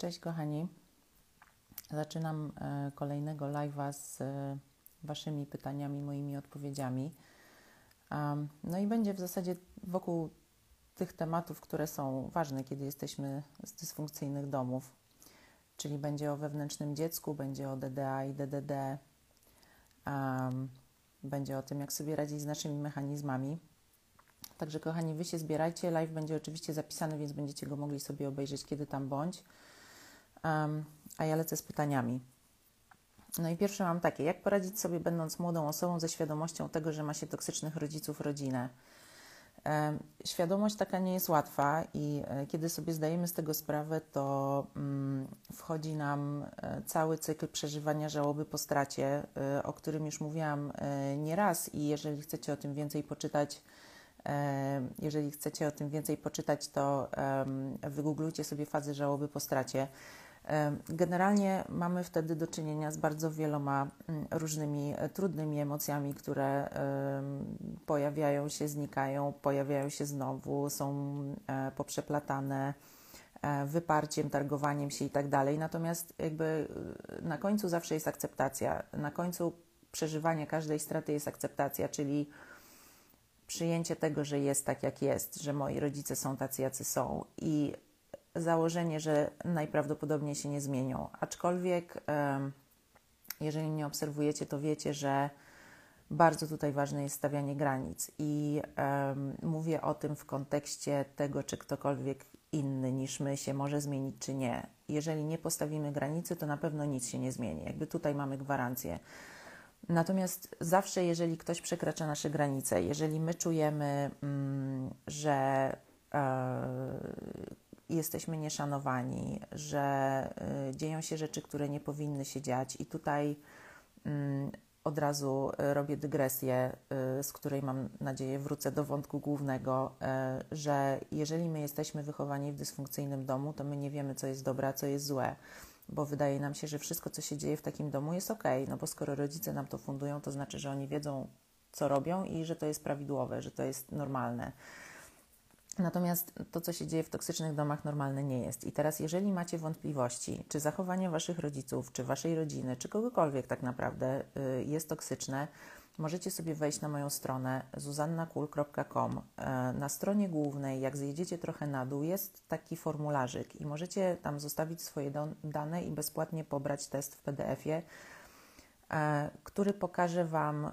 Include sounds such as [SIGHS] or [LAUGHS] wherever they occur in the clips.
Cześć kochani. Zaczynam e, kolejnego live'a z e, Waszymi pytaniami, moimi odpowiedziami. No i będzie w zasadzie wokół tych tematów, które są ważne, kiedy jesteśmy z dysfunkcyjnych domów. Czyli będzie o wewnętrznym dziecku, będzie o DDA i DDD, będzie o tym, jak sobie radzić z naszymi mechanizmami. Także kochani, Wy się zbierajcie. Live będzie oczywiście zapisany, więc będziecie go mogli sobie obejrzeć kiedy tam bądź. A ja lecę z pytaniami. No i pierwsze mam takie: jak poradzić sobie, będąc młodą osobą, ze świadomością tego, że ma się toksycznych rodziców, rodzinę? Świadomość taka nie jest łatwa, i e, kiedy sobie zdajemy z tego sprawę, to um, wchodzi nam e, cały cykl przeżywania żałoby po stracie, e, o którym już mówiłam nieraz. I jeżeli chcecie o tym więcej poczytać, jeżeli chcecie o tym więcej poczytać, to wygooglujcie sobie fazę żałoby po stracie. Generalnie mamy wtedy do czynienia z bardzo wieloma mm, różnymi e, trudnymi emocjami, które pojawiają się, znikają, pojawiają się znowu, są e, poprzeplatane e, wyparciem, targowaniem się i tak dalej. Natomiast jakby na końcu zawsze jest akceptacja. Na końcu przeżywania każdej straty jest akceptacja, czyli przyjęcie tego, że jest tak, jak jest, że moi rodzice są tacy, jacy są i założenie, że najprawdopodobniej się nie zmienią. Aczkolwiek, jeżeli mnie obserwujecie, to wiecie, że bardzo tutaj ważne jest stawianie granic i mówię o tym w kontekście tego, czy ktokolwiek inny niż my się może zmienić, czy nie. Jeżeli nie postawimy granicy, to na pewno nic się nie zmieni. Jakby tutaj mamy gwarancję. Natomiast zawsze, jeżeli ktoś przekracza nasze granice, jeżeli my czujemy, mm, że e, jesteśmy nieszanowani, że y, dzieją się rzeczy, które nie powinny się dziać, i tutaj mm, od razu y, robię dygresję, y, z której mam nadzieję wrócę do wątku głównego, że jeżeli my jesteśmy wychowani w dysfunkcyjnym domu, to my nie wiemy, co jest dobre, a co jest złe, bo wydaje nam się, że wszystko, co się dzieje w takim domu, jest ok, no bo skoro rodzice nam to fundują, to znaczy, że oni wiedzą, co robią i że to jest prawidłowe, że to jest normalne. Natomiast to, co się dzieje w toksycznych domach, normalne nie jest. I teraz, jeżeli macie wątpliwości, czy zachowanie waszych rodziców, czy waszej rodziny, czy kogokolwiek tak naprawdę y, jest toksyczne, możecie sobie wejść na moją stronę zuzannakul.com. Y, na stronie głównej, jak zjedziecie trochę na dół, jest taki formularzyk i możecie tam zostawić swoje dane i bezpłatnie pobrać test w PDF-ie, który pokaże Wam,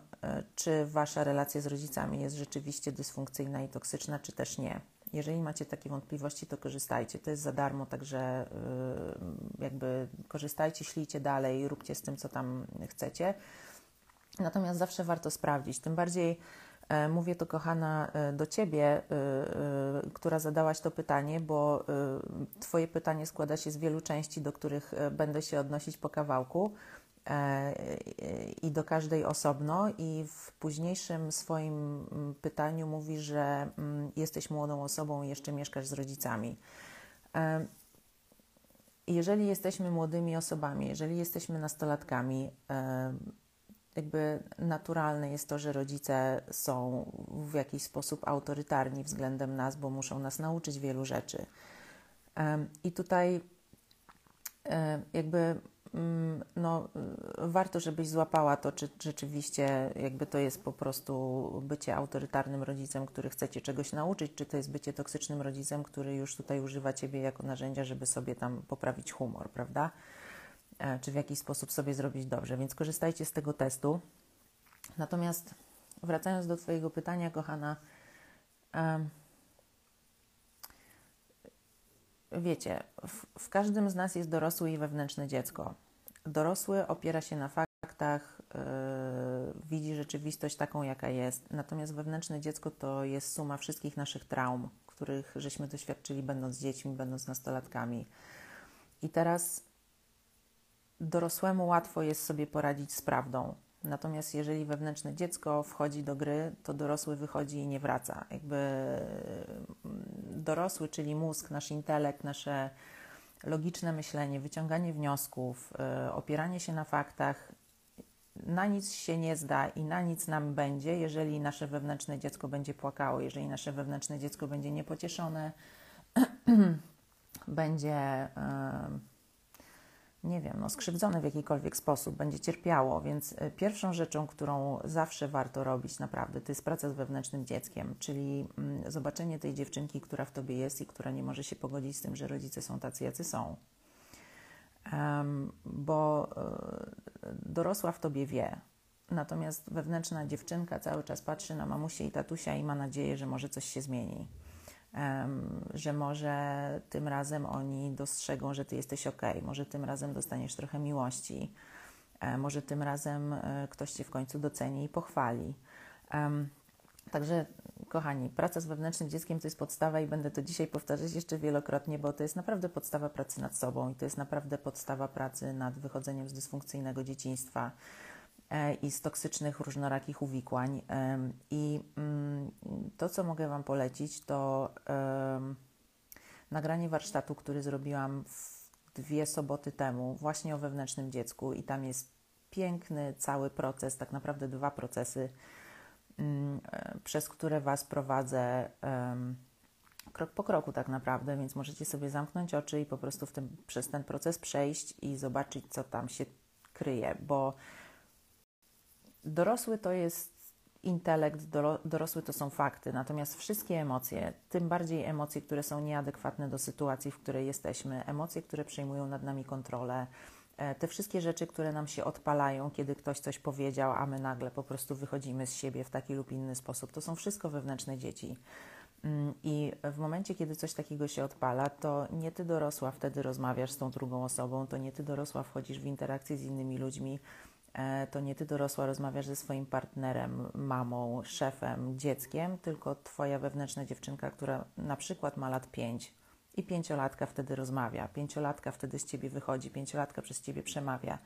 czy Wasza relacja z rodzicami jest rzeczywiście dysfunkcyjna i toksyczna, czy też nie. Jeżeli macie takie wątpliwości, to korzystajcie. To jest za darmo, także y, jakby korzystajcie, ślijcie dalej, róbcie z tym, co tam chcecie. Natomiast zawsze warto sprawdzić. Tym bardziej e, mówię to, kochana, e, do ciebie, e, która zadałaś to pytanie, bo Twoje pytanie składa się z wielu części, do których będę się odnosić po kawałku. E, i do każdej osobno, i w późniejszym swoim mm, pytaniu mówi, że mm, jesteś młodą osobą i jeszcze mieszkasz z rodzicami. E, jeżeli jesteśmy młodymi osobami, jeżeli jesteśmy nastolatkami, e, jakby naturalne jest to, że rodzice są w jakiś sposób autorytarni względem nas, bo muszą nas nauczyć wielu rzeczy. I tutaj jakby no, y, warto, żebyś złapała to, czy rzeczywiście jakby to jest po prostu bycie autorytarnym rodzicem, który chce cię czegoś nauczyć, czy to jest bycie toksycznym rodzicem, który już tutaj używa ciebie jako narzędzia, żeby sobie tam poprawić humor, prawda? E, czy w jakiś sposób sobie zrobić dobrze. Więc korzystajcie z tego testu. Natomiast wracając do Twojego pytania, kochana, wiecie, w, w, każdym z nas jest dorosłe i wewnętrzne dziecko. Dorosły opiera się na faktach, yy, widzi rzeczywistość taką, jaka jest. Natomiast wewnętrzne dziecko to jest suma wszystkich naszych traum, których żeśmy doświadczyli, będąc dziećmi, będąc nastolatkami. I teraz dorosłemu łatwo jest sobie poradzić z prawdą. Natomiast jeżeli wewnętrzne dziecko wchodzi do gry, to dorosły wychodzi i nie wraca. Jakby mm, dorosły, czyli mózg, nasz intelekt, nasze logiczne myślenie, wyciąganie wniosków, yy, opieranie się na faktach, na nic się nie zda i na nic nam będzie, jeżeli nasze wewnętrzne dziecko będzie płakało, jeżeli nasze wewnętrzne dziecko będzie niepocieszone, [CLEARS THROAT] będzie, yy, nie wiem, no, skrzywdzone w jakikolwiek sposób, będzie cierpiało. Więc e, pierwszą rzeczą, którą zawsze warto robić naprawdę, to jest praca z wewnętrznym dzieckiem, czyli mm, zobaczenie tej dziewczynki, która w tobie jest i która nie może się pogodzić z tym, że rodzice są tacy, jacy są. Um, bo y, dorosła w tobie wie, natomiast wewnętrzna dziewczynka cały czas patrzy na mamusię i tatusia i ma nadzieję, że może coś się zmieni że może tym razem oni dostrzegą, że ty jesteś ok, może tym razem dostaniesz trochę miłości, e, może tym razem e, ktoś cię w końcu doceni i pochwali. Także, kochani, praca z wewnętrznym dzieckiem to jest podstawa i będę to dzisiaj powtarzać jeszcze wielokrotnie, bo to jest naprawdę podstawa pracy nad sobą i to jest naprawdę podstawa pracy nad wychodzeniem z dysfunkcyjnego dzieciństwa i z toksycznych różnorakich uwikłań. I mm, to, co mogę Wam polecić, to nagranie warsztatu, który zrobiłam dwie soboty temu, właśnie o wewnętrznym dziecku, i tam jest piękny cały proces, tak naprawdę dwa procesy, mm, e, przez które Was prowadzę krok po kroku, tak naprawdę, więc możecie sobie zamknąć oczy i po prostu w tym, przez ten proces przejść i zobaczyć, co tam się kryje, bo dorosły to jest intelekt, dorosły to są fakty, natomiast wszystkie emocje, tym bardziej emocje, które są nieadekwatne do sytuacji, w której jesteśmy, emocje, które przejmują nad nami kontrolę, e, te wszystkie rzeczy, które nam się odpalają, kiedy ktoś coś powiedział, a my nagle po prostu wychodzimy z siebie w taki lub inny sposób, to są wszystko wewnętrzne dzieci. Mm, I w momencie, kiedy coś takiego się odpala, to nie ty dorosła wtedy rozmawiasz z tą drugą osobą, to nie ty dorosła wchodzisz w interakcję z innymi ludźmi, to nie ty dorosła rozmawiasz ze swoim partnerem, mamą, szefem, dzieckiem, tylko twoja wewnętrzna dziewczynka, która na przykład ma lat 5 i pięciolatka wtedy rozmawia, pięciolatka wtedy z ciebie wychodzi, pięciolatka przez ciebie przemawia.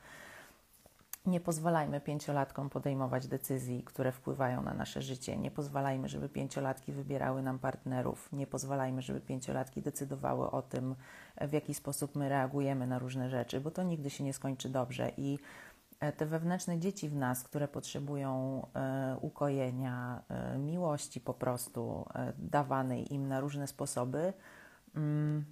Nie pozwalajmy pięciolatkom podejmować decyzji, które wpływają na nasze życie. Nie pozwalajmy, żeby pięciolatki wybierały nam partnerów. Nie pozwalajmy, żeby pięciolatki decydowały o tym, w jaki sposób my reagujemy na różne rzeczy, bo to nigdy się nie skończy dobrze. I E, te wewnętrzne dzieci w nas, które potrzebują e, ukojenia, e, miłości po prostu dawanej im na różne sposoby, mm,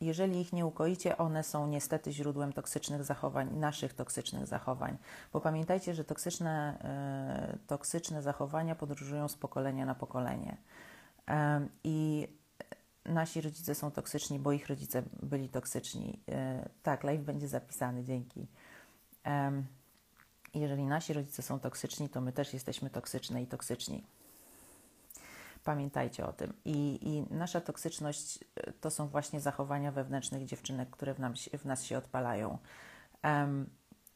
jeżeli ich nie ukoicie, one są niestety źródłem toksycznych zachowań, naszych toksycznych zachowań. Bo pamiętajcie, że toksyczne, toksyczne zachowania podróżują z pokolenia na pokolenie. I nasi rodzice są toksyczni, bo ich rodzice byli toksyczni. E, tak, live będzie zapisany, dzięki. Jeżeli nasi rodzice są toksyczni, to my też jesteśmy toksyczne i toksyczni. Pamiętajcie o tym. I, I, nasza toksyczność e, to są właśnie zachowania wewnętrznych dziewczynek, które w, nam, w nas się odpalają.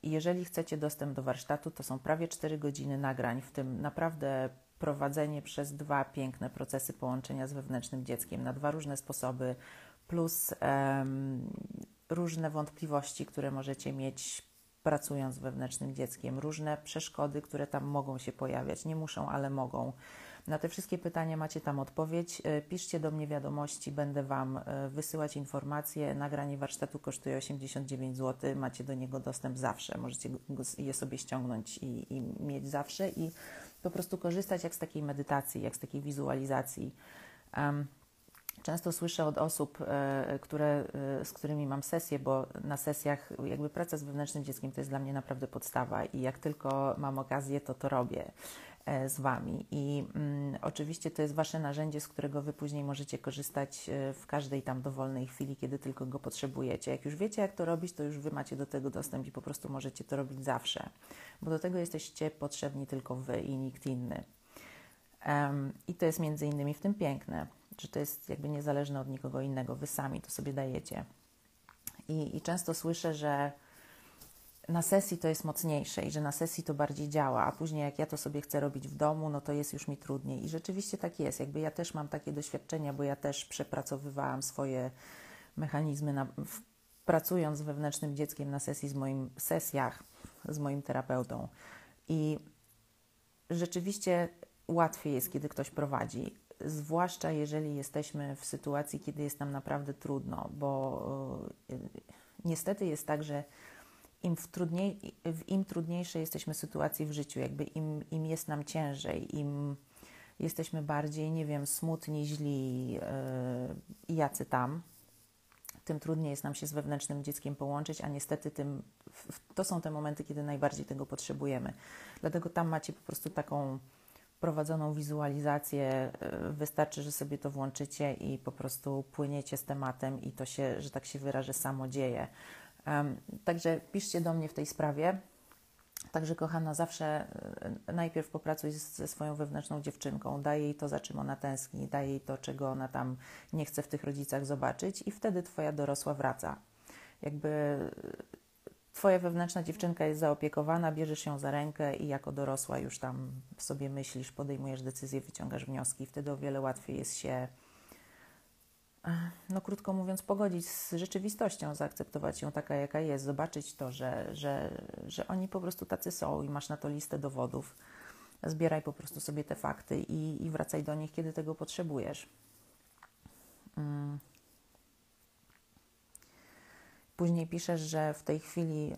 Jeżeli chcecie dostęp do warsztatu, to są prawie 4 godziny nagrań, w tym naprawdę prowadzenie przez dwa piękne procesy połączenia z wewnętrznym dzieckiem na dwa różne sposoby, plus um, różne wątpliwości, które możecie mieć pracując z wewnętrznym dzieckiem, różne przeszkody, które tam mogą się pojawiać, nie muszą, ale mogą. Na te wszystkie pytania macie tam odpowiedź. E, piszcie do mnie wiadomości, będę Wam e, wysyłać informacje. Nagranie warsztatu kosztuje 89 zł, macie do niego dostęp zawsze. Możecie je sobie ściągnąć i, i mieć zawsze i po prostu korzystać jak z takiej medytacji, jak z takiej wizualizacji. Um, Często słyszę od osób, e, które, e, z którymi mam sesję, bo na sesjach jakby praca z wewnętrznym dzieckiem to jest dla mnie naprawdę podstawa i jak tylko mam okazję, to to robię z Wami. I mm, oczywiście to jest Wasze narzędzie, z którego Wy później możecie korzystać w każdej tam dowolnej chwili, kiedy tylko go potrzebujecie. Jak już wiecie, jak to robić, to już Wy macie do tego dostęp i po prostu możecie to robić zawsze, bo do tego jesteście potrzebni tylko Wy i nikt inny. Um, I to jest między innymi w tym piękne że to jest jakby niezależne od nikogo innego, wy sami to sobie dajecie. I, I często słyszę, że na sesji to jest mocniejsze i że na sesji to bardziej działa, a później jak ja to sobie chcę robić w domu, no to jest już mi trudniej. I rzeczywiście tak jest. Jakby ja też mam takie doświadczenia, bo ja też przepracowywałam swoje mechanizmy, na, w, pracując z wewnętrznym dzieckiem na sesji z moim sesjach z moim terapeutą. I rzeczywiście łatwiej jest, kiedy ktoś prowadzi zwłaszcza jeżeli jesteśmy w sytuacji, kiedy jest nam naprawdę trudno, bo e, niestety jest tak, że im, w, trudniej, w im trudniejszej jesteśmy sytuacji w życiu, jakby im, im jest nam ciężej, im jesteśmy bardziej, nie wiem, smutni, źli, yy, jacy tam, tym trudniej jest nam się z wewnętrznym dzieckiem połączyć, a niestety tym, to są te momenty, kiedy najbardziej tego potrzebujemy. Dlatego tam macie po prostu taką prowadzoną wizualizację. Y, wystarczy, że sobie to włączycie i po prostu płyniecie z tematem i to się, że tak się wyrażę, samo dzieje. Także piszcie do mnie w tej sprawie. Także, kochana, zawsze y, najpierw popracuj ze swoją wewnętrzną dziewczynką, daj jej to, za czym ona tęskni, daj jej to, czego ona tam nie chce w tych rodzicach zobaczyć, i wtedy Twoja dorosła wraca. Jakby y, Twoja wewnętrzna dziewczynka jest zaopiekowana, bierzesz ją za rękę i jako dorosła już tam sobie myślisz, podejmujesz decyzje, wyciągasz wnioski, wtedy o wiele łatwiej jest się no krótko mówiąc, pogodzić z rzeczywistością, zaakceptować ją taka, jaka jest, zobaczyć to, że, że, że oni po prostu tacy są i masz na to listę dowodów. Zbieraj po prostu sobie te fakty i, i wracaj do nich, kiedy tego potrzebujesz. Mm. Później piszesz, że w tej chwili yy,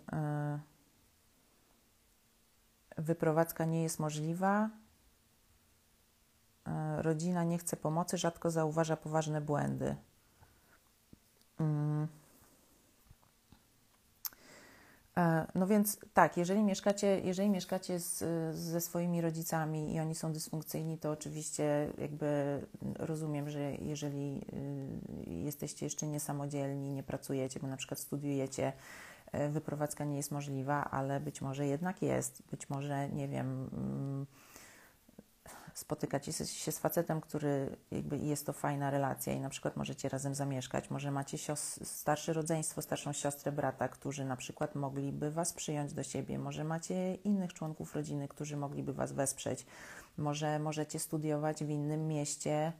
wyprowadzka nie jest możliwa, rodzina nie chce pomocy, rzadko zauważa poważne błędy. Mm. E, no więc tak, jeżeli mieszkacie, jeżeli mieszkacie z, ze swoimi rodzicami i oni są dysfunkcyjni, to oczywiście jakby rozumiem, że jeżeli y, jesteście jeszcze niesamodzielni, nie pracujecie, bo na przykład studiujecie, e, wyprowadzka nie jest możliwa, ale być może jednak jest. Być może, nie wiem spotykacie się z facetem, który jakby jest to fajna relacja i na przykład możecie razem zamieszkać, może macie sios- starsze rodzeństwo, starszą siostrę, brata, którzy na przykład mogliby Was przyjąć do siebie, może macie innych członków rodziny, którzy mogliby Was wesprzeć, może możecie studiować w innym mieście,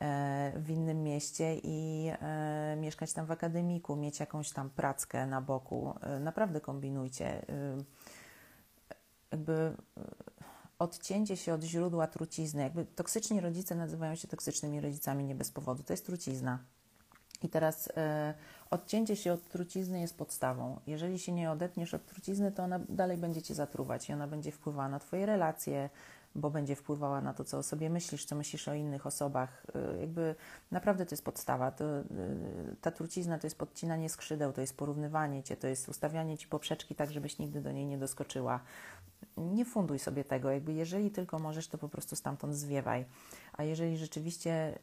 e, w innym mieście i e, mieszkać tam w akademiku, mieć jakąś tam prackę na boku. E, naprawdę kombinujcie. Jakby odcięcie się od źródła trucizny. Jakby toksyczni rodzice nazywają się toksycznymi rodzicami nie bez powodu. To jest trucizna. I teraz e, odcięcie się od trucizny jest podstawą. Jeżeli się nie odetniesz od trucizny, to ona dalej będzie cię zatruwać i ona będzie wpływała na Twoje relacje, bo będzie wpływała na to, co o sobie myślisz, co myślisz o innych osobach. E, jakby naprawdę to jest podstawa. To, e, ta trucizna to jest podcinanie skrzydeł, to jest porównywanie cię, to jest ustawianie ci poprzeczki tak, żebyś nigdy do niej nie doskoczyła nie funduj sobie tego. Jakby jeżeli tylko możesz, to po prostu stamtąd zwiewaj. A jeżeli rzeczywiście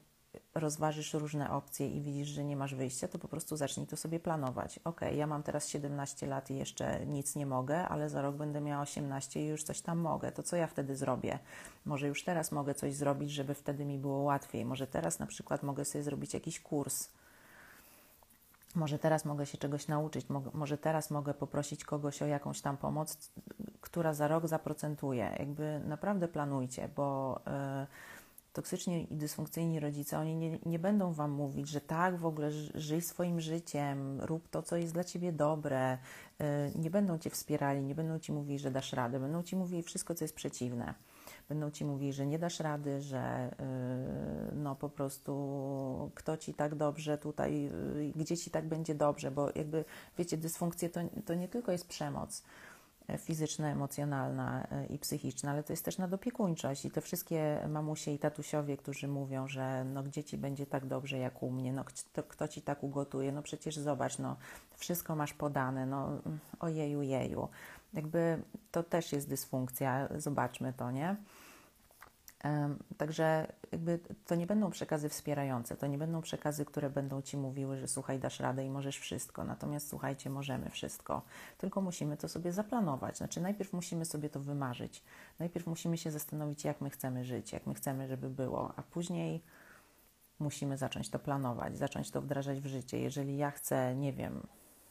rozważysz różne opcje i widzisz, że nie masz wyjścia, to po prostu zacznij to sobie planować. Ok, ja mam teraz 17 lat i jeszcze nic nie mogę, ale za rok będę miała 18 i już coś tam mogę. To co ja wtedy zrobię? Może już teraz mogę coś zrobić, żeby wtedy mi było łatwiej. Może teraz na przykład mogę sobie zrobić jakiś kurs. Może teraz mogę się czegoś nauczyć, może teraz mogę poprosić kogoś o jakąś tam pomoc, która za rok zaprocentuje. Jakby naprawdę planujcie, bo e, toksyczni i dysfunkcyjni rodzice, oni nie, nie będą Wam mówić, że tak, w ogóle żyj swoim życiem, rób to, co jest dla Ciebie dobre. E, nie będą Cię wspierali, nie będą Ci mówić, że dasz radę, będą Ci mówili wszystko, co jest przeciwne. Będą Ci mówili, że nie dasz rady, że e, no po prostu kto Ci tak dobrze tutaj, gdzie Ci tak będzie dobrze, bo jakby, wiecie, dysfunkcje to, to nie tylko jest przemoc, fizyczna, emocjonalna e, i psychiczna, ale to jest też nadopiekuńczość i te wszystkie mamusie i tatusiowie, którzy mówią, że no gdzie Ci będzie tak dobrze jak u mnie, no kto, kto Ci tak ugotuje, no przecież zobacz, no wszystko masz podane, no ojeju, jeju. Jakby to też jest dysfunkcja, zobaczmy to, nie? Także jakby to nie będą przekazy wspierające, to nie będą przekazy, które będą Ci mówiły, że słuchaj, dasz radę i możesz wszystko. Natomiast słuchajcie, możemy wszystko. Tylko musimy to sobie zaplanować. Znaczy najpierw musimy sobie to wymarzyć. Najpierw musimy się zastanowić, jak my chcemy żyć, jak my chcemy, żeby było, a później musimy zacząć to planować, zacząć to wdrażać w życie. Jeżeli ja chcę, nie wiem,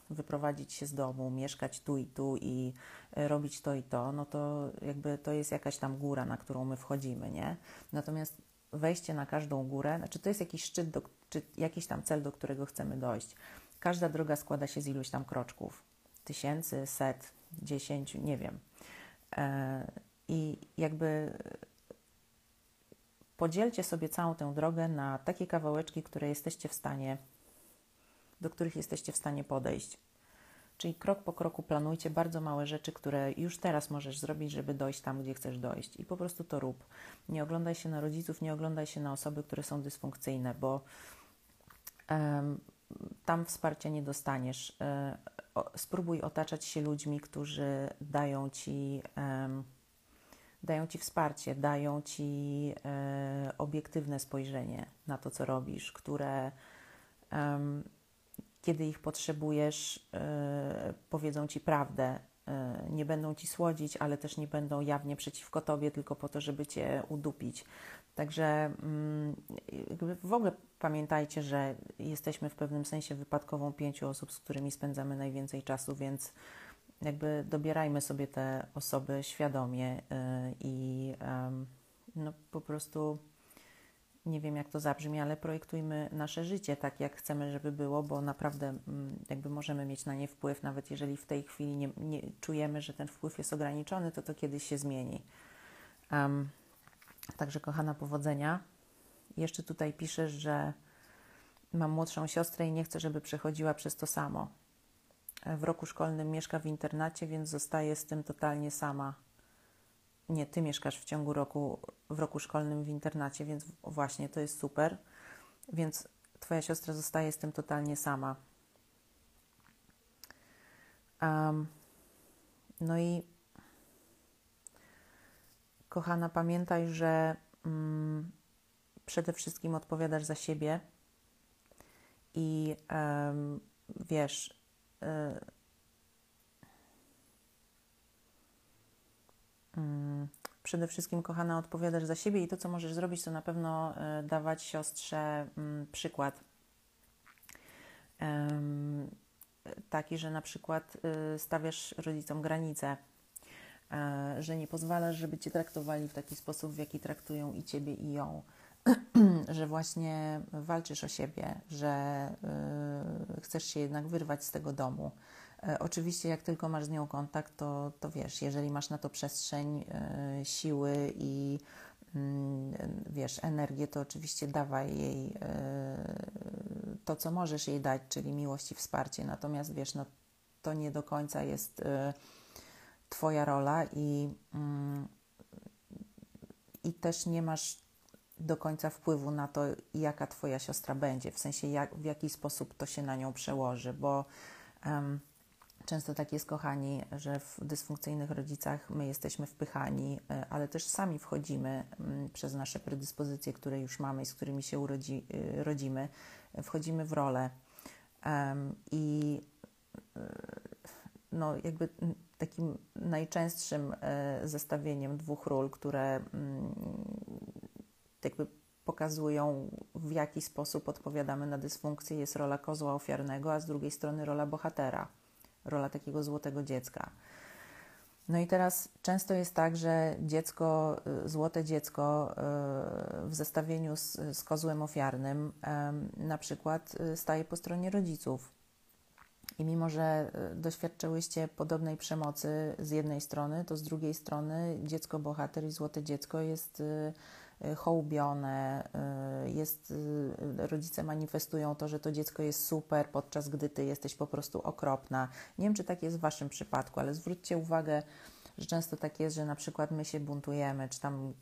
wyprowadzić się z domu, mieszkać tu i tu i e, robić to i to, no to jakby to jest jakaś tam góra, na którą my wchodzimy, nie? Natomiast wejście na każdą górę, znaczy to jest jakiś szczyt, do, czy jakiś tam cel, do którego chcemy dojść. Każda droga składa się z iluś tam kroczków. Tysięcy, set, dziesięciu, nie wiem. E, I jakby podzielcie sobie całą tę drogę na takie kawałeczki, które jesteście w stanie do których jesteście w stanie podejść. Czyli krok po kroku planujcie bardzo małe rzeczy, które już teraz możesz zrobić, żeby dojść tam, gdzie chcesz dojść. I po prostu to rób. Nie oglądaj się na rodziców, nie oglądaj się na osoby, które są dysfunkcyjne, bo um, tam wsparcia nie dostaniesz. Spróbuj otaczać się ludźmi, którzy dają ci, dają ci wsparcie, dają ci obiektywne spojrzenie na to, co robisz, które kiedy ich potrzebujesz, powiedzą ci prawdę, E, nie będą ci słodzić, ale też nie będą jawnie przeciwko tobie, tylko po to, żeby cię udupić. Także mm, w ogóle pamiętajcie, że jesteśmy w pewnym sensie wypadkową pięciu osób, z którymi spędzamy najwięcej czasu, więc jakby dobierajmy sobie te osoby świadomie e, i no, po prostu nie wiem jak to zabrzmi, ale projektujmy nasze życie tak, jak chcemy, żeby było, bo naprawdę mm, jakby możemy mieć na nie wpływ, nawet jeżeli w tej chwili nie, nie czujemy, że ten wpływ jest ograniczony, to to kiedyś się zmieni. Um, także kochana powodzenia. Jeszcze tutaj piszesz, że mam młodszą siostrę i nie chcę, żeby przechodziła przez to samo. W roku szkolnym mieszka w internacie, więc zostaje z tym totalnie sama nie, ty mieszkasz w ciągu roku, w roku szkolnym w internacie, więc właśnie to jest super. Więc twoja siostra zostaje z tym totalnie sama. Um, no i kochana, pamiętaj, że um, przede wszystkim odpowiadasz za siebie i um, wiesz, y przede wszystkim, kochana, odpowiadasz za siebie i to, co możesz zrobić, to na pewno e, dawać siostrze mm, przykład. Taki, że na przykład y, stawiasz rodzicom granice, e, że nie pozwalasz, żeby cię traktowali w taki sposób, w jaki traktują i ciebie, i ją. [CLEARS THROAT] że właśnie walczysz o siebie, że y, chcesz się jednak wyrwać z tego domu, oczywiście, jak tylko masz z nią kontakt, to, to wiesz, jeżeli masz na to przestrzeń, e, siły i mm, wiesz, energię, to oczywiście dawaj jej e, to, co możesz jej dać, czyli miłość i wsparcie. Natomiast wiesz, no, to nie do końca jest Twoja rola i, mm, i też nie masz do końca wpływu na to, jaka Twoja siostra będzie, w sensie jak, w jaki sposób to się na nią przełoży, bo Często tak jest, kochani, że w dysfunkcyjnych rodzicach my jesteśmy wpychani, e, ale też sami wchodzimy mm, przez nasze predyspozycje, które już mamy i z którymi się urodzi, e, rodzimy, wchodzimy w rolę. I e, no, jakby takim najczęstszym zestawieniem dwóch ról, które mm, jakby pokazują, w jaki sposób odpowiadamy na dysfunkcję, jest rola kozła ofiarnego, a z drugiej strony rola bohatera rola takiego złotego dziecka. No i teraz często jest tak, że dziecko, y, złote dziecko y, w zestawieniu z, z kozłem ofiarnym na przykład y, staje po stronie rodziców. I mimo, że doświadczyłyście podobnej przemocy z jednej strony, to z drugiej strony dziecko bohater i złote dziecko jest hołbione, y, jest, y, rodzice manifestują to, że to dziecko jest super, podczas gdy ty jesteś po prostu okropna. Nie wiem, czy tak jest w waszym przypadku, ale zwróćcie uwagę, że często tak jest, że na przykład my się buntujemy, czy tam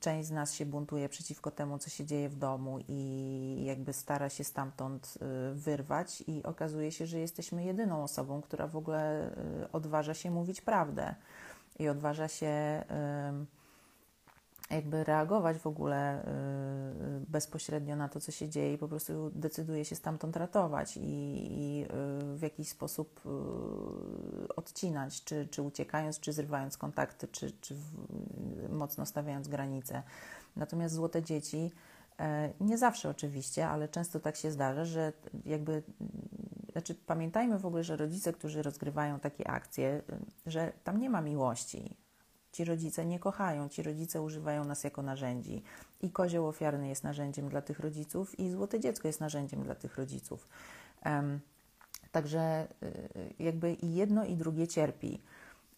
część z nas się buntuje przeciwko temu, co się dzieje w domu i jakby stara się stamtąd wyrwać i okazuje się, że jesteśmy jedyną osobą, która w ogóle odważa się mówić prawdę i odważa się jakby reagować w ogóle y, bezpośrednio na to, co się dzieje i po prostu decyduje się stamtąd ratować i, i y, w jakiś sposób y, odcinać, czy, czy uciekając, czy zrywając kontakty, czy, czy mocno stawiając granice. Natomiast złote dzieci, nie zawsze oczywiście, ale często tak się zdarza, że jakby, znaczy pamiętajmy w ogóle, że rodzice, którzy rozgrywają takie akcje, że tam nie ma miłości, Ci rodzice nie kochają, ci rodzice używają nas jako narzędzi. I kozioł ofiarny jest narzędziem dla tych rodziców, i złote dziecko jest narzędziem dla tych rodziców. Um, także y, jakby i jedno, i drugie cierpi.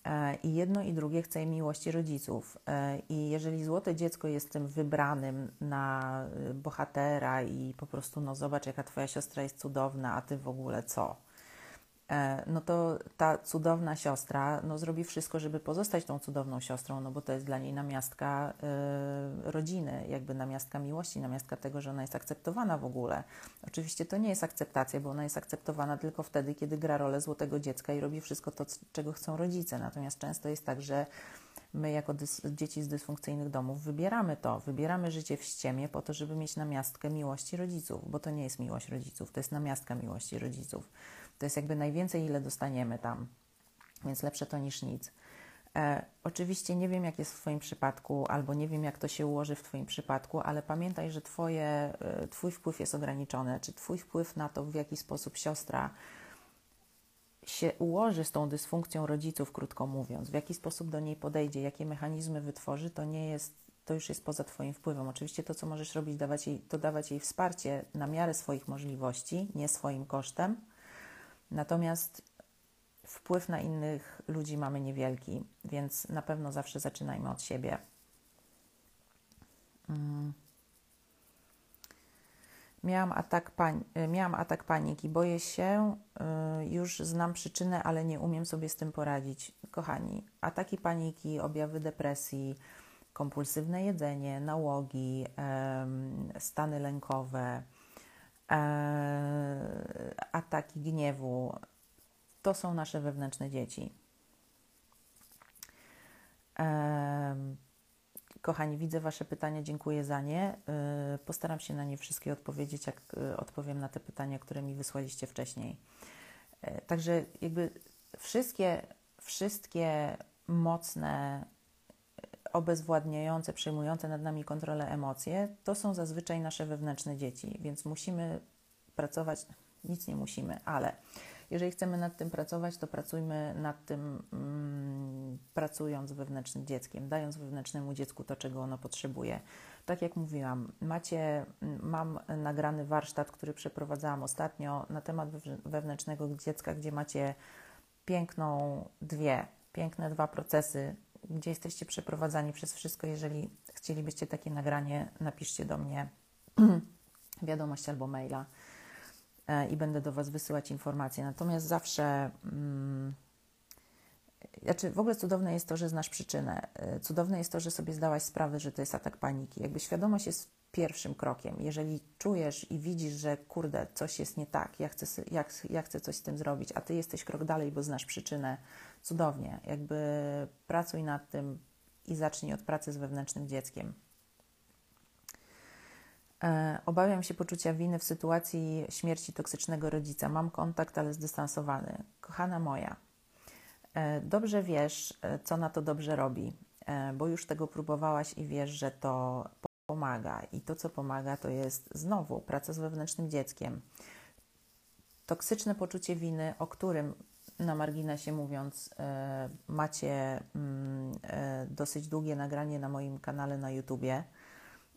E, I jedno i drugie chce miłości rodziców. E, I jeżeli złote dziecko jest tym wybranym na y, bohatera i po prostu, no zobacz, jaka twoja siostra jest cudowna, a ty w ogóle co? E, no to ta cudowna siostra no, zrobi wszystko, żeby pozostać tą cudowną siostrą, no bo to jest dla niej namiastka y, rodziny, jakby namiastka miłości, namiastka tego, że ona jest akceptowana w ogóle. Oczywiście to nie jest akceptacja, bo ona jest akceptowana tylko wtedy, kiedy gra rolę złotego dziecka i robi wszystko to, czego chcą rodzice. Natomiast często jest tak, że my jako dzieci z dysfunkcyjnych domów wybieramy to, wybieramy życie w ściemie po to, żeby mieć namiastkę miłości rodziców, bo to nie jest miłość rodziców, to jest namiastka miłości rodziców. To jest jakby najwięcej, ile dostaniemy tam, więc lepsze to niż nic. E, oczywiście nie wiem, jak jest w Twoim przypadku, albo nie wiem, jak to się ułoży w Twoim przypadku, ale pamiętaj, że twoje, e, Twój wpływ jest ograniczony, czy Twój wpływ na to, w jaki sposób siostra się ułoży z tą dysfunkcją rodziców, krótko mówiąc, w jaki sposób do niej podejdzie, jakie mechanizmy wytworzy, to nie jest, to już jest poza Twoim wpływem. Oczywiście to, co możesz robić, dawać jej, to dawać jej wsparcie na miarę swoich możliwości, nie swoim kosztem, Natomiast wpływ na innych ludzi mamy niewielki, więc na pewno zawsze zaczynajmy od siebie. Mm. Miałam atak, pań, miałam atak paniki. Boję się, y, już znam przyczynę, ale nie umiem sobie z tym poradzić. Kochani, ataki paniki, objawy depresji, kompulsywne jedzenie, nałogi, stany lękowe, ataki gniewu. To są nasze wewnętrzne dzieci. E, kochani, widzę Wasze pytania, dziękuję za nie. E, postaram się na nie wszystkie odpowiedzieć, jak odpowiem na te pytania, które mi wysłaliście wcześniej. Także jakby wszystkie, wszystkie mocne obezwładniające, przejmujące nad nami kontrolę emocje, to są zazwyczaj nasze wewnętrzne dzieci, więc musimy pracować, nic nie musimy, ale jeżeli chcemy nad tym pracować, to pracujmy nad tym, mm, pracując wewnętrznym dzieckiem, dając wewnętrznemu dziecku to, czego ono potrzebuje. Tak jak mówiłam, macie, mam nagrany warsztat, który przeprowadzałam ostatnio na temat wewnętrznego dziecka, gdzie macie piękną dwie, piękne dwa procesy gdzie jesteście przeprowadzani przez wszystko. Jeżeli chcielibyście takie nagranie, napiszcie do mnie [CLEARS THROAT] wiadomość albo maila e, i będę do Was wysyłać informacje. Natomiast zawsze. Mm, znaczy, w ogóle cudowne jest to, że znasz przyczynę. E, cudowne jest to, że sobie zdałaś sprawę, że to jest atak paniki. Jakby świadomość jest pierwszym krokiem. Jeżeli czujesz i widzisz, że kurde, coś jest nie tak, ja chcę, ja, ja chcę coś z tym zrobić, a ty jesteś krok dalej, bo znasz przyczynę, cudownie. Jakby pracuj nad tym i zacznij od pracy z wewnętrznym dzieckiem. E, obawiam się poczucia winy w sytuacji śmierci toksycznego rodzica. Mam kontakt, ale zdystansowany. Kochana moja, e, dobrze wiesz, e, co na to dobrze robi, bo już tego próbowałaś i wiesz, że to pomaga. I to, co pomaga, to jest znowu praca z wewnętrznym dzieckiem. Toksyczne poczucie winy, o którym na marginesie mówiąc, e, macie mm, e, dosyć długie nagranie na moim kanale na YouTubie,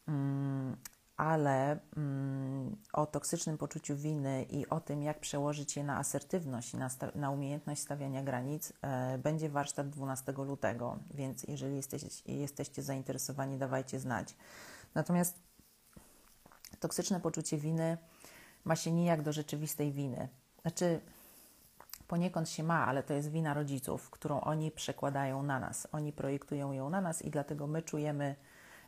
mm, ale mm, o toksycznym poczuciu winy i o tym, jak przełożyć je na asertywność i na, na umiejętność stawiania granic, e, będzie warsztat 12 lutego, więc jeżeli jesteście, jesteście zainteresowani, dawajcie znać. Natomiast toksyczne poczucie winy ma się nijak do rzeczywistej winy. Znaczy, poniekąd się ma, ale to jest wina rodziców, którą oni przekładają na nas. Oni projektują ją na nas i dlatego my czujemy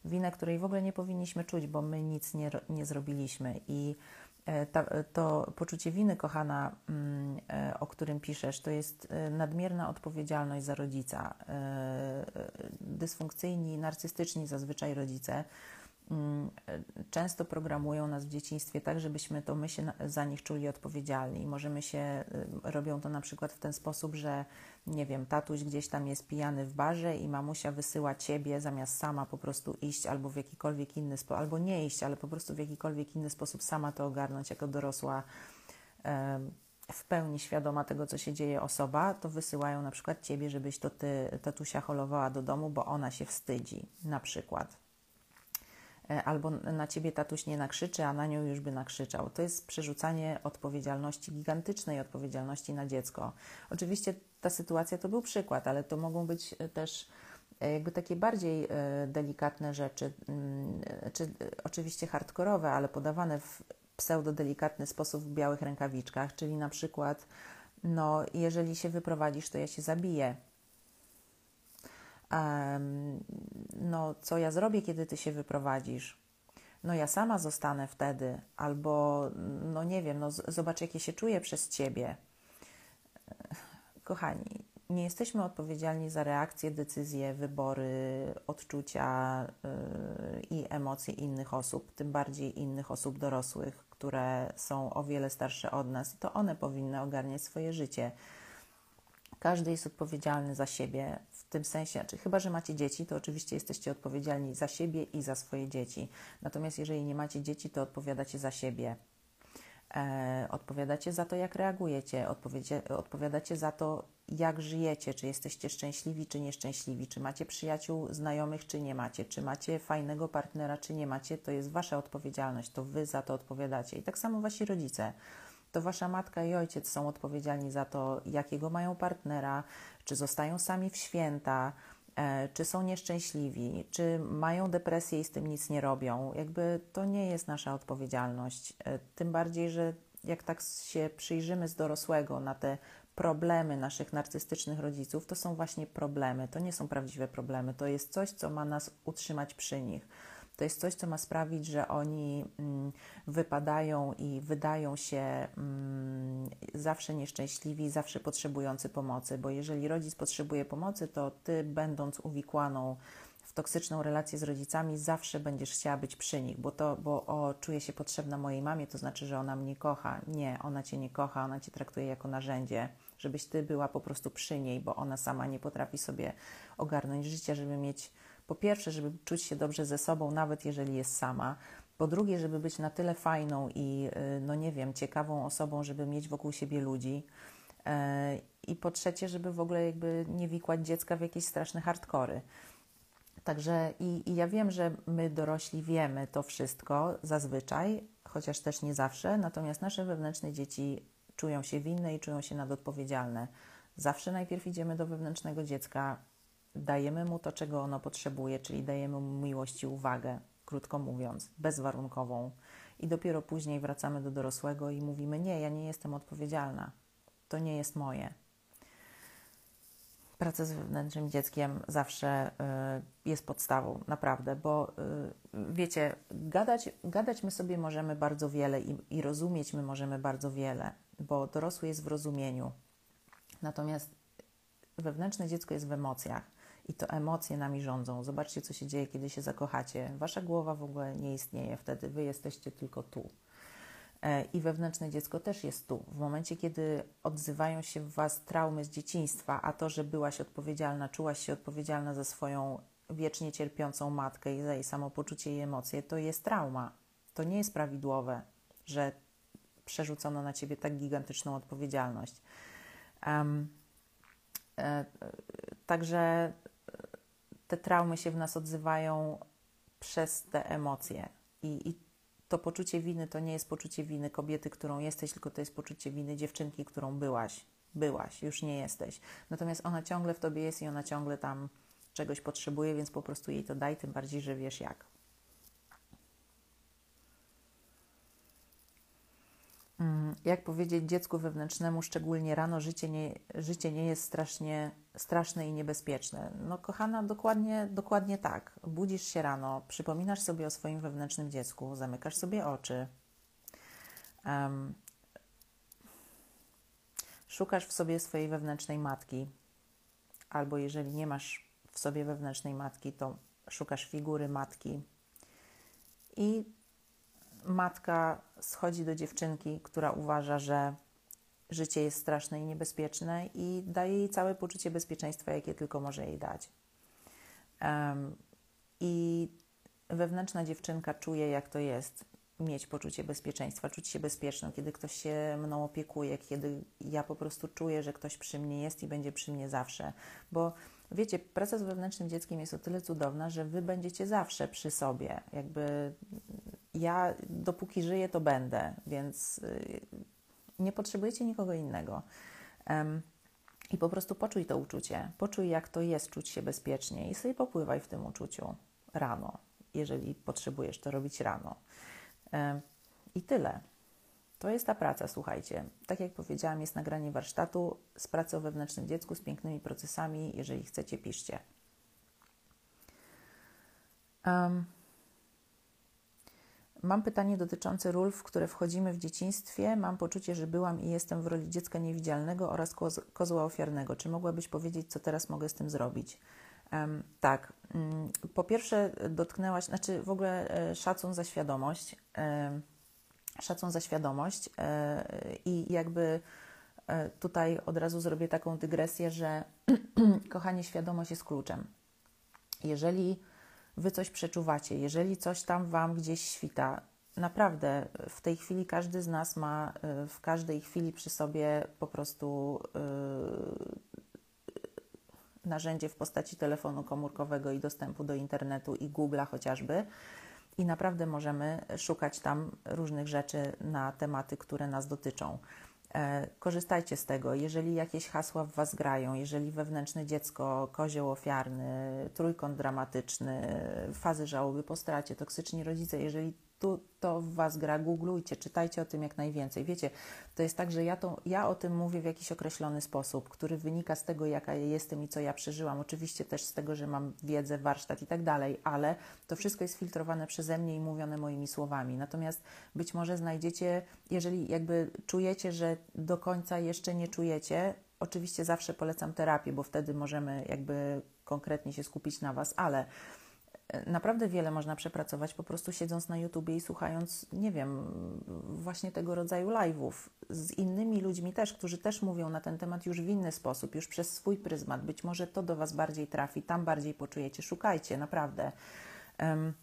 winę, której w ogóle nie powinniśmy czuć, bo my nic nie, nie zrobiliśmy. I e, ta, to poczucie winy, kochana, mm, e, o którym piszesz, to jest e, nadmierna odpowiedzialność za rodzica. Dysfunkcyjni, narcystyczni zazwyczaj rodzice często programują nas w dzieciństwie tak, żebyśmy to my się za nich czuli odpowiedzialni. Możemy się, y, robią to na przykład w ten sposób, że nie wiem, tatuś gdzieś tam jest pijany w barze i mamusia wysyła ciebie zamiast sama po prostu iść albo w jakikolwiek inny sposób, albo nie iść, ale po prostu w jakikolwiek inny sposób sama to ogarnąć jako dorosła w pełni świadoma tego, co się dzieje osoba, to wysyłają na przykład ciebie, żebyś to ty tatusia holowała do domu, bo ona się wstydzi, na przykład. E, albo na ciebie tatuś nie nakrzyczy, a na nią już by nakrzyczał. To jest przerzucanie odpowiedzialności, gigantycznej odpowiedzialności na dziecko. Oczywiście ta sytuacja to był przykład, ale to mogą być e, też e, jakby takie bardziej delikatne rzeczy, mm, czy oczywiście hardkorowe, ale podawane w pseudo-delikatny sposób w białych rękawiczkach, czyli na przykład no, jeżeli się wyprowadzisz, to ja się zabiję. No, co ja zrobię, kiedy ty się wyprowadzisz? No, ja sama zostanę wtedy, albo, no nie wiem, no, zobacz, jakie się czuję przez ciebie. Kochani, nie jesteśmy odpowiedzialni za reakcje, decyzje, wybory, odczucia yy, i emocje innych osób, tym bardziej innych osób dorosłych, które są o wiele starsze od nas, i to one powinny ogarniać swoje życie. Każdy jest odpowiedzialny za siebie tym sensie, czy chyba, że macie dzieci, to oczywiście jesteście odpowiedzialni za siebie i za swoje dzieci. Natomiast jeżeli nie macie dzieci, to odpowiadacie za siebie. E, odpowiadacie za to, jak reagujecie, odpowiadacie za to, jak żyjecie, czy jesteście szczęśliwi, czy nieszczęśliwi, czy macie przyjaciół, znajomych, czy nie macie, czy macie fajnego partnera, czy nie macie, to jest wasza odpowiedzialność, to wy za to odpowiadacie. I tak samo wasi rodzice. To wasza matka i ojciec są odpowiedzialni za to, jakiego mają partnera, czy zostają sami w święta, e, czy są nieszczęśliwi, czy mają depresję i z tym nic nie robią. Jakby to nie jest nasza odpowiedzialność. E, tym bardziej, że jak tak się przyjrzymy z dorosłego na te problemy naszych narcystycznych rodziców to są właśnie problemy, to nie są prawdziwe problemy, to jest coś, co ma nas utrzymać przy nich. To jest coś, co ma sprawić, że oni mm, wypadają i wydają się mm, zawsze nieszczęśliwi, zawsze potrzebujący pomocy, bo jeżeli rodzic potrzebuje pomocy, to ty, będąc uwikłaną w toksyczną relację z rodzicami, zawsze będziesz chciała być przy nich, bo to, bo o, czuję się potrzebna mojej mamie, to znaczy, że ona mnie kocha. Nie, ona cię nie kocha, ona cię traktuje jako narzędzie żebyś ty była po prostu przy niej, bo ona sama nie potrafi sobie ogarnąć życia, żeby mieć, po pierwsze, żeby czuć się dobrze ze sobą, nawet jeżeli jest sama. Po drugie, żeby być na tyle fajną i, y, no nie wiem, ciekawą osobą, żeby mieć wokół siebie ludzi. E, I po trzecie, żeby w ogóle jakby nie wikłać dziecka w jakieś straszne hardkory. Także i, i, ja wiem, że my dorośli wiemy to wszystko zazwyczaj, chociaż też nie zawsze, natomiast nasze wewnętrzne dzieci czują się winne i czują się nadodpowiedzialne. Zawsze najpierw idziemy do wewnętrznego dziecka, dajemy mu to, czego ono potrzebuje, czyli dajemy mu miłość i uwagę, krótko mówiąc, bezwarunkową. I dopiero później wracamy do dorosłego i mówimy: Nie, ja nie jestem odpowiedzialna, to nie jest moje. Praca z wewnętrznym dzieckiem zawsze y, jest podstawą, naprawdę, bo y, wiecie, gadać, gadać my sobie możemy bardzo wiele i, i rozumieć my możemy bardzo wiele, bo dorosły jest w rozumieniu. Natomiast wewnętrzne dziecko jest w emocjach i to emocje nami rządzą. Zobaczcie, co się dzieje, kiedy się zakochacie. Wasza głowa w ogóle nie istnieje wtedy, wy jesteście tylko tu. E, I wewnętrzne dziecko też jest tu. W momencie, kiedy odzywają się w Was traumy z dzieciństwa, a to, że byłaś odpowiedzialna, czułaś się odpowiedzialna za swoją wiecznie cierpiącą matkę i za jej samopoczucie i emocje, to jest trauma. To nie jest prawidłowe, że przerzucono na ciebie tak gigantyczną odpowiedzialność. Um, e, także te traumy się w nas odzywają przez te emocje. I, I to poczucie winy to nie jest poczucie winy kobiety, którą jesteś, tylko to jest poczucie winy dziewczynki, którą byłaś. Byłaś, już nie jesteś. Natomiast ona ciągle w tobie jest i ona ciągle tam czegoś potrzebuje, więc po prostu jej to daj, tym bardziej, że wiesz jak. Jak powiedzieć dziecku wewnętrznemu, szczególnie rano, życie nie, życie nie jest strasznie straszne i niebezpieczne? No, kochana, dokładnie, dokładnie tak. Budzisz się rano, przypominasz sobie o swoim wewnętrznym dziecku, zamykasz sobie oczy, um, szukasz w sobie swojej wewnętrznej matki, albo jeżeli nie masz w sobie wewnętrznej matki, to szukasz figury matki i matka schodzi do dziewczynki, która uważa, że życie jest straszne i niebezpieczne i daje jej całe poczucie bezpieczeństwa, jakie tylko może jej dać. Um, I wewnętrzna dziewczynka czuje, jak to jest mieć poczucie bezpieczeństwa, czuć się bezpieczną, kiedy ktoś się mną opiekuje, kiedy ja po prostu czuję, że ktoś przy mnie jest i będzie przy mnie zawsze. Bo wiecie, praca z wewnętrznym dzieckiem jest o tyle cudowna, że wy będziecie zawsze przy sobie. Jakby ja dopóki żyję, to będę, więc y, nie potrzebujecie nikogo innego. I po prostu poczuj to uczucie. Poczuj, jak to jest czuć się bezpiecznie i sobie popływaj w tym uczuciu rano, jeżeli potrzebujesz to robić rano. I tyle. To jest ta praca, słuchajcie. Tak jak powiedziałam, jest nagranie warsztatu z pracy o wewnętrznym dziecku, z pięknymi procesami. Jeżeli chcecie, piszcie. Um, mam pytanie dotyczące ról, w które wchodzimy w dzieciństwie. Mam poczucie, że byłam i jestem w roli dziecka niewidzialnego oraz kozła ofiarnego. Czy mogłabyś powiedzieć, co teraz mogę z tym zrobić? Um, tak. Um, po pierwsze, dotknęłaś, znaczy w ogóle e, szacun za świadomość. Szacun za świadomość e, i jakby e, tutaj od razu zrobię taką dygresję, że [CLEARS THROAT] kochanie, świadomość jest kluczem. Jeżeli wy coś przeczuwacie, jeżeli coś tam wam gdzieś świta, naprawdę w tej chwili każdy z nas ma e, w każdej chwili przy sobie po prostu narzędzie w postaci telefonu komórkowego i dostępu do internetu i Google'a chociażby i naprawdę możemy szukać tam różnych rzeczy na tematy, które nas dotyczą. E, korzystajcie z tego. Jeżeli jakieś hasła w Was grają, jeżeli wewnętrzne dziecko, kozioł ofiarny, trójkąt dramatyczny, fazy żałoby po stracie, toksyczni rodzice, jeżeli tu to w Was gra, googlujcie, czytajcie o tym jak najwięcej. Wiecie, to jest tak, że ja, to, ja o tym mówię w jakiś określony sposób, który wynika z tego, jaka ja jestem i co ja przeżyłam. Oczywiście też z tego, że mam wiedzę, warsztat i tak dalej, ale to wszystko jest filtrowane przeze mnie i mówione moimi słowami. Natomiast być może znajdziecie, jeżeli jakby czujecie, że do końca jeszcze nie czujecie, oczywiście zawsze polecam terapię, bo wtedy możemy jakby konkretnie się skupić na Was, ale naprawdę wiele można przepracować po prostu siedząc na YouTubie i słuchając, nie wiem, właśnie tego rodzaju live'ów z innymi ludźmi też, którzy też mówią na ten temat już w inny sposób, już przez swój pryzmat. Być może to do Was bardziej trafi, tam bardziej poczujecie. Szukajcie, naprawdę. Um,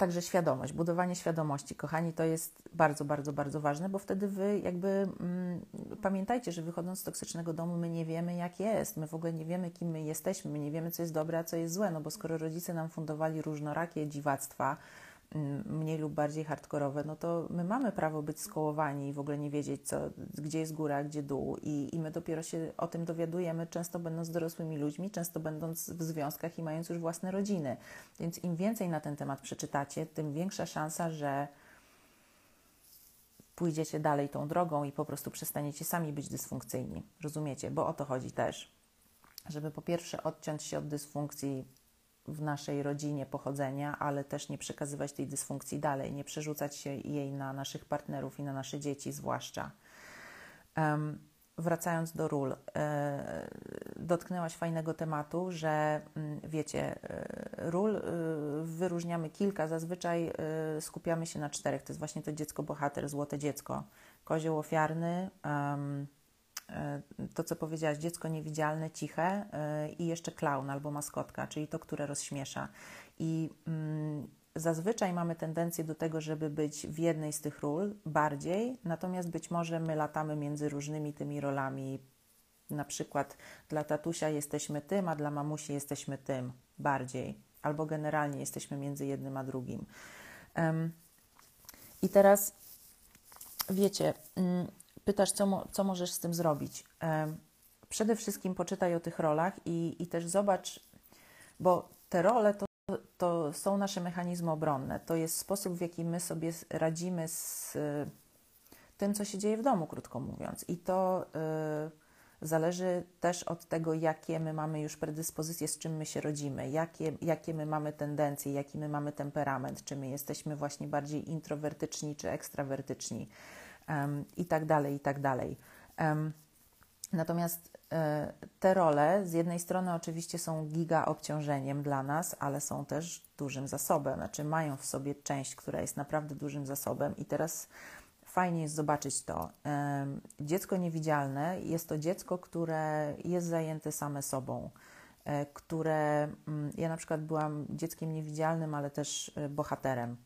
Także świadomość, budowanie świadomości, kochani, to jest bardzo, bardzo, bardzo ważne, bo wtedy wy jakby mm, pamiętajcie, że wychodząc z toksycznego domu, my nie wiemy, jak jest, my w ogóle nie wiemy, kim my jesteśmy, my nie wiemy, co jest dobre, a co jest złe, no bo skoro rodzice nam fundowali różnorakie dziwactwa, mniej lub bardziej hardkorowe, no to my mamy prawo być skołowani i w ogóle nie wiedzieć, co, gdzie jest góra, gdzie dół. I, I my dopiero się o tym dowiadujemy, często będąc dorosłymi ludźmi, często będąc w związkach i mając już własne rodziny. Więc im więcej na ten temat przeczytacie, tym większa szansa, że pójdziecie dalej tą drogą i po prostu przestaniecie sami być dysfunkcyjni. Rozumiecie? Bo o to chodzi też. Żeby po pierwsze odciąć się od dysfunkcji w naszej rodzinie pochodzenia, ale też nie przekazywać tej dysfunkcji dalej, nie przerzucać się jej na naszych partnerów i na nasze dzieci, zwłaszcza. Um, wracając do ról, e, dotknęłaś fajnego tematu, że mm, wiecie, e, ról e, wyróżniamy kilka, zazwyczaj skupiamy się na czterech. To jest właśnie to dziecko bohater, złote dziecko, kozioł ofiarny. Um, to, co powiedziałaś, dziecko niewidzialne, ciche e, i jeszcze klaun albo maskotka, czyli to, które rozśmiesza. I mm, zazwyczaj mamy tendencję do tego, żeby być w jednej z tych ról bardziej, natomiast być może my latamy między różnymi tymi rolami. Na przykład dla tatusia jesteśmy tym, a dla mamusi jesteśmy tym bardziej, albo generalnie jesteśmy między jednym a drugim. Um, I teraz wiecie, um, pytasz, co, co możesz z tym zrobić. Przede wszystkim poczytaj o tych rolach i, i też zobacz, bo te role to, to są nasze mechanizmy obronne. To jest sposób, w jaki my sobie radzimy z tym, co się dzieje w domu, krótko mówiąc. I to y, zależy też od tego, jakie my mamy już predyspozycje, z czym my się rodzimy, jakie, jakie my mamy tendencje, jaki my mamy temperament, czy my jesteśmy właśnie bardziej introwertyczni czy ekstrawertyczni i tak dalej, i tak dalej. Natomiast e, te role z jednej strony oczywiście są giga obciążeniem dla nas, ale są też dużym zasobem, znaczy mają w sobie część, która jest naprawdę dużym zasobem i teraz fajnie jest zobaczyć to. Dziecko niewidzialne jest to dziecko, które jest zajęte same sobą, e, które mm, ja na przykład byłam dzieckiem niewidzialnym, ale też e, bohaterem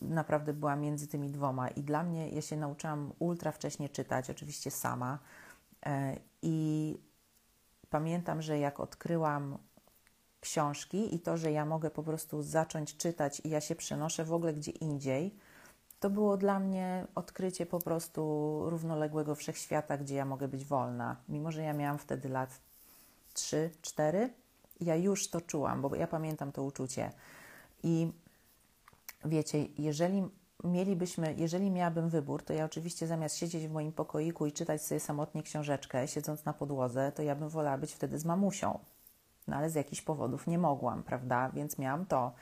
naprawdę była między tymi dwoma. I dla mnie, ja się nauczyłam ultra wcześnie czytać, oczywiście sama. E, I pamiętam, że jak odkryłam książki i to, że ja mogę po prostu zacząć czytać i ja się przenoszę w ogóle gdzie indziej, to było dla mnie odkrycie po prostu równoległego wszechświata, gdzie ja mogę być wolna. Mimo, że ja miałam wtedy lat 3, 4, ja już to czułam, bo ja pamiętam to uczucie. I wiecie, jeżeli mielibyśmy, jeżeli miałabym wybór, to ja oczywiście zamiast siedzieć w moim pokoiku i czytać sobie samotnie książeczkę, siedząc na podłodze, to ja bym wolała być wtedy z mamusią. No ale z jakichś powodów nie mogłam, prawda? Więc miałam to.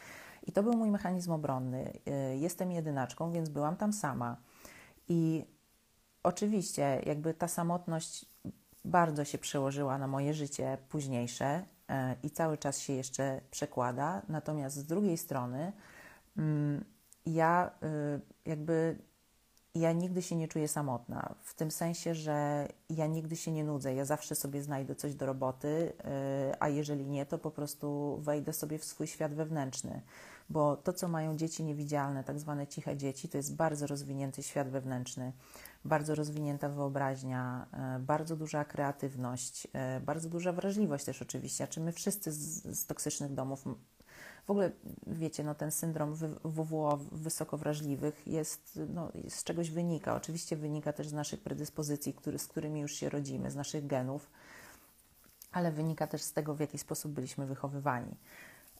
I to był mój mechanizm obronny. Y, jestem jedynaczką, więc byłam tam sama. I oczywiście, jakby ta samotność bardzo się przełożyła na moje życie późniejsze y, i cały czas się jeszcze przekłada. Natomiast z drugiej strony, ja y, jakby ja nigdy się nie czuję samotna, w tym sensie, że ja nigdy się nie nudzę, ja zawsze sobie znajdę coś do roboty, y, a jeżeli nie, to po prostu wejdę sobie w swój świat wewnętrzny, bo to, co mają dzieci niewidzialne, tak zwane ciche dzieci, to jest bardzo rozwinięty świat wewnętrzny, bardzo rozwinięta wyobraźnia, y, bardzo duża kreatywność, bardzo duża wrażliwość też oczywiście, a czy my wszyscy z, z toksycznych domów w ogóle, wiecie, no ten syndrom WWO wysoko wrażliwych jest, no, z czegoś wynika. Oczywiście wynika też z naszych predyspozycji, który, z którymi już się rodzimy, z naszych genów, ale wynika też z tego, w jaki sposób byliśmy wychowywani.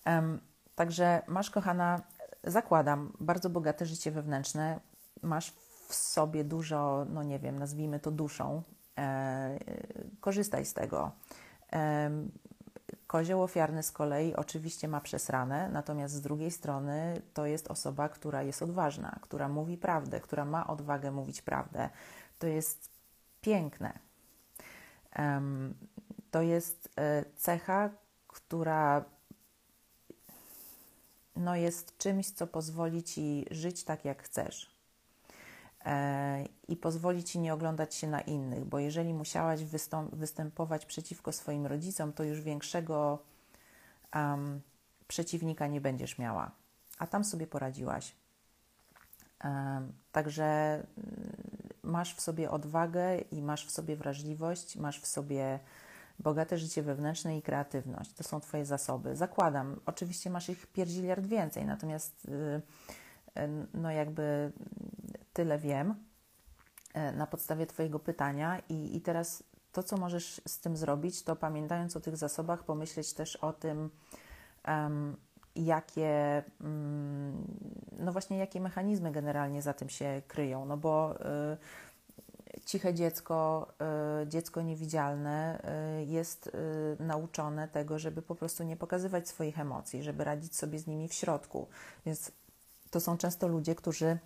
Um, także masz, kochana, zakładam, bardzo bogate życie wewnętrzne, masz w sobie dużo, no nie wiem, nazwijmy to duszą, e, korzystaj z tego. Kozioł ofiarny z kolei oczywiście ma przesrane, natomiast z drugiej strony to jest osoba, która jest odważna, która mówi prawdę, która ma odwagę mówić prawdę. To jest piękne. To jest e, cecha, która no jest czymś, co pozwoli ci żyć tak, jak chcesz. E, i pozwoli ci nie oglądać się na innych, bo jeżeli musiałaś występować przeciwko swoim rodzicom, to już większego um, przeciwnika nie będziesz miała, a tam sobie poradziłaś. Um, także mm, masz w sobie odwagę i masz w sobie wrażliwość, masz w sobie bogate życie wewnętrzne i kreatywność. To są Twoje zasoby. Zakładam, oczywiście masz ich pierdziliard więcej, natomiast yy, no jakby tyle wiem e, na podstawie Twojego pytania i, i teraz to, co możesz z tym zrobić, to pamiętając o tych zasobach, pomyśleć też o tym, um, jakie, um, no właśnie, jakie mechanizmy generalnie za tym się kryją, no bo y, ciche dziecko, y, dziecko niewidzialne y, jest nauczone tego, żeby po prostu nie pokazywać swoich emocji, żeby radzić sobie z nimi w środku, więc to są często ludzie, którzy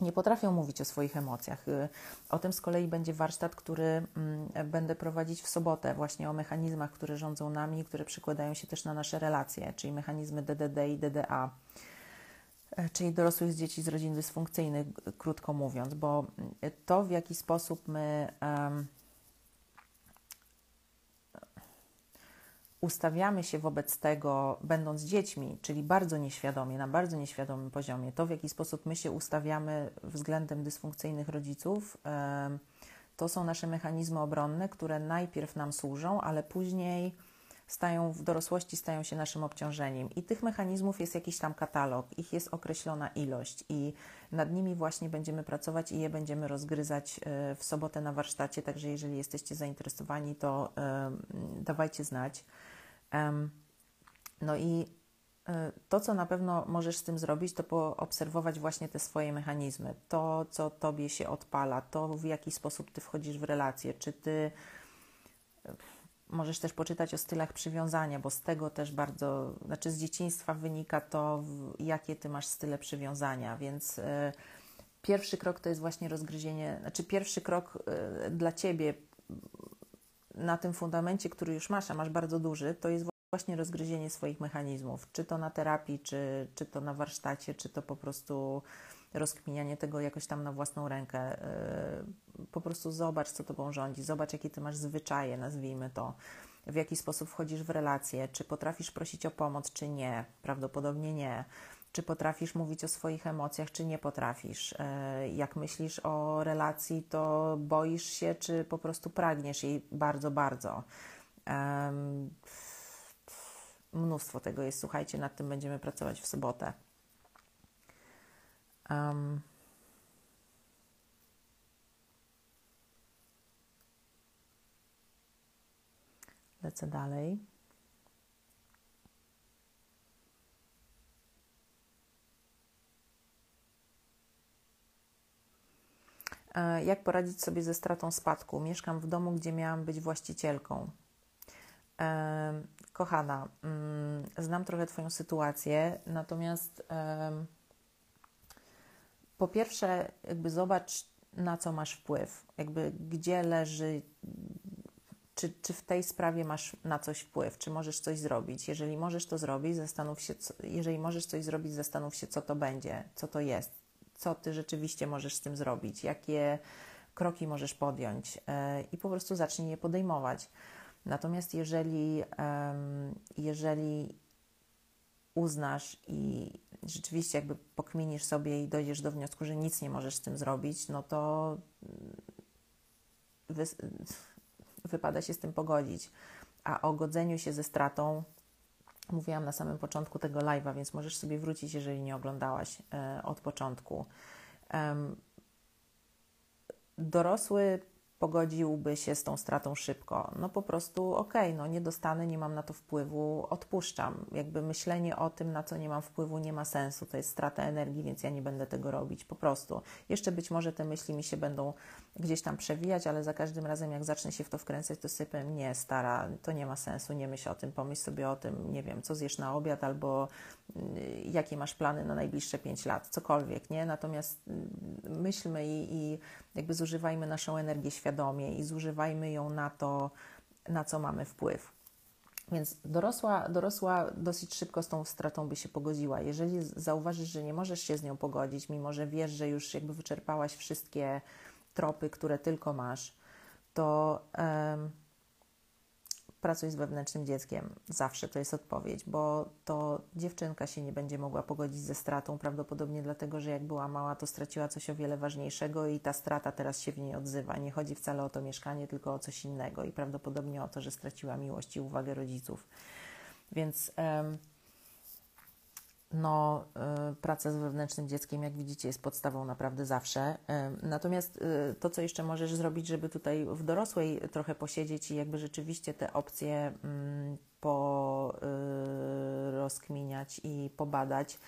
nie potrafią mówić o swoich emocjach. Y, o tym z kolei będzie warsztat, który mm, będę prowadzić w sobotę, właśnie o mechanizmach, które rządzą nami, które przykładają się też na nasze relacje, czyli mechanizmy DDD i DDA, e, czyli dorosłych z dzieci z rodzin dysfunkcyjnych, krótko mówiąc, bo to, w jaki sposób my. Um, ustawiamy się wobec tego, będąc dziećmi, czyli bardzo nieświadomie, na bardzo nieświadomym poziomie, to w jaki sposób my się ustawiamy względem dysfunkcyjnych rodziców, to są nasze mechanizmy obronne, które najpierw nam służą, ale później stają w dorosłości stają się naszym obciążeniem. I tych mechanizmów jest jakiś tam katalog, ich jest określona ilość i nad nimi właśnie będziemy pracować i je będziemy rozgryzać e, w sobotę na warsztacie. Także jeżeli jesteście zainteresowani, to dawajcie znać. No i e, to, co na pewno możesz z tym zrobić, to poobserwować właśnie te swoje mechanizmy, to, co tobie się odpala, to w jaki sposób ty wchodzisz w relacje, czy ty e, możesz też poczytać o stylach przywiązania, bo z tego też bardzo, znaczy z dzieciństwa wynika to, jakie ty masz style przywiązania, więc e, pierwszy krok to jest właśnie rozgryzienie, znaczy pierwszy krok dla ciebie na tym fundamencie, który już masz, a masz bardzo duży, to jest właśnie rozgryzienie swoich mechanizmów, czy to na terapii, czy, czy to na warsztacie, czy to po prostu rozkminianie tego jakoś tam na własną rękę. Yy, po prostu zobacz, co tobą rządzi, zobacz, jakie ty masz zwyczaje, nazwijmy to, w jaki sposób wchodzisz w relacje, czy potrafisz prosić o pomoc, czy nie. Prawdopodobnie nie. Czy potrafisz mówić o swoich emocjach, czy nie potrafisz? Yy, jak myślisz o relacji, to boisz się, czy po prostu pragniesz jej bardzo, bardzo? Mnóstwo tego jest. Słuchajcie, nad tym będziemy pracować w sobotę. Um, lecę dalej. Jak poradzić sobie ze stratą spadku? Mieszkam w domu, gdzie miałam być właścicielką. E, kochana, mm, znam trochę Twoją sytuację, natomiast po pierwsze, jakby zobacz, na co masz wpływ, jakby gdzie leży, czy, czy w tej sprawie masz na coś wpływ, czy możesz coś zrobić. Jeżeli możesz to zrobić, zastanów się, co, jeżeli możesz coś zrobić, zastanów się, co to będzie, co to jest, co ty rzeczywiście możesz z tym zrobić, jakie kroki możesz podjąć yy, i po prostu zacznij je podejmować. Natomiast jeżeli, jeżeli uznasz i rzeczywiście jakby pokminisz sobie i dojdziesz do wniosku, że nic nie możesz z tym zrobić, no to wy, wypada się z tym pogodzić. A o godzeniu się ze stratą mówiłam na samym początku tego live'a, więc możesz sobie wrócić, jeżeli nie oglądałaś e, od początku. dorosły pogodziłby się z tą stratą szybko. No po prostu okej, okay, no nie dostanę, nie mam na to wpływu, odpuszczam. Jakby myślenie o tym, na co nie mam wpływu, nie ma sensu. To jest strata energii, więc ja nie będę tego robić. Po prostu. Jeszcze być może te myśli mi się będą gdzieś tam przewijać, ale za każdym razem, jak zacznę się w to wkręcać, to sobie powiem, nie, stara, to nie ma sensu, nie myśl o tym, pomyśl sobie o tym, nie wiem, co zjesz na obiad albo y, jakie masz plany na najbliższe 5 lat, cokolwiek, nie? Natomiast y, myślmy i, i jakby zużywajmy naszą energię świadomie i zużywajmy ją na to, na co mamy wpływ. Więc dorosła, dorosła dosyć szybko z tą stratą by się pogodziła. Jeżeli zauważysz, że nie możesz się z nią pogodzić, mimo że wiesz, że już jakby wyczerpałaś wszystkie tropy, które tylko masz, to pracuj z wewnętrznym dzieckiem. Zawsze to jest odpowiedź, bo to dziewczynka się nie będzie mogła pogodzić ze stratą, prawdopodobnie dlatego, że jak była mała, to straciła coś o wiele ważniejszego i ta strata teraz się w niej odzywa. Nie chodzi wcale o to mieszkanie, tylko o coś innego i prawdopodobnie o to, że straciła miłość i uwagę rodziców. Więc. No, y, praca z wewnętrznym dzieckiem, jak widzicie, jest podstawą naprawdę zawsze. Y, natomiast y, to, co jeszcze możesz zrobić, żeby tutaj w dorosłej trochę posiedzieć i jakby rzeczywiście te opcje mm, porozkminiać i pobadać,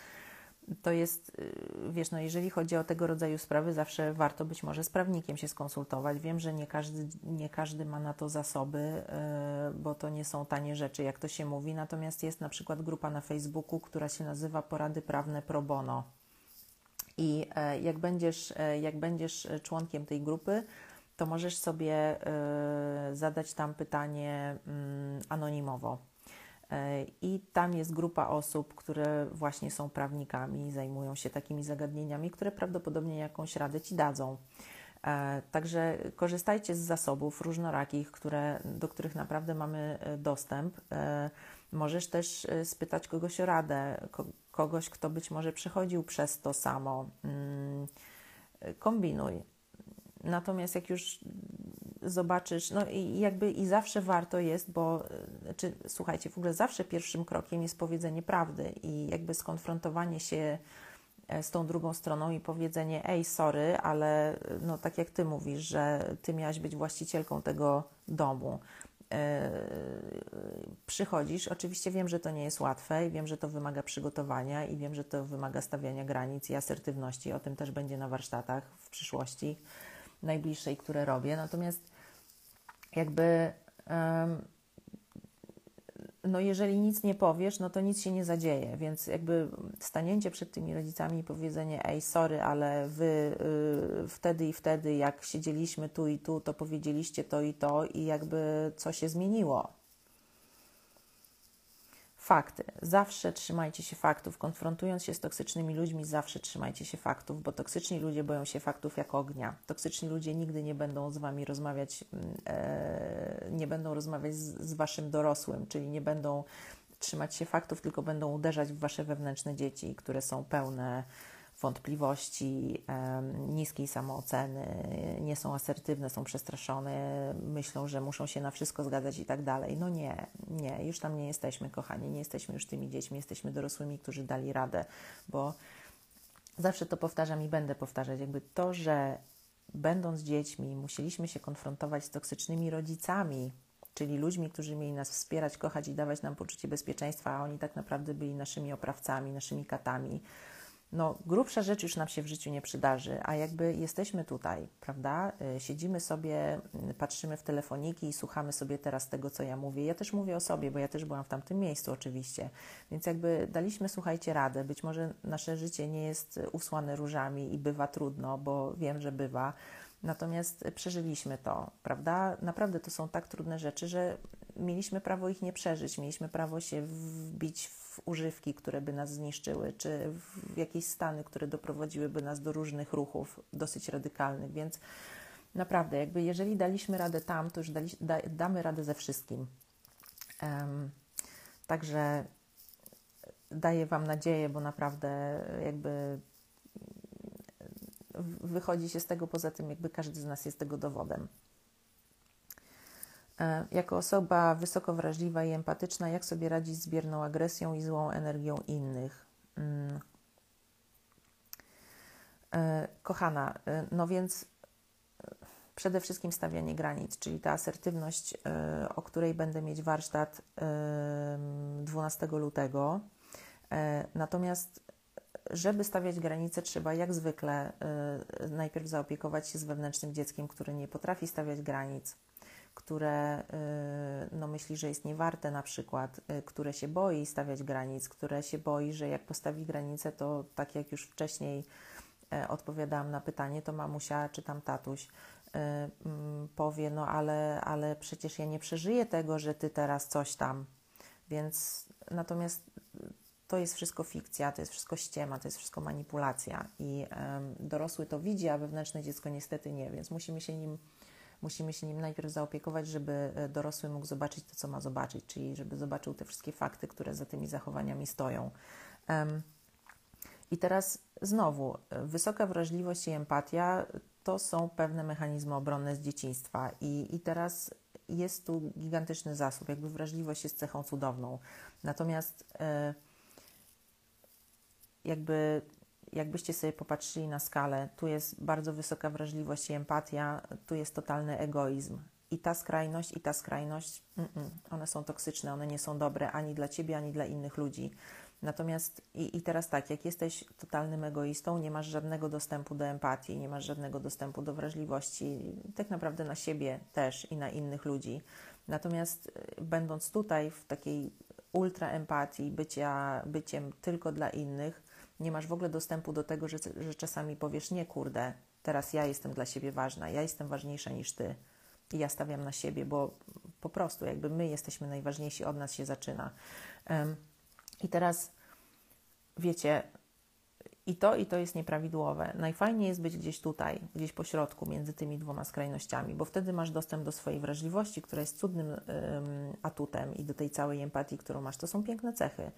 to jest, y, wiesz, no jeżeli chodzi o tego rodzaju sprawy, zawsze warto być może z prawnikiem się skonsultować. Wiem, że nie każdy, nie każdy ma na to zasoby, y, bo to nie są tanie rzeczy, jak to się mówi. Natomiast jest na przykład grupa na Facebooku, która się nazywa Porady Prawne Pro Bono. I e, jak będziesz, e, jak będziesz członkiem tej grupy, to możesz sobie e, zadać tam pytanie mm, anonimowo I tam jest grupa osób, które właśnie są prawnikami, zajmują się takimi zagadnieniami, które prawdopodobnie jakąś radę ci dadzą. E, także korzystajcie z zasobów różnorakich, które, do których naprawdę mamy e, dostęp. Możesz też spytać kogoś o radę, kogoś, kto być może przechodził przez to samo. Mm, kombinuj. Natomiast jak już zobaczysz, no i jakby i zawsze warto jest, bo czy, słuchajcie, w ogóle zawsze pierwszym krokiem jest powiedzenie prawdy i jakby skonfrontowanie się e, z tą drugą stroną i powiedzenie, ej, sorry, ale no tak jak ty mówisz, że ty miałaś być właścicielką tego domu. Przychodzisz. Oczywiście wiem, że to nie jest łatwe i wiem, że to wymaga przygotowania i wiem, że to wymaga stawiania granic i asertywności. O tym też będzie na warsztatach w przyszłości najbliższej, które robię. Natomiast jakby no jeżeli nic nie powiesz, no to nic się nie zadzieje, więc jakby stanięcie przed tymi rodzicami i powiedzenie, ej, sorry, ale wy y, wtedy i wtedy, jak siedzieliśmy tu i tu, to powiedzieliście to i to i jakby co się zmieniło. Fakty. Zawsze trzymajcie się faktów. Konfrontując się z toksycznymi ludźmi, zawsze trzymajcie się faktów, bo toksyczni ludzie boją się faktów jak ognia. Toksyczni ludzie nigdy nie będą z wami rozmawiać, mm, e, nie będą rozmawiać z, z waszym dorosłym, czyli nie będą trzymać się faktów, tylko będą uderzać w wasze wewnętrzne dzieci, które są pełne wątpliwości, niskiej samooceny, nie są asertywne, są przestraszone, myślą, że muszą się na wszystko zgadzać i tak dalej. No nie, nie, już tam nie jesteśmy, kochani, nie jesteśmy już tymi dziećmi, jesteśmy dorosłymi, którzy dali radę, bo zawsze to powtarzam i będę powtarzać, jakby to, że będąc dziećmi musieliśmy się konfrontować z toksycznymi rodzicami, czyli ludźmi, którzy mieli nas wspierać, kochać i dawać nam poczucie bezpieczeństwa, a oni tak naprawdę byli naszymi oprawcami, naszymi katami, no, grubsza rzecz już nam się w życiu nie przydarzy, a jakby jesteśmy tutaj, prawda? Y, siedzimy sobie, y, patrzymy w telefoniki i słuchamy sobie teraz tego, co ja mówię. Ja też mówię o sobie, bo ja też byłam w tamtym miejscu oczywiście. Więc jakby daliśmy, słuchajcie, radę. Być może nasze życie nie jest usłane różami i bywa trudno, bo wiem, że bywa. Natomiast przeżyliśmy to, prawda? Naprawdę to są tak trudne rzeczy, że mieliśmy prawo ich nie przeżyć, mieliśmy prawo się wbić w używki, które by nas zniszczyły, czy w jakieś stany, które doprowadziłyby nas do różnych ruchów dosyć radykalnych, więc naprawdę, jakby jeżeli daliśmy radę tam, to już dali, da, damy radę ze wszystkim. Um, także daję Wam nadzieję, bo naprawdę jakby wychodzi się z tego, poza tym jakby każdy z nas jest tego dowodem. E, jako osoba wysoko wrażliwa i empatyczna, jak sobie radzić z bierną agresją i złą energią innych? Mm. E, kochana, e, no więc przede wszystkim stawianie granic, czyli ta asertywność, o której będę mieć warsztat 12 lutego. Natomiast, żeby stawiać granice, trzeba jak zwykle najpierw zaopiekować się z wewnętrznym dzieckiem, które nie potrafi stawiać granic które y, no, myśli, że jest niewarte na przykład, y, które się boi stawiać granic, które się boi, że jak postawi granice, to tak jak już wcześniej odpowiadałam na pytanie, to mamusia czy tam tatuś y, mm, powie, no ale, ale przecież ja nie przeżyję tego, że ty teraz coś tam. Więc natomiast to jest wszystko fikcja, to jest wszystko ściema, to jest wszystko manipulacja i dorosły to widzi, a wewnętrzne dziecko niestety nie, więc musimy się nim musimy się nim najpierw zaopiekować, żeby e, dorosły mógł zobaczyć to, co ma zobaczyć, czyli żeby zobaczył te wszystkie fakty, które za tymi zachowaniami stoją. I teraz znowu, e, wysoka wrażliwość i empatia to są pewne mechanizmy obronne z dzieciństwa, i, i teraz jest tu gigantyczny zasób. Jakby wrażliwość jest cechą cudowną. Natomiast e, jakby jakbyście sobie popatrzyli na skalę, tu jest bardzo wysoka wrażliwość i empatia, tu jest totalny egoizm. I ta skrajność, i ta skrajność, mm -mm, one są toksyczne, one nie są dobre ani dla ciebie, ani dla innych ludzi. Natomiast i, i teraz tak, jak jesteś totalnym egoistą, nie masz żadnego dostępu do empatii, nie masz żadnego dostępu do wrażliwości, tak naprawdę na siebie też i na innych ludzi. Natomiast y, będąc tutaj w takiej ultra empatii, bycia, byciem tylko dla innych, nie masz w ogóle dostępu do tego, że, że czasami powiesz, nie kurde, teraz ja jestem dla siebie ważna, ja jestem ważniejsza niż ty i ja stawiam na siebie, bo po prostu jakby my jesteśmy najważniejsi, od nas się zaczyna. Um, I teraz wiecie, i to, i to jest nieprawidłowe. Najfajniej jest być gdzieś tutaj, gdzieś po środku między tymi dwoma skrajnościami, bo wtedy masz dostęp do swojej wrażliwości, która jest cudnym atutem i do tej całej empatii, którą masz. To są piękne cechy.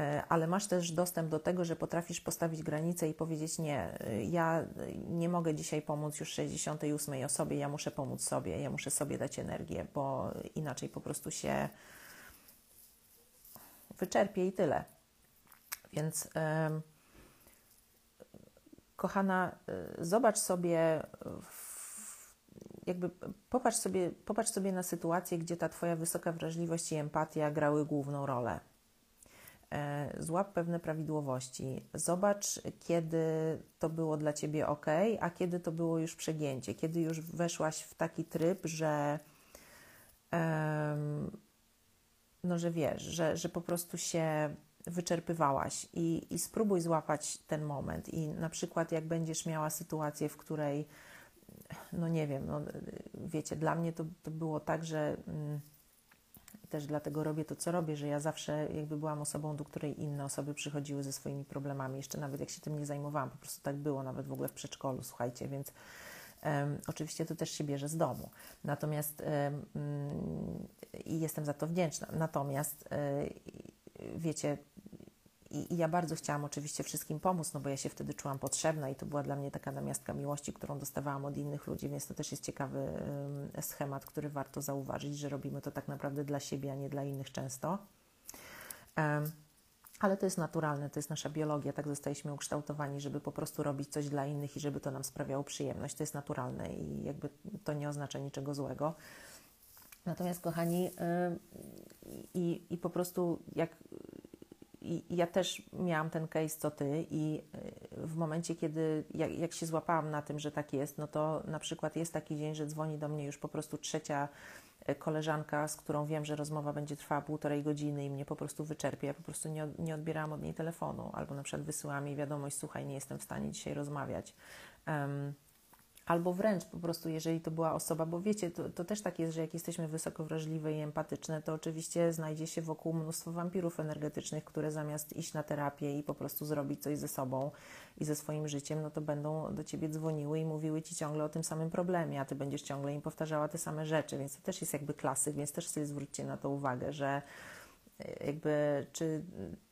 E, ale masz też dostęp do tego, że potrafisz postawić granicę i powiedzieć: Nie, ja nie mogę dzisiaj pomóc już 68 osobie, ja muszę pomóc sobie, ja muszę sobie dać energię, bo inaczej po prostu się wyczerpię i tyle. Więc kochana, e, zobacz sobie, jakby popatrz sobie, popatrz sobie na sytuację, gdzie ta Twoja wysoka wrażliwość i empatia grały główną rolę złap pewne prawidłowości. Zobacz, kiedy to było dla ciebie ok, a kiedy to było już przegięcie, kiedy już weszłaś w taki tryb, że. no, że wiesz, że, że po prostu się wyczerpywałaś i, i spróbuj złapać ten moment. I na przykład, jak będziesz miała sytuację, w której, no nie wiem, no, wiecie, dla mnie to, to było tak, że. Mm, też dlatego robię to, co robię, że ja zawsze jakby byłam osobą, do której inne osoby przychodziły ze swoimi problemami. Jeszcze nawet jak się tym nie zajmowałam, po prostu tak było, nawet w ogóle w przedszkolu, słuchajcie, więc um, oczywiście to też się bierze z domu. Natomiast um, i jestem za to wdzięczna. Natomiast y, wiecie, i, I, ja bardzo chciałam oczywiście wszystkim pomóc, no bo ja się wtedy czułam potrzebna i to była dla mnie taka namiastka miłości, którą dostawałam od innych ludzi, więc to też jest ciekawy schemat, który warto zauważyć, że robimy to tak naprawdę dla siebie, a nie dla innych często. Ale to jest naturalne, to jest nasza biologia, tak zostaliśmy ukształtowani, żeby po prostu robić coś dla innych i żeby to nam sprawiało przyjemność. To jest naturalne i jakby to nie oznacza niczego złego. Natomiast, kochani, i, i po prostu jak i ja też miałam ten case co ty i y, w momencie, kiedy jak, jak, się złapałam na tym, że tak jest, no to na przykład jest taki dzień, że dzwoni do mnie już po prostu trzecia y, koleżanka, z którą wiem, że rozmowa będzie trwała półtorej godziny i mnie po prostu wyczerpie. Ja po prostu nie, nie odbierałam od niej telefonu albo na przykład wysyłam jej wiadomość, słuchaj, nie jestem w stanie dzisiaj rozmawiać. Um, Albo wręcz po prostu, jeżeli to była osoba, bo wiecie, to, to, też tak jest, że jak jesteśmy wysoko wrażliwe i empatyczne, to oczywiście znajdzie się wokół mnóstwo wampirów energetycznych, które zamiast iść na terapię i po prostu zrobić coś ze sobą i ze swoim życiem, no to będą do ciebie dzwoniły i mówiły ci ciągle o tym samym problemie, a ty będziesz ciągle im powtarzała te same rzeczy, więc to też jest jakby klasyk, więc też sobie zwróćcie na to uwagę, że jakby czy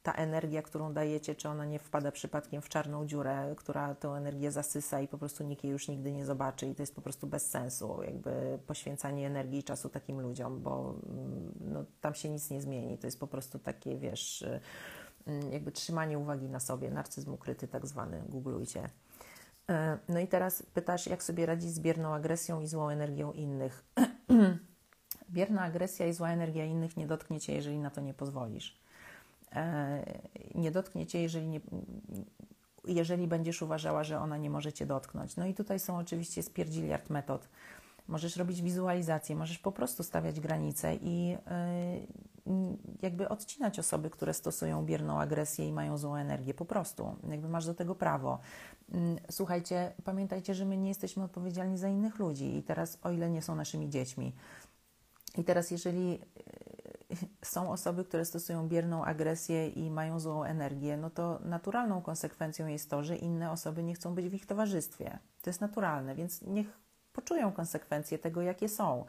ta energia, którą dajecie, czy ona nie wpada przypadkiem w czarną dziurę, która tę energię zasysa i po prostu nikt jej już nigdy nie zobaczy i to jest po prostu bez sensu, jakby poświęcanie energii i czasu takim ludziom, bo mm, no, tam się nic nie zmieni, to jest po prostu takie, wiesz, mm, jakby trzymanie uwagi na sobie, narcyzm ukryty tak zwany, googlujcie. E, no i teraz pytasz, jak sobie radzić z bierną agresją i złą energią innych. [CLEARS THROAT] Bierna agresja i zła energia innych nie dotknie cię, jeżeli na to nie pozwolisz. E, nie dotknie cię, jeżeli, nie, jeżeli będziesz uważała, że ona nie może cię dotknąć. No i tutaj są oczywiście spierdziliard metod. Możesz robić wizualizację, możesz po prostu stawiać granice i e, jakby odcinać osoby, które stosują bierną agresję i mają złą energię. Po prostu, jakby masz do tego prawo. Mm, słuchajcie, pamiętajcie, że my nie jesteśmy odpowiedzialni za innych ludzi i teraz, o ile nie są naszymi dziećmi, i teraz, jeżeli e, są osoby, które stosują bierną agresję i mają złą energię, no to naturalną konsekwencją jest to, że inne osoby nie chcą być w ich towarzystwie. To jest naturalne, więc niech poczują konsekwencje tego, jakie są.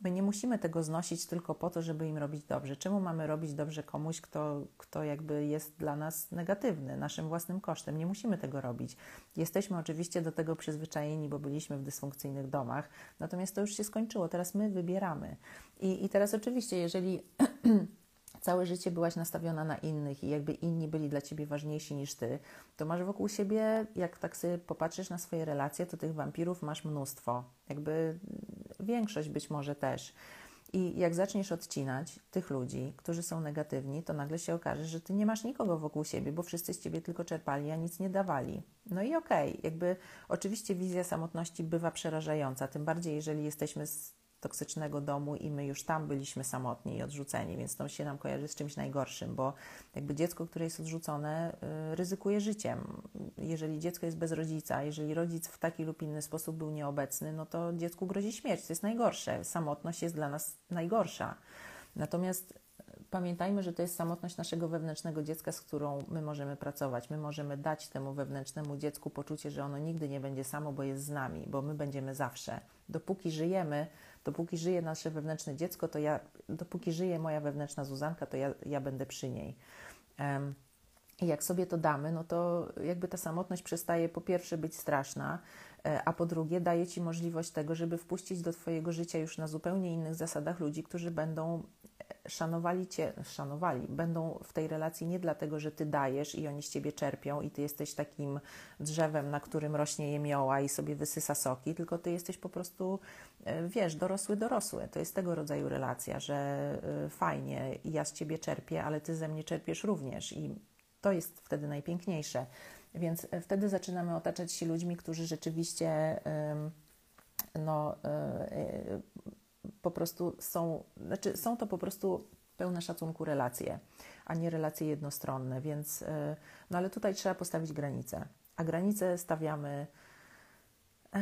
My nie musimy tego znosić tylko po to, żeby im robić dobrze. Czemu mamy robić dobrze komuś, kto, kto jakby jest dla nas negatywny, naszym własnym kosztem? Nie musimy tego robić. Jesteśmy oczywiście do tego przyzwyczajeni, bo byliśmy w dysfunkcyjnych domach, natomiast to już się skończyło. Teraz my wybieramy. I, i teraz oczywiście, jeżeli [CLEARS THROAT] całe życie byłaś nastawiona na innych i jakby inni byli dla ciebie ważniejsi niż ty, to masz wokół siebie, jak tak sobie popatrzysz na swoje relacje, to tych wampirów masz mnóstwo. Jakby większość być może też. I jak zaczniesz odcinać tych ludzi, którzy są negatywni, to nagle się okaże, że ty nie masz nikogo wokół siebie, bo wszyscy z ciebie tylko czerpali, a nic nie dawali. No i okej, okay, jakby oczywiście wizja samotności bywa przerażająca, tym bardziej jeżeli jesteśmy z toksycznego domu i my już tam byliśmy samotni i odrzuceni, więc to się nam kojarzy z czymś najgorszym, bo jakby dziecko, które jest odrzucone, y, ryzykuje życiem. Jeżeli dziecko jest bez rodzica, jeżeli rodzic w taki lub inny sposób był nieobecny, no to dziecku grozi śmierć. To jest najgorsze. Samotność jest dla nas najgorsza. Natomiast pamiętajmy, że to jest samotność naszego wewnętrznego dziecka, z którą my możemy pracować. My możemy dać temu wewnętrznemu dziecku poczucie, że ono nigdy nie będzie samo, bo jest z nami, bo my będziemy zawsze. Dopóki żyjemy, dopóki żyje nasze wewnętrzne dziecko, to ja, dopóki żyje moja wewnętrzna Zuzanka, to ja, ja będę przy niej. Um, i jak sobie to damy, no to jakby ta samotność przestaje po pierwsze być straszna, e, a po drugie daje Ci możliwość tego, żeby wpuścić do Twojego życia już na zupełnie innych zasadach ludzi, którzy będą szanowali cię, szanowali, będą w tej relacji nie dlatego, że ty dajesz i oni z ciebie czerpią i ty jesteś takim drzewem, na którym rośnie jemioła i sobie wysysa soki, tylko ty jesteś po prostu, e, wiesz, dorosły, dorosły. To jest tego rodzaju relacja, że e, fajnie, ja z ciebie czerpię, ale ty ze mnie czerpiesz również i to jest wtedy najpiękniejsze. Więc e, wtedy zaczynamy otaczać się ludźmi, którzy rzeczywiście no, po prostu są, znaczy są to po prostu pełne szacunku relacje, a nie relacje jednostronne, więc e, no ale tutaj trzeba postawić granice, a granice stawiamy e,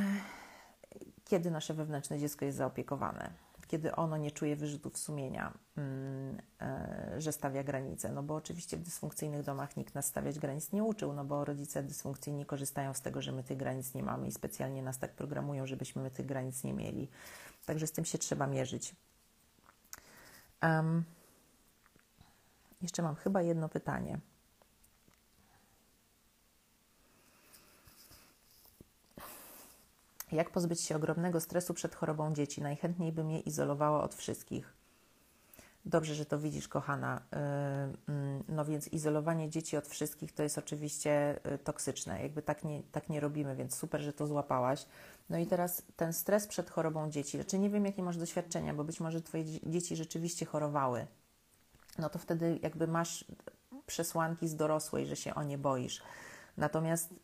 kiedy nasze wewnętrzne dziecko jest zaopiekowane, kiedy ono nie czuje wyrzutów sumienia, mm, e, że stawia granice. No bo oczywiście w dysfunkcyjnych domach nikt nas stawiać granic nie uczył, no bo rodzice dysfunkcyjni korzystają z tego, że my tych granic nie mamy i specjalnie nas tak programują, żebyśmy my tych granic nie mieli. Także z tym się trzeba mierzyć. Um, jeszcze mam chyba jedno pytanie. Jak pozbyć się ogromnego stresu przed chorobą dzieci? Najchętniej bym je izolowała od wszystkich. Dobrze, że to widzisz, kochana. Y, mm, no więc izolowanie dzieci od wszystkich to jest oczywiście y, toksyczne. Jakby tak nie, tak nie robimy, więc super, że to złapałaś. No i teraz ten stres przed chorobą dzieci. Znaczy nie wiem, jakie masz doświadczenia, bo być może Twoje dzieci rzeczywiście chorowały. No to wtedy jakby masz przesłanki z dorosłej, że się o nie boisz. Natomiast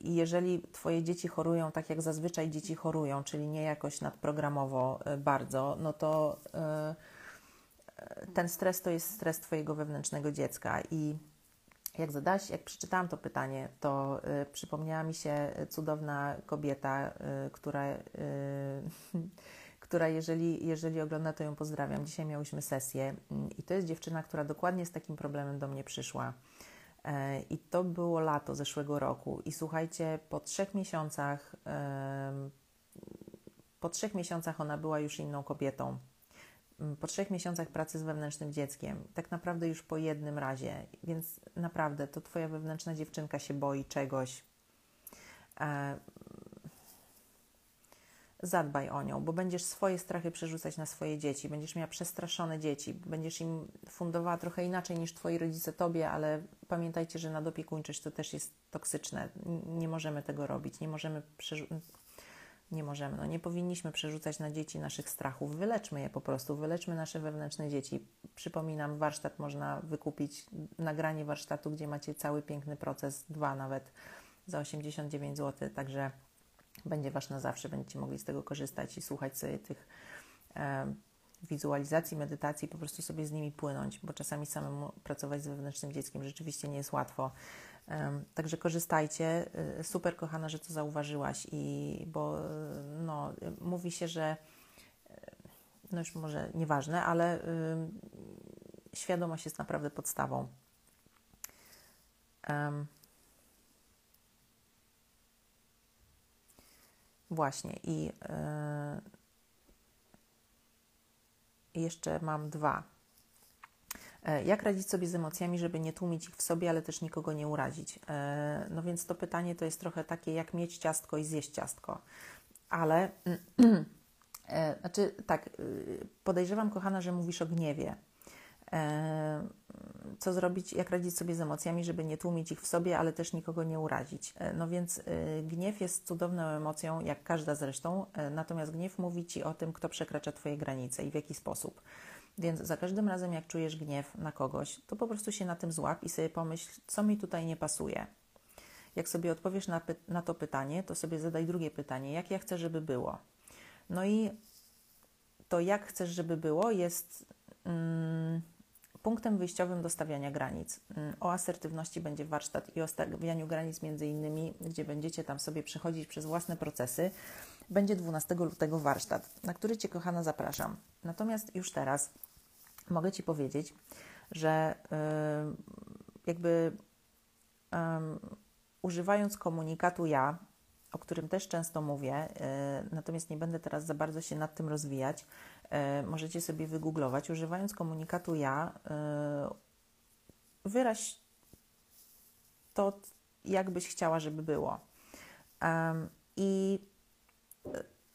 jeżeli Twoje dzieci chorują tak, jak zazwyczaj dzieci chorują, czyli nie jakoś nadprogramowo bardzo, no to ten stres to jest stres Twojego wewnętrznego dziecka i jak zadałaś, jak przeczytałam to pytanie, to y, przypomniała mi się cudowna kobieta, y, która, y, [LAUGHS] która jeżeli, jeżeli ogląda, to ją pozdrawiam. Dzisiaj miałyśmy sesję i to jest dziewczyna, która dokładnie z takim problemem do mnie przyszła. E, I to było lato zeszłego roku. I słuchajcie, po trzech miesiącach, po trzech miesiącach ona była już inną kobietą po trzech miesiącach pracy z wewnętrznym dzieckiem, tak naprawdę już po jednym razie, więc naprawdę to Twoja wewnętrzna dziewczynka się boi czegoś. E, zadbaj o nią, bo będziesz swoje strachy przerzucać na swoje dzieci, będziesz miała przestraszone dzieci, będziesz im fundowała trochę inaczej niż Twoi rodzice Tobie, ale pamiętajcie, że nadopiekuńczość to też jest toksyczne. Nie możemy tego robić, nie możemy przerzucać nie możemy. No, nie powinniśmy przerzucać na dzieci naszych strachów. Wyleczmy je po prostu, wyleczmy nasze wewnętrzne dzieci. Przypominam, warsztat można wykupić, nagranie warsztatu, gdzie macie cały piękny proces, dwa nawet, za 89 zł, także będzie Wasz na zawsze, będziecie mogli z tego korzystać i słuchać sobie tych e, wizualizacji, medytacji, po prostu sobie z nimi płynąć, bo czasami samemu pracować z wewnętrznym dzieckiem rzeczywiście nie jest łatwo. Także korzystajcie. Y, super, kochana, że to zauważyłaś, i bo no, mówi się, że y, no już może nieważne, ale y, świadomość jest naprawdę podstawą. Właśnie i y, jeszcze mam dwa jak radzić sobie z emocjami, żeby nie tłumić ich w sobie, ale też nikogo nie urazić? E, no więc to pytanie to jest trochę takie, jak mieć ciastko i zjeść ciastko. Ale, [CLEARS THROAT] e, znaczy tak, podejrzewam, kochana, że mówisz o gniewie. Co zrobić, jak radzić sobie z emocjami, żeby nie tłumić ich w sobie, ale też nikogo nie urazić? No więc gniew jest cudowną emocją, jak każda zresztą, natomiast gniew mówi Ci o tym, kto przekracza Twoje granice i w jaki sposób. Więc za każdym razem, jak czujesz gniew na kogoś, to po prostu się na tym złap i sobie pomyśl, co mi tutaj nie pasuje. Jak sobie odpowiesz na, na to pytanie, to sobie zadaj drugie pytanie, jak ja chcę, żeby było. No i to, jak chcesz, żeby było, jest mm, punktem wyjściowym do stawiania granic. Mm, o asertywności będzie warsztat i o stawianiu granic między innymi, gdzie będziecie tam sobie przechodzić przez własne procesy. Będzie 12 lutego warsztat, na który Cię, kochana, zapraszam. Natomiast już teraz mogę Ci powiedzieć, że yy, jakby używając komunikatu ja, o którym też często mówię, yy, natomiast nie będę teraz za bardzo się nad tym rozwijać, y, możecie sobie wygooglować. Używając komunikatu ja, y, wyraź to, jak byś chciała, żeby było. I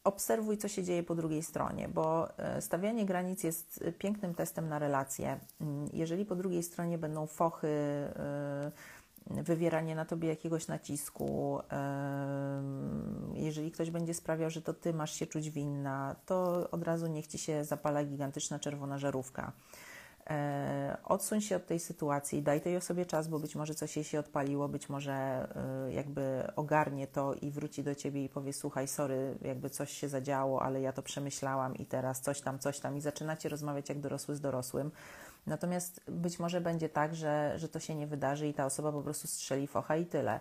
obserwuj, co się dzieje po drugiej stronie, bo e, stawianie granic jest pięknym testem na relacje. Mm, jeżeli po drugiej stronie będą fochy, e, wywieranie na tobie jakiegoś nacisku, e, jeżeli ktoś będzie sprawiał, że to ty masz się czuć winna, to od razu niech ci się zapala gigantyczna czerwona żarówka. E, odsuń się od tej sytuacji, daj tej osobie czas, bo być może coś jej się odpaliło, być może e, jakby ogarnie to i wróci do ciebie i powie: Słuchaj, sorry, jakby coś się zadziało, ale ja to przemyślałam i teraz coś tam, coś tam, i zaczynacie rozmawiać jak dorosły z dorosłym. Natomiast być może będzie tak, że, że to się nie wydarzy i ta osoba po prostu strzeli focha i tyle.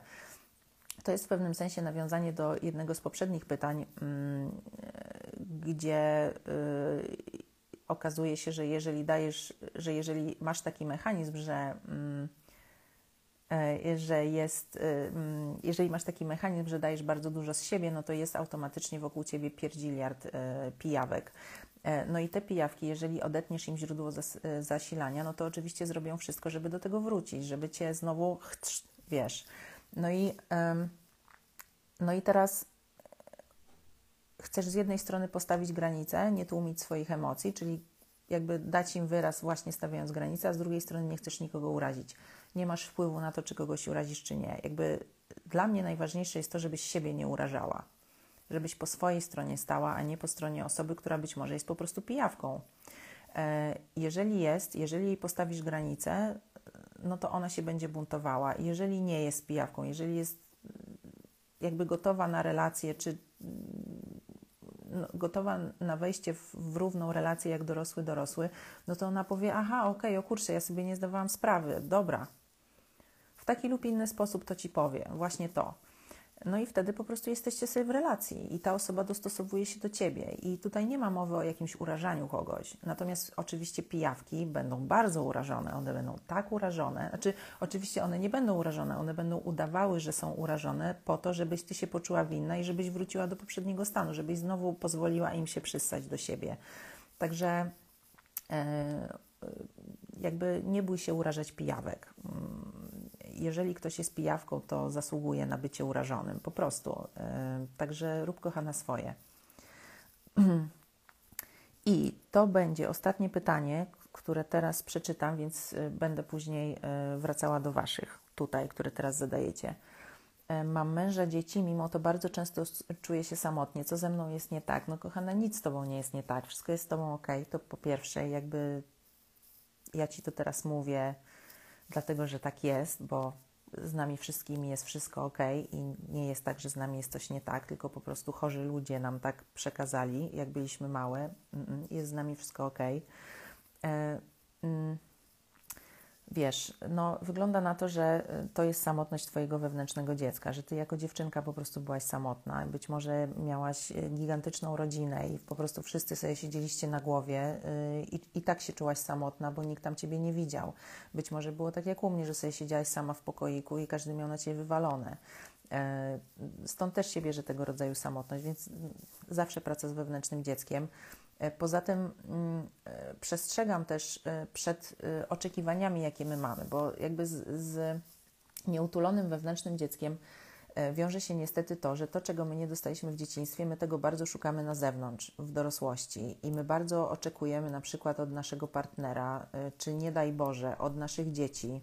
To jest w pewnym sensie nawiązanie do jednego z poprzednich pytań, mm, gdzie y, okazuje się, że jeżeli dajesz, że jeżeli masz taki mechanizm, że mm, e, że jest, y, mm, jeżeli masz taki mechanizm, że dajesz bardzo dużo z siebie, no to jest automatycznie wokół ciebie pierdziliard e, pijawek. E, no i te pijawki, jeżeli odetniesz im źródło zasilania, no to oczywiście zrobią wszystko, żeby do tego wrócić, żeby cię znowu, wiesz. No i, no i teraz chcesz z jednej strony postawić granicę, nie tłumić swoich emocji, czyli jakby dać im wyraz właśnie stawiając granicę, a z drugiej strony nie chcesz nikogo urazić. Nie masz wpływu na to, czy kogoś urazisz, czy nie. Jakby dla mnie najważniejsze jest to, żebyś siebie nie urażała. Żebyś po swojej stronie stała, a nie po stronie osoby, która być może jest po prostu pijawką. E, jeżeli jest, jeżeli jej postawisz granicę, no to ona się będzie buntowała. Jeżeli nie jest pijawką, jeżeli jest jakby gotowa na relację, czy gotowa na wejście w, w, równą relację jak dorosły dorosły, no to ona powie, aha, okej, okay, o kurczę, ja sobie nie zdawałam sprawy, dobra. W taki lub inny sposób to Ci powie, właśnie to. No i wtedy po prostu jesteście sobie w relacji i ta osoba dostosowuje się do ciebie. I tutaj nie ma mowy o jakimś urażaniu kogoś. Natomiast oczywiście pijawki będą bardzo urażone, one będą tak urażone. Znaczy, oczywiście one nie będą urażone, one będą udawały, że są urażone po to, żebyś ty się poczuła winna i żebyś wróciła do poprzedniego stanu, żebyś znowu pozwoliła im się przystać do siebie. Także e, jakby nie bój się urażać pijawek jeżeli ktoś jest pijawką, to zasługuje na bycie urażonym, po prostu. E, także rób kochana swoje. [CLEARS THROAT] I to będzie ostatnie pytanie, które teraz przeczytam, więc e, będę później e, wracała do Waszych tutaj, które teraz zadajecie. Mam męża, dzieci, mimo to bardzo często czuję się samotnie. Co ze mną jest nie tak? No, kochana, nic z Tobą nie jest nie tak. Wszystko jest z Tobą ok. To po pierwsze, jakby ja Ci to teraz mówię, dlatego że tak jest, bo z nami wszystkimi jest wszystko ok i nie jest tak, że z nami jest coś nie tak, tylko po prostu chorzy ludzie nam tak przekazali, jak byliśmy małe, jest z nami wszystko ok. Mm, wiesz, no, wygląda na to, że y, to jest samotność Twojego wewnętrznego dziecka, że Ty jako dziewczynka po prostu byłaś samotna. Być może miałaś y, gigantyczną rodzinę i po prostu wszyscy sobie siedzieliście na głowie y, i, i tak się czułaś samotna, bo nikt tam Ciebie nie widział. Być może było tak jak u mnie, że sobie siedziałaś sama w pokoiku i każdy miał na Ciebie wywalone. E, stąd też się bierze tego rodzaju samotność, więc zawsze praca z wewnętrznym dzieckiem. E, poza tym mm, e, przestrzegam też e, przed oczekiwaniami, jakie my mamy, bo jakby z, z nieutulonym wewnętrznym dzieckiem wiąże się niestety to, że to, czego my nie dostaliśmy w dzieciństwie, my tego bardzo szukamy na zewnątrz, w dorosłości. I my bardzo oczekujemy na przykład od naszego partnera, czy nie daj Boże, od naszych dzieci,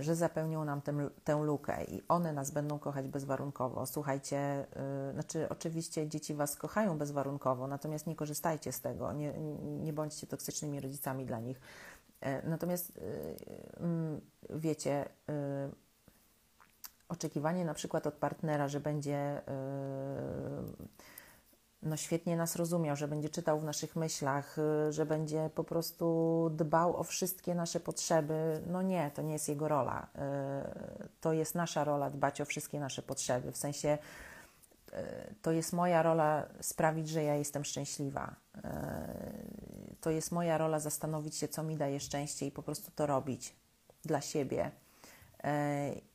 że zapełnią nam tę, tę lukę i one nas będą kochać bezwarunkowo. Słuchajcie, yy, znaczy oczywiście dzieci Was kochają bezwarunkowo, natomiast nie korzystajcie z tego, nie, nie bądźcie toksycznymi rodzicami dla nich. Yy, natomiast yy, wiecie, oczekiwanie na przykład od partnera, że będzie no świetnie nas rozumiał, że będzie czytał w naszych myślach, y, że będzie po prostu dbał o wszystkie nasze potrzeby. No nie, to nie jest jego rola. Y, to jest nasza rola dbać o wszystkie nasze potrzeby. W sensie y, to jest moja rola sprawić, że ja jestem szczęśliwa. To jest moja rola zastanowić się, co mi daje szczęście i po prostu to robić dla siebie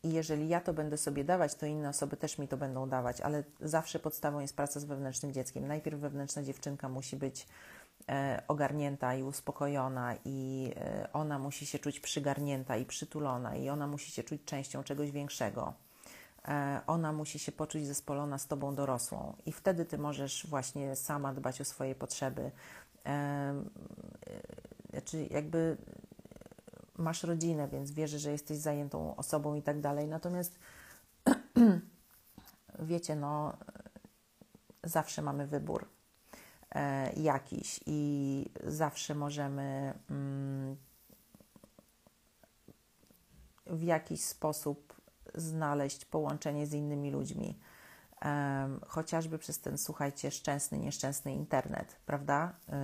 i jeżeli ja to będę sobie dawać, to inne osoby też mi to będą dawać, ale zawsze podstawą jest praca z wewnętrznym dzieckiem. Najpierw wewnętrzna dziewczynka musi być e, ogarnięta i uspokojona, i e, ona musi się czuć przygarnięta i przytulona, i ona musi się czuć częścią czegoś większego. E, ona musi się poczuć zespolona z tobą dorosłą, i wtedy ty możesz właśnie sama dbać o swoje potrzeby. Znaczy, jakby masz rodzinę, więc wierzę, że jesteś zajętą osobą i tak dalej. Natomiast [CLEARS THROAT] wiecie, no, zawsze mamy wybór e, jakiś i zawsze możemy mm, w jakiś sposób znaleźć połączenie z innymi ludźmi. Um, chociażby przez ten, słuchajcie, szczęsny, nieszczęsny internet, prawda? Yy,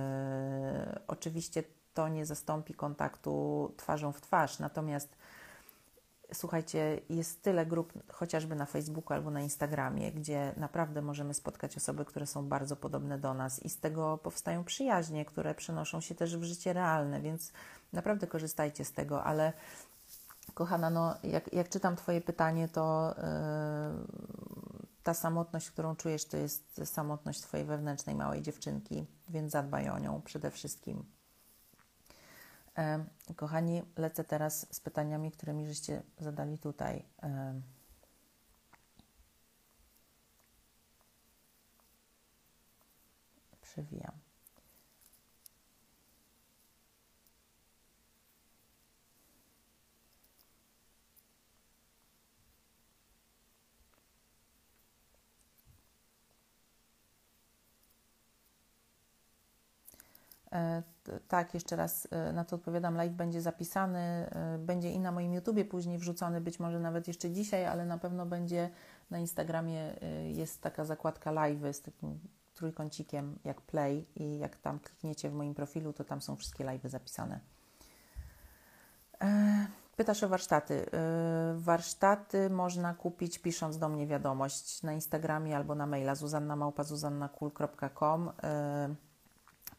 oczywiście to nie zastąpi kontaktu twarzą w twarz. Natomiast słuchajcie, jest tyle grup, chociażby na Facebooku albo na Instagramie, gdzie naprawdę możemy spotkać osoby, które są bardzo podobne do nas i z tego powstają przyjaźnie, które przenoszą się też w życie realne, więc naprawdę korzystajcie z tego, ale kochana, no, jak, jak czytam Twoje pytanie, to yy, ta samotność, którą czujesz, to jest samotność Twojej wewnętrznej małej dziewczynki, więc zadbaj o nią przede wszystkim. Kochani, lecę teraz z pytaniami, które mi żeście zadali tutaj. Przewijam. Tak, jeszcze raz na to odpowiadam. Live będzie zapisany, będzie i na moim YouTubie później wrzucony, być może nawet jeszcze dzisiaj, ale na pewno będzie na Instagramie. Jest taka zakładka live z takim trójkącikiem jak play i jak tam klikniecie w moim profilu, to tam są wszystkie live zapisane. Pytasz o warsztaty. Warsztaty można kupić pisząc do mnie wiadomość na Instagramie albo na maila zuzannamałpa.zuzannakul.com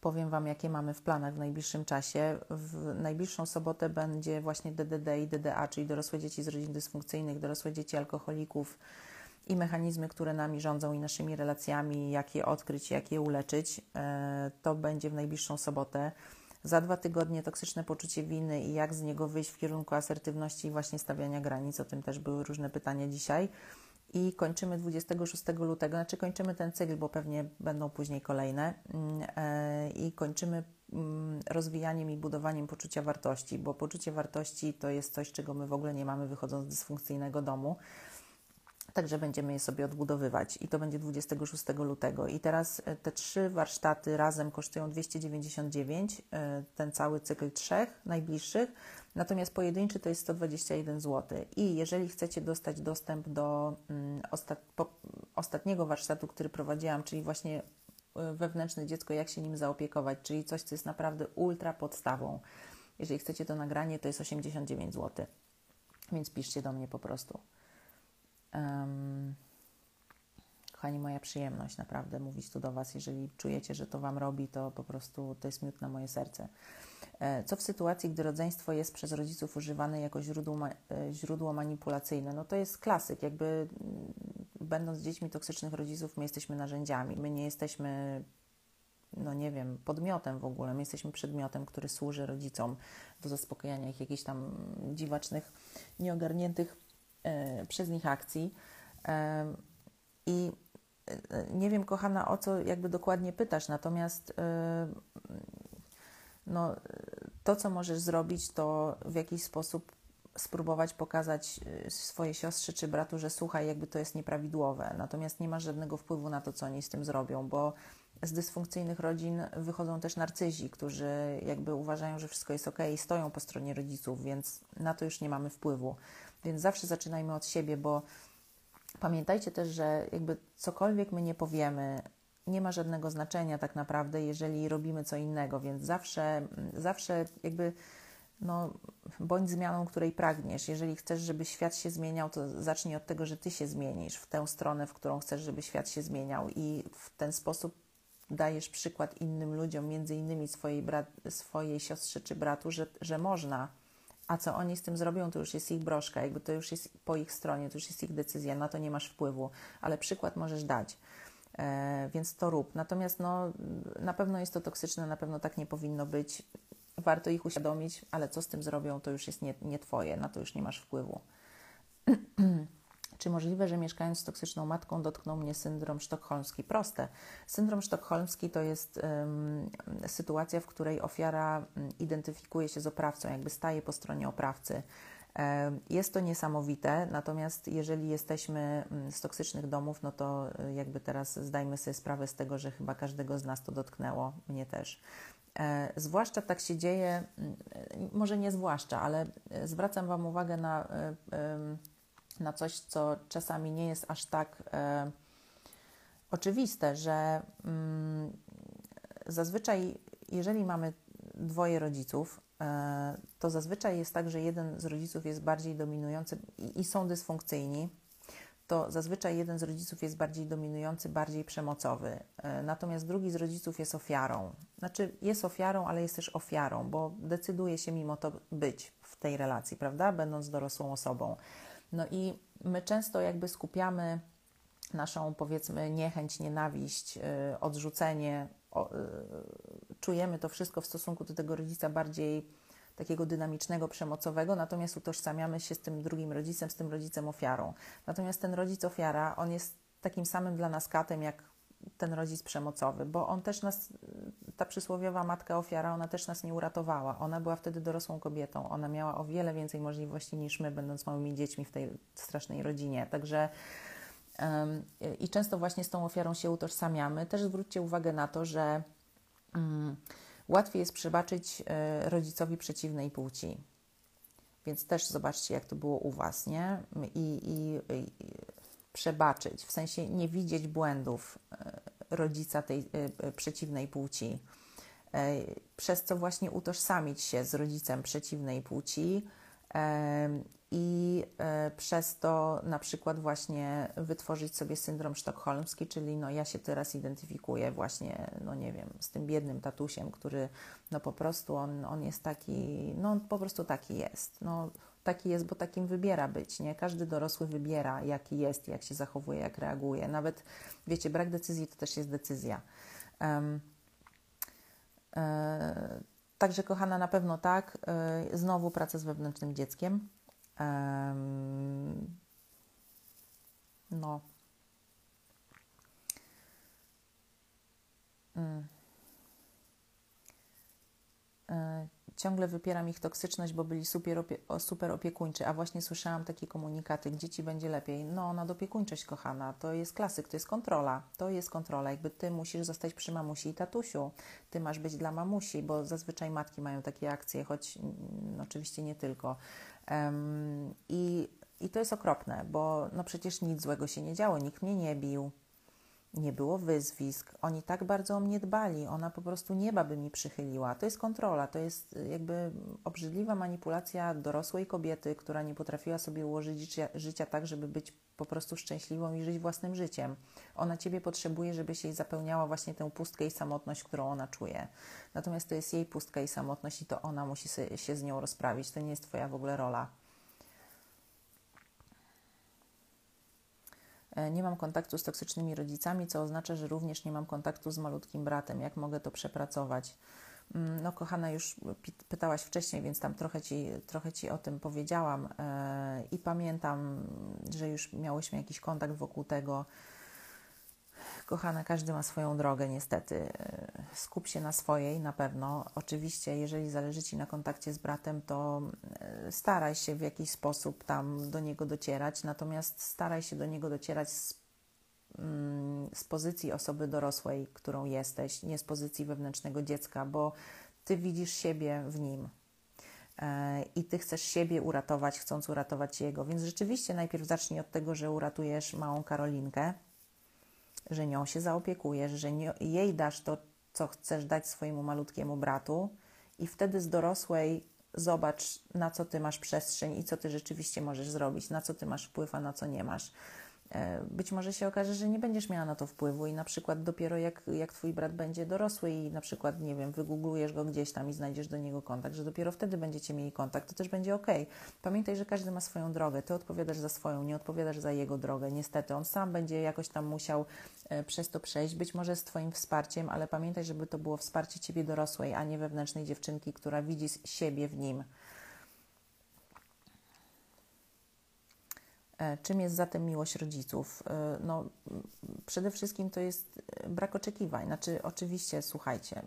powiem Wam, jakie mamy w planach w najbliższym czasie. W najbliższą sobotę będzie właśnie DDD i DDA, czyli dorosłe dzieci z rodzin dysfunkcyjnych, dorosłe dzieci alkoholików i mechanizmy, które nami rządzą i naszymi relacjami, jak je odkryć, jak je uleczyć. E, to będzie w najbliższą sobotę. Za dwa tygodnie toksyczne poczucie winy i jak z niego wyjść w kierunku asertywności i właśnie stawiania granic. O tym też były różne pytania dzisiaj i kończymy 26 lutego, znaczy kończymy ten cykl, bo pewnie będą później kolejne mm, e, i kończymy mm, rozwijaniem i budowaniem poczucia wartości, bo poczucie wartości to jest coś, czego my w ogóle nie mamy wychodząc z dysfunkcyjnego domu. Także będziemy je sobie odbudowywać i to będzie 26 lutego. I teraz e, te trzy warsztaty razem kosztują 299, e, ten cały cykl trzech najbliższych, natomiast pojedynczy to jest 121 zł. I jeżeli chcecie dostać dostęp do mm, ostat ostatniego warsztatu, który prowadziłam, czyli właśnie e, wewnętrzne dziecko, jak się nim zaopiekować, czyli coś, co jest naprawdę ultra podstawą. Jeżeli chcecie to nagranie, to jest 89 zł. Więc piszcie do mnie po prostu. Um, kochani, moja przyjemność naprawdę mówić tu do Was. Jeżeli czujecie, że to Wam robi, to po prostu to jest miód na moje serce. E, co w sytuacji, gdy rodzeństwo jest przez rodziców używane jako źródło, e, źródło manipulacyjne? No to jest klasyk. Jakby mm, będąc dziećmi toksycznych rodziców, my jesteśmy narzędziami. My nie jesteśmy no nie wiem, podmiotem w ogóle. My jesteśmy przedmiotem, który służy rodzicom do zaspokojenia ich jakichś tam dziwacznych, nieogarniętych przez nich akcji. E, I e, nie wiem, kochana, o co jakby dokładnie pytasz, natomiast no, to, co możesz zrobić, to w jakiś sposób spróbować pokazać swojej siostrze czy bratu, że słuchaj, jakby to jest nieprawidłowe, natomiast nie masz żadnego wpływu na to, co oni z tym zrobią, bo z dysfunkcyjnych rodzin wychodzą też narcyzi, którzy jakby uważają, że wszystko jest ok i stoją po stronie rodziców, więc na to już nie mamy wpływu. Więc zawsze zaczynajmy od siebie, bo pamiętajcie też, że jakby cokolwiek my nie powiemy, nie ma żadnego znaczenia tak naprawdę, jeżeli robimy co innego, więc zawsze, zawsze jakby no, bądź zmianą, której pragniesz. Jeżeli chcesz, żeby świat się zmieniał, to zacznij od tego, że ty się zmienisz w tę stronę, w którą chcesz, żeby świat się zmieniał, i w ten sposób dajesz przykład innym ludziom, między innymi swojej, brat, swojej siostrze czy bratu, że, że można a co oni z tym zrobią, to już jest ich broszka, jakby to już jest po ich stronie, to już jest ich decyzja, na to nie masz wpływu, ale przykład możesz dać. E, więc to rób. Natomiast no, na pewno jest to toksyczne, na pewno tak nie powinno być. Warto ich uświadomić, ale co z tym zrobią, to już jest nie, nie Twoje, na to już nie masz wpływu. [CLEARS THROAT] Czy możliwe, że mieszkając z toksyczną matką dotknął mnie syndrom sztokholmski? Proste. Syndrom sztokholmski to jest um, sytuacja, w której ofiara identyfikuje się z oprawcą, jakby staje po stronie oprawcy. Jest to niesamowite, natomiast jeżeli jesteśmy z toksycznych domów, no to y, jakby teraz zdajmy sobie sprawę z tego, że chyba każdego z nas to dotknęło, mnie też. E, zwłaszcza tak się dzieje, może nie zwłaszcza, ale e, zwracam Wam uwagę na e, na coś, co czasami nie jest aż tak e, oczywiste, że mm, zazwyczaj, jeżeli mamy dwoje rodziców, e, to zazwyczaj jest tak, że jeden z rodziców jest bardziej dominujący i, i są dysfunkcyjni, to zazwyczaj jeden z rodziców jest bardziej dominujący, bardziej przemocowy, e, natomiast drugi z rodziców jest ofiarą. Znaczy, jest ofiarą, ale jest też ofiarą, bo decyduje się mimo to być w tej relacji, prawda? Będąc dorosłą osobą. No i my często jakby skupiamy naszą powiedzmy niechęć, nienawiść, y, odrzucenie, y, czujemy to wszystko w stosunku do tego rodzica bardziej takiego dynamicznego, przemocowego, natomiast utożsamiamy się z tym drugim rodzicem, z tym rodzicem ofiarą. Natomiast ten rodzic ofiara, on jest takim samym dla nas katem, jak ten rodzic przemocowy, bo on też nas, ta przysłowiowa matka ofiara, ona też nas nie uratowała. Ona była wtedy dorosłą kobietą. Ona miała o wiele więcej możliwości niż my, będąc małymi dziećmi w tej strasznej rodzinie. Także um, i często właśnie z tą ofiarą się utożsamiamy. Też zwróćcie uwagę na to, że um, Łatwiej jest przebaczyć e, rodzicowi przeciwnej płci. Więc też zobaczcie, jak to było u Was, nie? I, i, i przebaczyć, w sensie nie widzieć błędów e, rodzica tej e, przeciwnej płci, przez co właśnie utożsamić się z rodzicem przeciwnej płci i e, przez to na przykład właśnie wytworzyć sobie syndrom sztokholmski, czyli no ja się teraz identyfikuję właśnie, no nie wiem, z tym biednym tatusiem, który no po prostu on, on jest taki, no on po prostu taki jest, no taki jest, bo takim wybiera być, nie? Każdy dorosły wybiera, jaki jest, jak się zachowuje, jak reaguje. Nawet, wiecie, brak decyzji to też jest decyzja. Um, Także, kochana, na pewno tak. Y, znowu praca z wewnętrznym dzieckiem. No. Mm. Y, ciągle wypieram ich toksyczność, bo byli super, opie super opiekuńczy, a właśnie słyszałam takie komunikaty, gdzie ci będzie lepiej. No, nadopiekuńczość, kochana, to jest klasyk, to jest kontrola, to jest kontrola, jakby ty musisz zostać przy mamusi i tatusiu, ty masz być dla mamusi, bo zazwyczaj matki mają takie akcje, choć mm, oczywiście nie tylko. Um, i, I to jest okropne, bo no przecież nic złego się nie działo, nikt mnie nie bił, nie było wyzwisk, oni tak bardzo o mnie dbali, ona po prostu nieba by mi przychyliła. To jest kontrola, to jest y, jakby obrzydliwa manipulacja dorosłej kobiety, która nie potrafiła sobie ułożyć życia, życia tak, żeby być po prostu szczęśliwą i żyć własnym życiem. Ona ciebie potrzebuje, żebyś jej zapełniała właśnie tę pustkę i samotność, którą ona czuje. Natomiast to jest jej pustka i samotność i to ona musi się z nią rozprawić. To nie jest twoja w ogóle rola. Nie mam kontaktu z toksycznymi rodzicami, co oznacza, że również nie mam kontaktu z malutkim bratem. Jak mogę to przepracować? Mm, no, kochana, już pytałaś wcześniej, więc tam trochę ci, trochę ci o tym powiedziałam e, i pamiętam, że już miałyśmy jakiś kontakt wokół tego. Kochana, każdy ma swoją drogę, niestety. Skup się na swojej, na pewno. Oczywiście, jeżeli zależy Ci na kontakcie z bratem, to e, staraj się w jakiś sposób tam do niego docierać, natomiast staraj się do niego docierać z, mm, z pozycji osoby dorosłej, którą jesteś, nie z pozycji wewnętrznego dziecka, bo Ty widzisz siebie w nim, e, i ty chcesz siebie uratować, chcąc uratować jego. Więc rzeczywiście najpierw zacznij od tego, że uratujesz małą Karolinkę, że nią się zaopiekujesz, że nie, jej dasz to, co chcesz dać swojemu malutkiemu bratu, i wtedy z dorosłej zobacz, na co ty masz przestrzeń i co ty rzeczywiście możesz zrobić, na co ty masz wpływ, a na co nie masz. E, być może się okaże, że nie będziesz miała na to wpływu i na przykład dopiero jak, jak twój brat będzie dorosły i na przykład, nie wiem, wygooglujesz go gdzieś tam i znajdziesz do niego kontakt, że dopiero wtedy będziecie mieli kontakt, to też będzie ok. Pamiętaj, że każdy ma swoją drogę, ty odpowiadasz za swoją, nie odpowiadasz za jego drogę. Niestety, on sam będzie jakoś tam musiał e, przez to przejść, być może z twoim wsparciem, ale pamiętaj, żeby to było wsparcie ciebie dorosłej, a nie wewnętrznej dziewczynki, która widzi siebie w nim. Czym jest zatem miłość rodziców? E, no, przede wszystkim to jest e, brak oczekiwań. Znaczy, oczywiście, słuchajcie,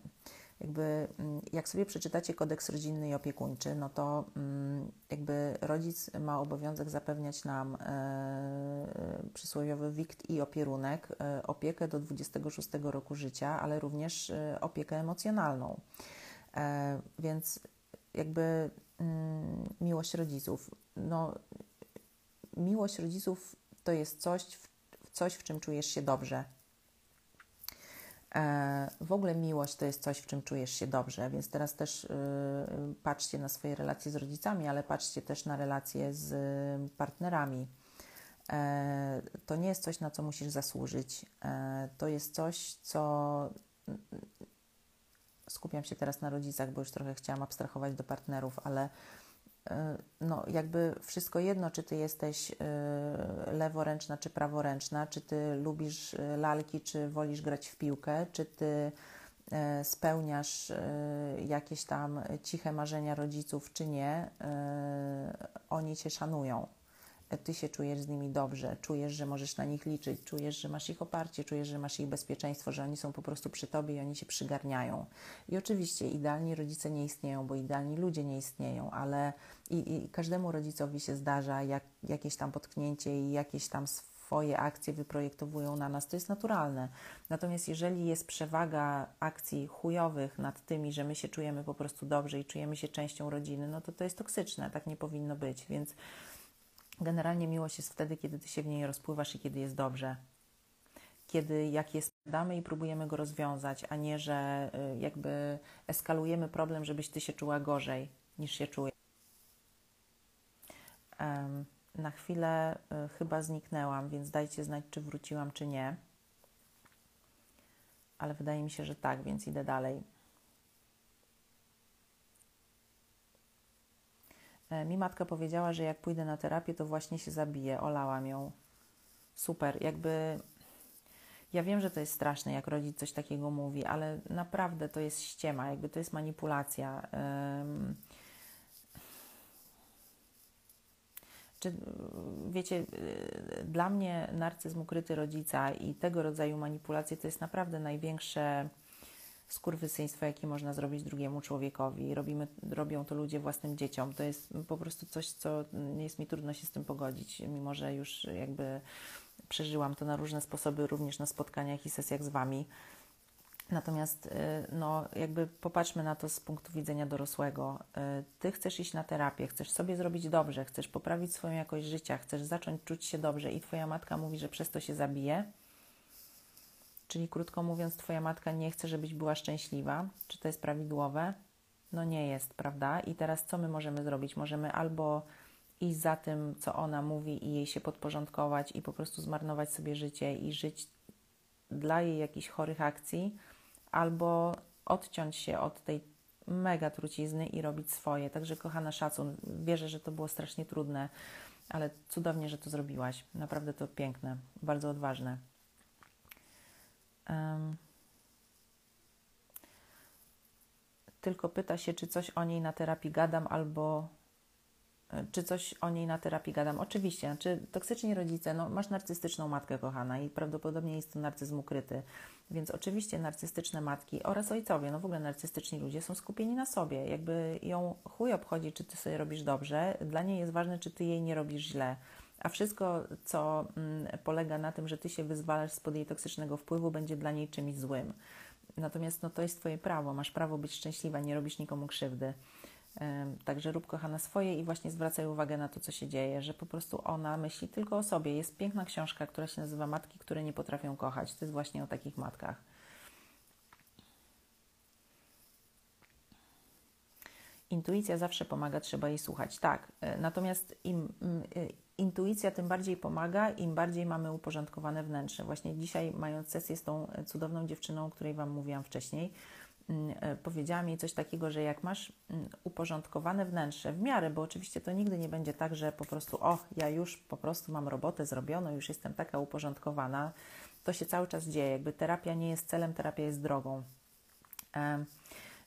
jakby mm, jak sobie przeczytacie kodeks rodzinny i opiekuńczy, no to mm, jakby rodzic ma obowiązek zapewniać nam e, przysłowiowy wikt i opierunek, e, opiekę do 26 roku życia, ale również e, opiekę emocjonalną. E, więc jakby mm, miłość rodziców, no miłość rodziców to jest coś, coś, w czym czujesz się dobrze. E, w ogóle miłość to jest coś, w czym czujesz się dobrze, więc teraz też y, patrzcie na swoje relacje z rodzicami, ale patrzcie też na relacje z partnerami. E, to nie jest coś, na co musisz zasłużyć. E, to jest coś, co. Skupiam się teraz na rodzicach, bo już trochę chciałam abstrahować do partnerów, ale E, no jakby wszystko jedno, czy ty jesteś e, leworęczna czy praworęczna, czy ty lubisz e, lalki, czy wolisz grać w piłkę, czy ty spełniasz jakieś tam ciche marzenia rodziców, czy nie, oni cię szanują ty się czujesz z nimi dobrze, czujesz, że możesz na nich liczyć, czujesz, że masz ich oparcie, czujesz, że masz ich bezpieczeństwo, że oni są po prostu przy tobie i oni się przygarniają. I oczywiście idealni rodzice nie istnieją, bo idealni ludzie nie istnieją, ale i, i każdemu rodzicowi się zdarza jak, jakieś tam potknięcie i jakieś tam swoje akcje wyprojektowują na nas, to jest naturalne. Natomiast jeżeli jest przewaga akcji chujowych nad tymi, że my się czujemy po prostu dobrze i czujemy się częścią rodziny, no to to jest toksyczne, tak nie powinno być. Więc generalnie miłość jest wtedy, kiedy ty się w niej rozpływasz i kiedy jest dobrze. Kiedy jak jest damy i próbujemy go rozwiązać, a nie, że y, jakby eskalujemy problem, żebyś ty się czuła gorzej niż się czuje. Na chwilę y, chyba zniknęłam, więc dajcie znać, czy wróciłam, czy nie. Ale wydaje mi się, że tak, więc idę dalej. Mi matka powiedziała, że jak pójdę na terapię, to właśnie się zabiję. Olałam ją. Super. Jakby ja wiem, że to jest straszne, jak rodzic coś takiego mówi, ale naprawdę to jest ściema, jakby to jest manipulacja. Czy, wiecie, y, dla mnie narcyzm ukryty rodzica i tego rodzaju manipulacje to jest naprawdę największe skurwysyństwo, jakie można zrobić drugiemu człowiekowi. Robimy, robią to ludzie własnym dzieciom. To jest po prostu coś, co nie jest mi trudno się z tym pogodzić, mimo że już jakby przeżyłam to na różne sposoby, również na spotkaniach i sesjach z Wami. Natomiast y, no, jakby popatrzmy na to z punktu widzenia dorosłego. Y, ty chcesz iść na terapię, chcesz sobie zrobić dobrze, chcesz poprawić swoją jakość życia, chcesz zacząć czuć się dobrze i twoja matka mówi, że przez to się zabije. Czyli krótko mówiąc, twoja matka nie chce, żebyś była szczęśliwa. Czy to jest prawidłowe? No nie jest, prawda? I teraz co my możemy zrobić? Możemy albo iść za tym, co ona mówi i jej się podporządkować i po prostu zmarnować sobie życie i żyć dla jej jakichś chorych akcji, albo odciąć się od tej mega trucizny i robić swoje. Także kochana szacun, wierzę, że to było strasznie trudne, ale cudownie, że to zrobiłaś. Naprawdę to piękne, bardzo odważne. Um, tylko pyta się, czy coś o niej na terapii gadam, albo czy coś o niej na terapii gadam? Oczywiście. Znaczy, toksyczni rodzice, no masz narcystyczną matkę kochana i prawdopodobnie jest to narcyzm ukryty. Więc oczywiście narcystyczne matki oraz ojcowie, no w ogóle narcystyczni ludzie są skupieni na sobie. Jakby ją chuj obchodzi, czy ty sobie robisz dobrze. Dla niej jest ważne, czy ty jej nie robisz źle. A wszystko, co mm, polega na tym, że ty się wyzwalasz spod jej toksycznego wpływu, będzie dla niej czymś złym. Natomiast no, to jest twoje prawo. Masz prawo być szczęśliwa, nie robisz nikomu krzywdy. Także rób kochana swoje i właśnie zwracaj uwagę na to, co się dzieje, że po prostu ona myśli tylko o sobie. Jest piękna książka, która się nazywa Matki, które nie potrafią kochać. To jest właśnie o takich matkach. Intuicja zawsze pomaga, trzeba jej słuchać. Tak, e, natomiast im e, intuicja tym bardziej pomaga, im bardziej mamy uporządkowane wnętrze. Właśnie dzisiaj, mając sesję z tą cudowną dziewczyną, o której Wam mówiłam wcześniej, Mm, e, powiedziała mi coś takiego, że jak masz mm, uporządkowane wnętrze w miarę, bo oczywiście to nigdy nie będzie tak, że po prostu, o, ja już po prostu mam robotę zrobioną, już jestem taka uporządkowana, to się cały czas dzieje. Jakby terapia nie jest celem, terapia jest drogą. E,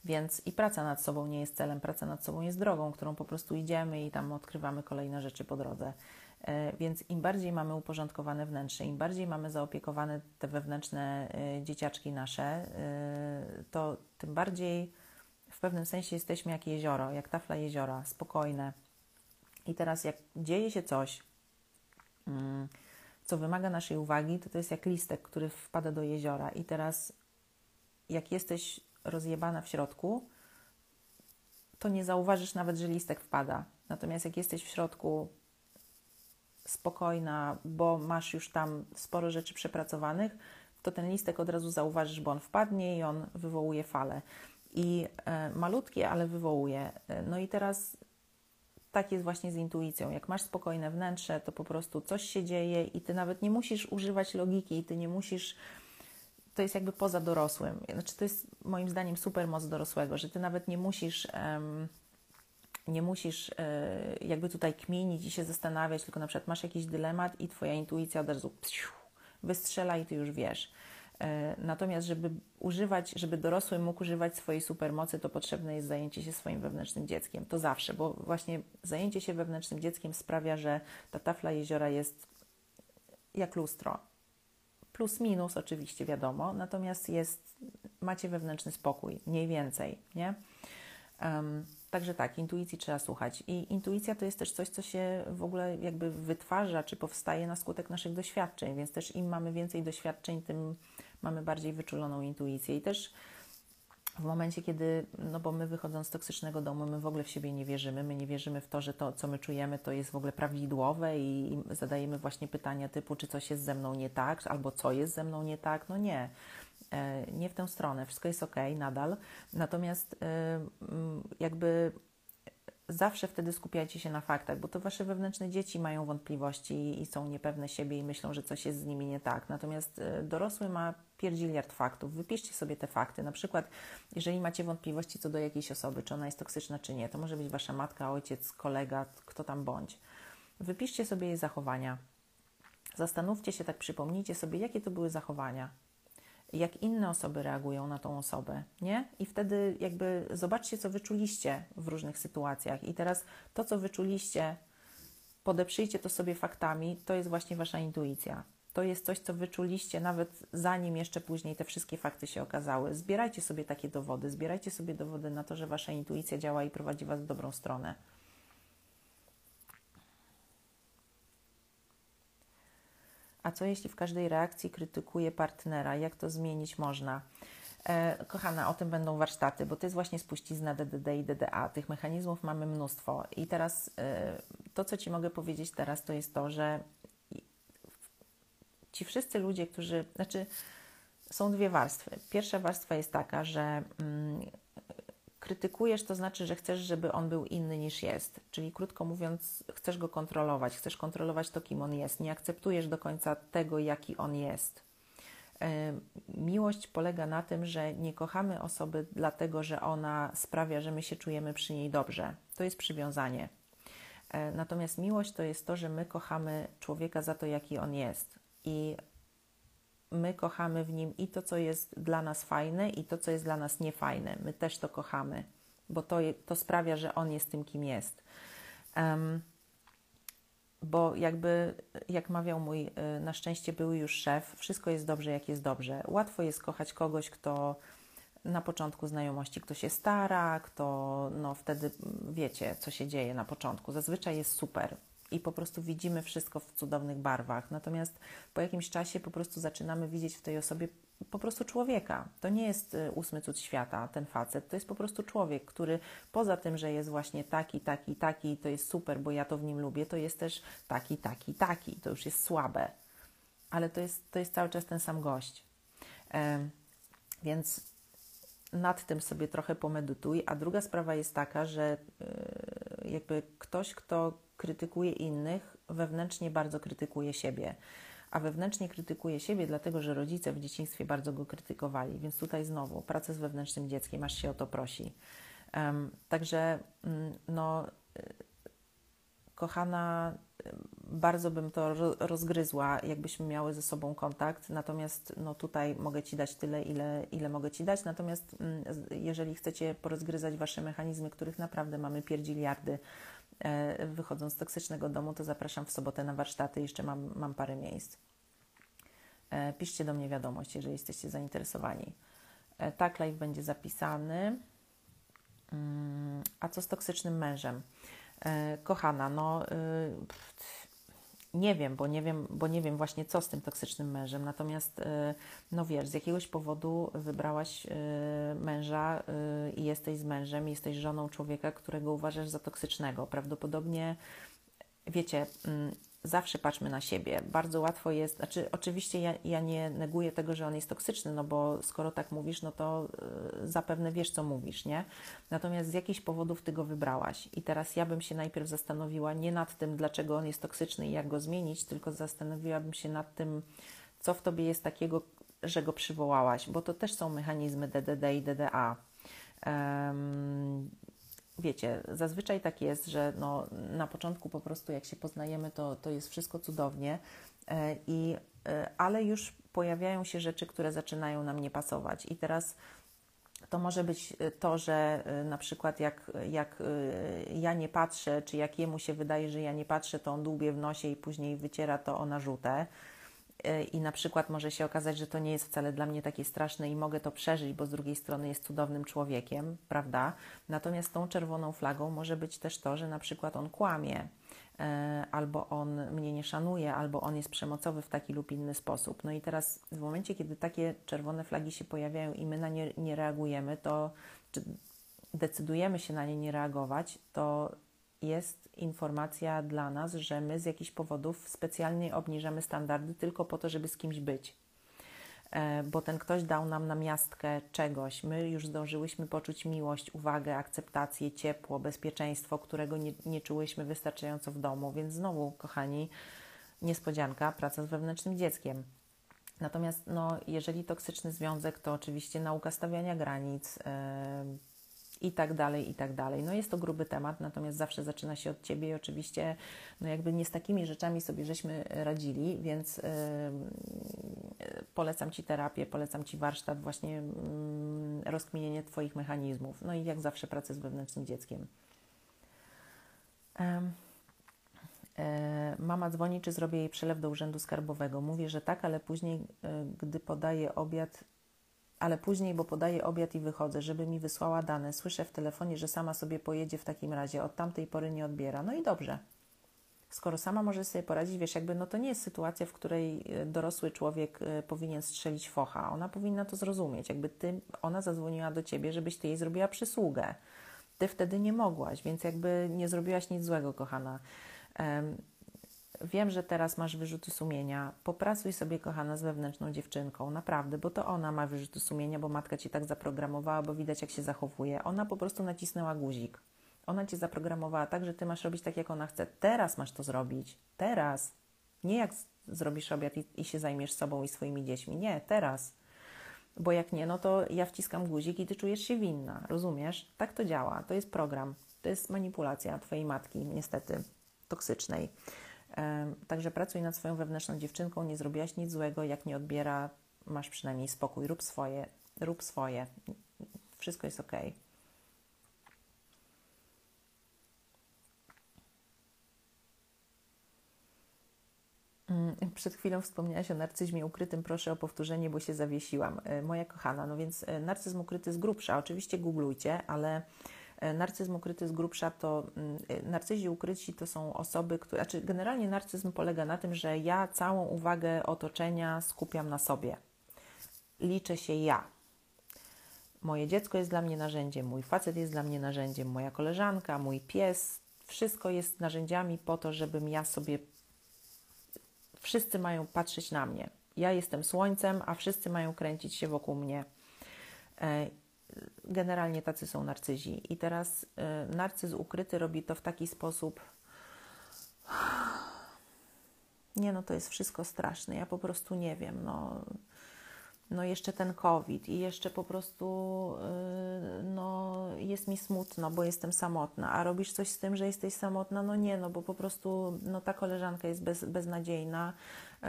więc i praca nad sobą nie jest celem, praca nad sobą jest drogą, którą po prostu idziemy i tam odkrywamy kolejne rzeczy po drodze. E, więc im bardziej mamy uporządkowane wnętrze, im bardziej mamy zaopiekowane te wewnętrzne e, dzieciaczki nasze, e, to tym bardziej w pewnym sensie jesteśmy jak jezioro, jak tafla jeziora, spokojne. I teraz, jak dzieje się coś, mm, co wymaga naszej uwagi, to to jest jak listek, który wpada do jeziora. I teraz, jak jesteś rozjebana w środku, to nie zauważysz nawet, że listek wpada. Natomiast jak jesteś w środku spokojna, bo masz już tam sporo rzeczy przepracowanych, to ten listek od razu zauważysz, bo on wpadnie i on wywołuje falę. I e, malutkie, ale wywołuje. E, no i teraz tak jest właśnie z intuicją. Jak masz spokojne wnętrze, to po prostu coś się dzieje i ty nawet nie musisz używać logiki, ty nie musisz. To jest jakby poza dorosłym. Znaczy, to jest moim zdaniem super moc dorosłego, że ty nawet nie musisz. Um, nie musisz e, jakby tutaj kminić i się zastanawiać, tylko na przykład masz jakiś dylemat i Twoja intuicja od razu psiu, wystrzela i Ty już wiesz. E, natomiast, żeby używać, żeby dorosły mógł używać swojej supermocy, to potrzebne jest zajęcie się swoim wewnętrznym dzieckiem. To zawsze, bo właśnie zajęcie się wewnętrznym dzieckiem sprawia, że ta tafla jeziora jest jak lustro. Plus, minus, oczywiście, wiadomo, natomiast jest, macie wewnętrzny spokój, mniej więcej, nie? Um, Także tak, intuicji trzeba słuchać. I intuicja to jest też coś, co się w ogóle jakby wytwarza, czy powstaje na skutek naszych doświadczeń, więc też im mamy więcej doświadczeń, tym mamy bardziej wyczuloną intuicję. I też w momencie, kiedy, no bo my wychodząc z toksycznego domu, my w ogóle w siebie nie wierzymy, my nie wierzymy w to, że to, co my czujemy, to jest w ogóle prawidłowe i, i zadajemy właśnie pytania typu, czy coś jest ze mną nie tak, albo co jest ze mną nie tak. No nie, nie w tę stronę, wszystko jest ok nadal. Natomiast e, jakby zawsze wtedy skupiajcie się na faktach, bo to wasze wewnętrzne dzieci mają wątpliwości i są niepewne siebie i myślą, że coś jest z nimi nie tak. Natomiast e, dorosły ma pierdziliard faktów. Wypiszcie sobie te fakty. Na przykład, jeżeli macie wątpliwości co do jakiejś osoby, czy ona jest toksyczna, czy nie, to może być wasza matka, ojciec, kolega, kto tam bądź. Wypiszcie sobie jej zachowania. Zastanówcie się, tak przypomnijcie sobie, jakie to były zachowania jak inne osoby reagują na tą osobę, nie? I wtedy jakby zobaczcie, co wyczuliście w różnych sytuacjach. I teraz to, co wyczuliście, podeprzyjcie to sobie faktami, to jest właśnie wasza intuicja. To jest coś, co wyczuliście nawet zanim jeszcze później te wszystkie fakty się okazały. Zbierajcie sobie takie dowody, zbierajcie sobie dowody na to, że wasza intuicja działa i prowadzi was w dobrą stronę. A co jeśli w każdej reakcji krytykuje partnera? Jak to zmienić można? E, kochana, o tym będą warsztaty, bo to jest właśnie spuścizna DDD i DDA. Tych mechanizmów mamy mnóstwo. I teraz e, to, co Ci mogę powiedzieć teraz, to jest to, że ci wszyscy ludzie, którzy, znaczy, są dwie warstwy. Pierwsza warstwa jest taka, że mm, krytykujesz, to znaczy, że chcesz, żeby on był inny niż jest. Czyli krótko mówiąc, chcesz go kontrolować, chcesz kontrolować to, kim on jest. Nie akceptujesz do końca tego, jaki on jest. Miłość polega na tym, że nie kochamy osoby dlatego, że ona sprawia, że my się czujemy przy niej dobrze. To jest przywiązanie. E, natomiast miłość to jest to, że my kochamy człowieka za to, jaki on jest. I my kochamy w nim i to, co jest dla nas fajne, i to, co jest dla nas niefajne. My też to kochamy, bo to, to sprawia, że on jest tym, kim jest. Um, bo jakby, jak mawiał mój y, na szczęście były już szef, wszystko jest dobrze, jak jest dobrze. Łatwo jest kochać kogoś, kto na początku znajomości, kto się stara, kto no wtedy wiecie, co się dzieje na początku. Zazwyczaj jest super i po prostu widzimy wszystko w cudownych barwach. Natomiast po jakimś czasie po prostu zaczynamy widzieć w tej osobie po prostu człowieka. To nie jest y, ósmy cud świata, ten facet. To jest po prostu człowiek, który poza tym, że jest właśnie taki, taki, taki, to jest super, bo ja to w nim lubię, to jest też taki, taki, taki. To już jest słabe. Ale to jest, to jest cały czas ten sam gość. więc nad tym sobie trochę pomedytuj. A druga sprawa jest taka, że y, jakby ktoś, kto krytykuje innych, wewnętrznie bardzo krytykuje siebie. A wewnętrznie krytykuje siebie, dlatego że rodzice w dzieciństwie bardzo go krytykowali. Więc tutaj znowu praca z wewnętrznym dzieckiem, aż się o to prosi. Um, także, mm, no, y, kochana, y, bardzo bym to rozgryzła, jakbyśmy miały ze sobą kontakt. Natomiast no, tutaj mogę Ci dać tyle, ile, ile mogę Ci dać. Natomiast mm, jeżeli chcecie porozgryzać Wasze mechanizmy, których naprawdę mamy pierdziliardy, E, wychodząc z toksycznego domu, to zapraszam w sobotę na warsztaty. Jeszcze mam, mam parę miejsc. E, piszcie do mnie wiadomość, jeżeli jesteście zainteresowani. E, tak, live będzie zapisany. Mm, a co z toksycznym mężem? Kochana, no y, nie wiem, bo nie wiem, bo nie wiem właśnie co z tym toksycznym mężem. Natomiast, y, no wiesz, z jakiegoś powodu wybrałaś y, męża y, i jesteś z mężem, jesteś żoną człowieka, którego uważasz za toksycznego. Prawdopodobnie, wiecie, mm, zawsze patrzmy na siebie. Bardzo łatwo jest, znaczy oczywiście ja, ja nie neguję tego, że on jest toksyczny, no bo skoro tak mówisz, no to y, zapewne wiesz, co mówisz, nie? Natomiast z jakichś powodów ty go wybrałaś. I teraz ja bym się najpierw zastanowiła nie nad tym, dlaczego on jest toksyczny i jak go zmienić, tylko zastanowiłabym się nad tym, co w tobie jest takiego, że go przywołałaś, bo to też są mechanizmy DDD i DDA. Um, wiecie, zazwyczaj tak jest, że no, na początku po prostu jak się poznajemy, to, to jest wszystko cudownie, e, i, e, ale już pojawiają się rzeczy, które zaczynają nam nie pasować. I teraz to może być to, że e, na przykład jak, jak ja nie patrzę, czy jak jemu się wydaje, że ja nie patrzę, to on dłubie w nosie i później wyciera to o narzutę e, i na przykład może się okazać, że to nie jest wcale dla mnie takie straszne i mogę to przeżyć, bo z drugiej strony jest cudownym człowiekiem, prawda? Natomiast tą czerwoną flagą może być też to, że na przykład on kłamie, e, albo on mnie nie szanuje, albo on jest przemocowy w taki lub inny sposób. No i teraz w momencie, kiedy takie czerwone flagi się pojawiają i my na nie nie reagujemy, to decydujemy się na nie nie reagować, to jest informacja dla nas, że my z jakichś powodów specjalnie obniżamy standardy tylko po to, żeby z kimś być. E, bo ten ktoś dał nam na miastkę czegoś. My już zdążyłyśmy poczuć miłość, uwagę, akceptację, ciepło, bezpieczeństwo, którego nie, nie czułyśmy wystarczająco w domu. Więc znowu, kochani, niespodzianka, praca z wewnętrznym dzieckiem. Natomiast no, jeżeli toksyczny związek, to oczywiście nauka stawiania granic, yy, i tak dalej, i tak dalej. No jest to gruby temat, natomiast zawsze zaczyna się od Ciebie i oczywiście no jakby nie z takimi rzeczami sobie żeśmy radzili, więc yy, polecam Ci terapię, polecam Ci warsztat, właśnie yy, rozkminienie Twoich mechanizmów, no i jak zawsze pracę z wewnętrznym dzieckiem. E, mama dzwoni, czy zrobię jej przelew do urzędu skarbowego. Mówię, że tak, ale później, e, gdy podaję obiad, ale później, bo podaję obiad i wychodzę, żeby mi wysłała dane. Słyszę w telefonie, że sama sobie pojedzie w takim razie. Od tamtej pory nie odbiera. No i dobrze. Skoro sama może sobie poradzić, wiesz, jakby no to nie jest sytuacja, w której e, dorosły człowiek e, powinien strzelić focha. Ona powinna to zrozumieć. Jakby ty, ona zadzwoniła do ciebie, żebyś ty jej zrobiła przysługę. Ty wtedy nie mogłaś, więc jakby nie zrobiłaś nic złego, kochana. Wiem, że teraz masz wyrzuty sumienia. Popracuj sobie, kochana, z wewnętrzną dziewczynką, naprawdę, bo to ona ma wyrzuty sumienia, bo matka ci tak zaprogramowała, bo widać, jak się zachowuje. Ona po prostu nacisnęła guzik. Ona cię zaprogramowała tak, że ty masz robić tak, jak ona chce. Teraz masz to zrobić. Teraz. Nie jak zrobisz obiad i, i się zajmiesz sobą i swoimi dziećmi. Nie, teraz. Bo jak nie, no to ja wciskam guzik i ty czujesz się winna. Rozumiesz? Tak to działa. To jest program. To jest manipulacja twojej matki, niestety, toksycznej. Także pracuj nad swoją wewnętrzną dziewczynką, nie zrobiłaś nic złego, jak nie odbiera, masz przynajmniej spokój, rób swoje, rób swoje. Wszystko jest ok. Mm, przed chwilą wspomniałaś o narcyzmie ukrytym. Proszę o powtórzenie, bo się zawiesiłam. E, moja kochana, no więc e, narcyzm ukryty z grubsza. Oczywiście googlujcie, ale narcyzm ukryty z grubsza to, mm, e, narcyzi ukryci to są osoby, które, znaczy generalnie narcyzm polega na tym, że ja całą uwagę otoczenia skupiam na sobie. Liczę się ja. Moje dziecko jest dla mnie narzędziem, mój facet jest dla mnie narzędziem, moja koleżanka, mój pies, wszystko jest narzędziami po to, żebym ja sobie. Wszyscy mają patrzeć na mnie. Ja jestem słońcem, a wszyscy mają kręcić się wokół mnie. Generalnie tacy są narcyzi. I teraz y, narcyz ukryty robi to w taki sposób. [SIGHS] Nie, no to jest wszystko straszne. Ja po prostu nie wiem. No, no jeszcze ten COVID i jeszcze po prostu y, no, jest mi smutno, bo jestem samotna. A robisz coś z tym, że jesteś samotna? No nie, no bo po prostu no, ta koleżanka jest bez, beznadziejna, y,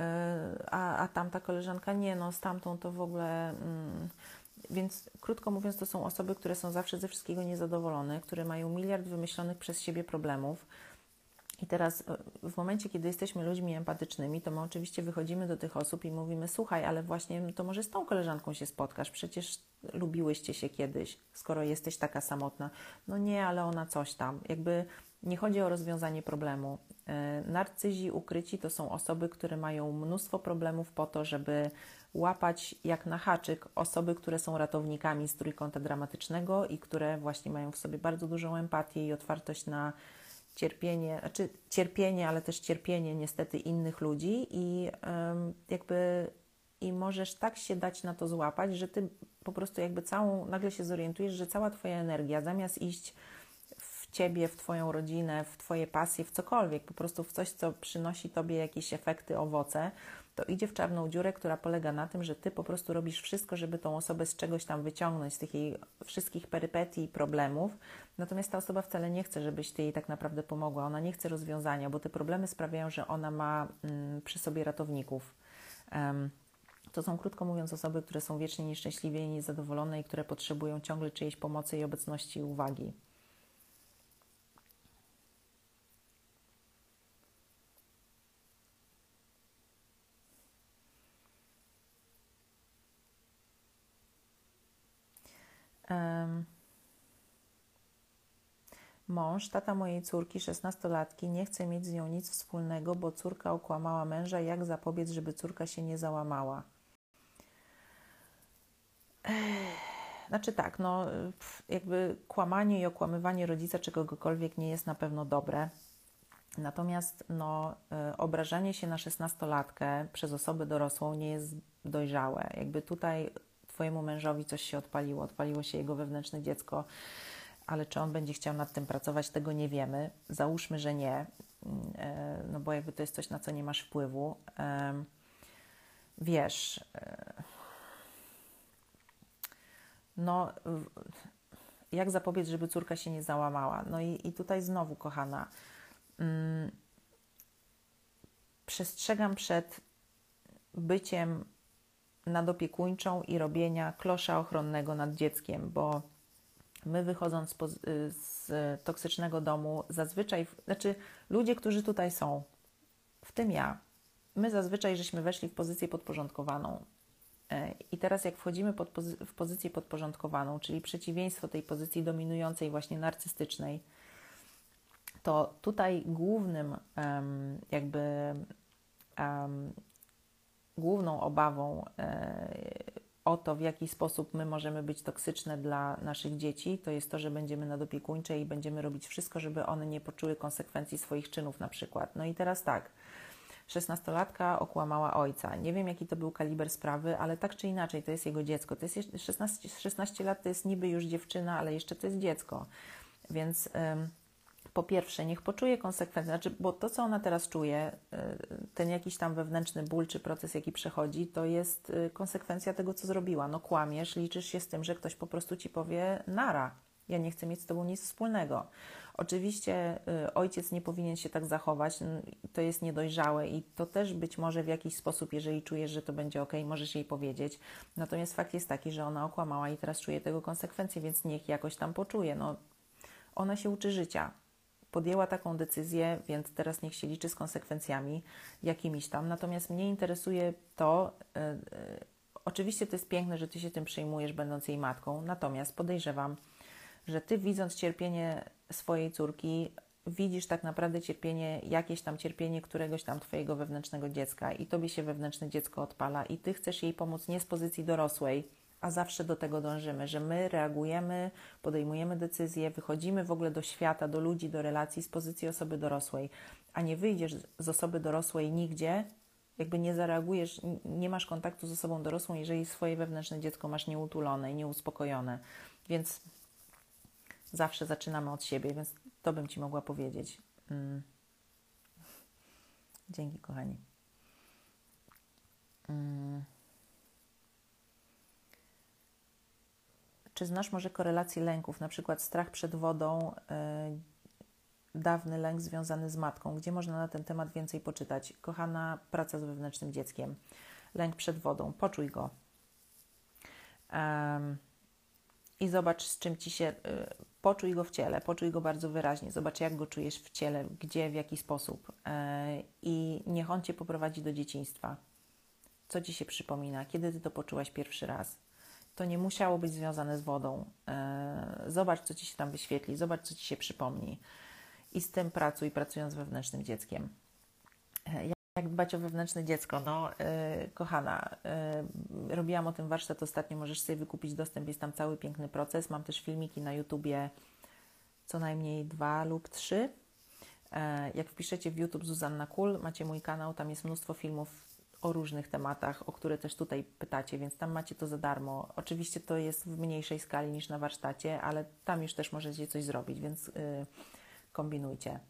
a, a tamta koleżanka nie, no z tamtą to w ogóle. Mm, więc krótko mówiąc, to są osoby, które są zawsze ze wszystkiego niezadowolone, które mają miliard wymyślonych przez siebie problemów. I teraz e, w momencie, kiedy jesteśmy ludźmi empatycznymi, to my oczywiście wychodzimy do tych osób i mówimy: Słuchaj, ale właśnie to może z tą koleżanką się spotkasz, przecież lubiłyście się kiedyś, skoro jesteś taka samotna. No nie, ale ona coś tam. Jakby nie chodzi o rozwiązanie problemu. E, narcyzi ukryci to są osoby, które mają mnóstwo problemów po to, żeby łapać jak na haczyk osoby, które są ratownikami z trójkąta dramatycznego i które właśnie mają w sobie bardzo dużą empatię i otwartość na cierpienie, znaczy cierpienie, ale też cierpienie niestety innych ludzi i jakby i możesz tak się dać na to złapać, że ty po prostu jakby całą, nagle się zorientujesz, że cała twoja energia zamiast iść w ciebie, w twoją rodzinę, w twoje pasje, w cokolwiek, po prostu w coś, co przynosi tobie jakieś efekty, owoce, to idzie w czarną dziurę, która polega na tym, że ty po prostu robisz wszystko, żeby tą osobę z czegoś tam wyciągnąć, z tych jej wszystkich perypetii i problemów. Natomiast ta osoba wcale nie chce, żebyś ty jej tak naprawdę pomogła. Ona nie chce rozwiązania, bo te problemy sprawiają, że ona ma mm, przy sobie ratowników. Um, to są, krótko mówiąc, osoby, które są wiecznie nieszczęśliwie i niezadowolone i które potrzebują ciągle czyjejś pomocy i obecności i uwagi. Mąż, tata mojej córki, szesnastolatki, nie chce mieć z nią nic wspólnego, bo córka okłamała męża. Jak zapobiec, żeby córka się nie załamała? Znaczy tak, no jakby kłamanie i okłamywanie rodzica czegokolwiek nie jest na pewno dobre. Natomiast no, e, obrażanie się na szesnastolatkę przez osobę dorosłą nie jest dojrzałe. Jakby tutaj Twojemu mężowi coś się odpaliło, odpaliło się jego wewnętrzne dziecko, ale czy on będzie chciał nad tym pracować, tego nie wiemy. Załóżmy, że nie, mm, e, no bo jakby to jest coś, na co nie masz wpływu. Wiesz, e, no jak zapobiec, żeby córka się nie załamała? No i, i tutaj znowu, kochana, mm, przestrzegam przed byciem nadopiekuńczą i robienia klosza ochronnego nad dzieckiem, bo my wychodząc z toksycznego domu, zazwyczaj, znaczy ludzie, którzy tutaj są, w tym ja, my zazwyczaj żeśmy weszli w pozycję podporządkowaną. E, I teraz, jak wchodzimy pozy w pozycję podporządkowaną, czyli przeciwieństwo tej pozycji dominującej, właśnie narcystycznej, to tutaj głównym, jakby główną obawą e, o to, w jaki sposób my możemy być toksyczne dla naszych dzieci, to jest to, że będziemy nadopiekuńcze i będziemy robić wszystko, żeby one nie poczuły konsekwencji swoich czynów, na przykład. No i teraz tak. Szesnastolatka okłamała ojca. Nie wiem, jaki to był kaliber sprawy, ale tak czy inaczej, to jest jego dziecko. To jest 16, 16 lat to jest niby już dziewczyna, ale jeszcze to jest dziecko. Więc po pierwsze, niech poczuje konsekwencje, znaczy, bo to, co ona teraz czuje, y, ten jakiś tam wewnętrzny ból czy proces, jaki przechodzi, to jest y, konsekwencja tego, co zrobiła. No kłamiesz, liczysz się z tym, że ktoś po prostu ci powie nara, ja nie chcę mieć z tobą nic wspólnego. Oczywiście y, ojciec nie powinien się tak zachować, to jest niedojrzałe i to też być może w jakiś sposób, jeżeli czujesz, że to będzie ok, możesz jej powiedzieć. Natomiast fakt jest taki, że ona okłamała i teraz czuje tego konsekwencje, więc niech jakoś tam poczuje. No, ona się uczy życia podjęła taką decyzję, więc teraz niech się liczy z konsekwencjami jakimiś tam. Natomiast mnie interesuje to, yy, yy, oczywiście to jest piękne, że ty się tym przejmujesz, będąc jej matką, natomiast podejrzewam, że ty widząc cierpienie swojej córki, widzisz tak naprawdę cierpienie, jakieś tam cierpienie któregoś tam twojego wewnętrznego dziecka i tobie się wewnętrzne dziecko odpala i ty chcesz jej pomóc nie z pozycji dorosłej, a zawsze do tego dążymy, że my reagujemy, podejmujemy decyzje, wychodzimy w ogóle do świata, do ludzi, do relacji z pozycji osoby dorosłej, a nie wyjdziesz z osoby dorosłej nigdzie, jakby nie zareagujesz, nie masz kontaktu z osobą dorosłą, jeżeli swoje wewnętrzne dziecko masz nieutulone i nieuspokojone. Więc zawsze zaczynamy od siebie, więc to bym Ci mogła powiedzieć. Mm. Dzięki, kochani. Mm. Czy znasz może korelację lęków, na przykład strach przed wodą, yy, dawny lęk związany z matką? Gdzie można na ten temat więcej poczytać? Kochana praca z wewnętrznym dzieckiem, lęk przed wodą, poczuj go. I zobacz, z czym ci się. Yy, poczuj go w ciele, poczuj go bardzo wyraźnie, zobacz, jak go czujesz w ciele, gdzie, w jaki sposób. Yy, I niech on cię poprowadzi do dzieciństwa. Co ci się przypomina? Kiedy ty to poczułaś pierwszy raz? To nie musiało być związane z wodą. E, zobacz, co ci się tam wyświetli, zobacz, co ci się przypomni. I z tym pracuj, pracując z wewnętrznym dzieckiem. E, jak dbać o wewnętrzne dziecko? No, yy, kochana, robiłam o tym warsztat ostatnio, możesz sobie wykupić dostęp, jest tam cały piękny proces. Mam też filmiki na YouTubie, co najmniej dwa lub trzy. Jak wpiszecie w YouTube Zuzanna Kul, macie mój kanał, tam jest mnóstwo filmów o różnych tematach, o które też tutaj pytacie, więc tam macie to za darmo. Oczywiście to jest w mniejszej skali niż na warsztacie, ale tam już też możecie coś zrobić, więc yy, kombinujcie.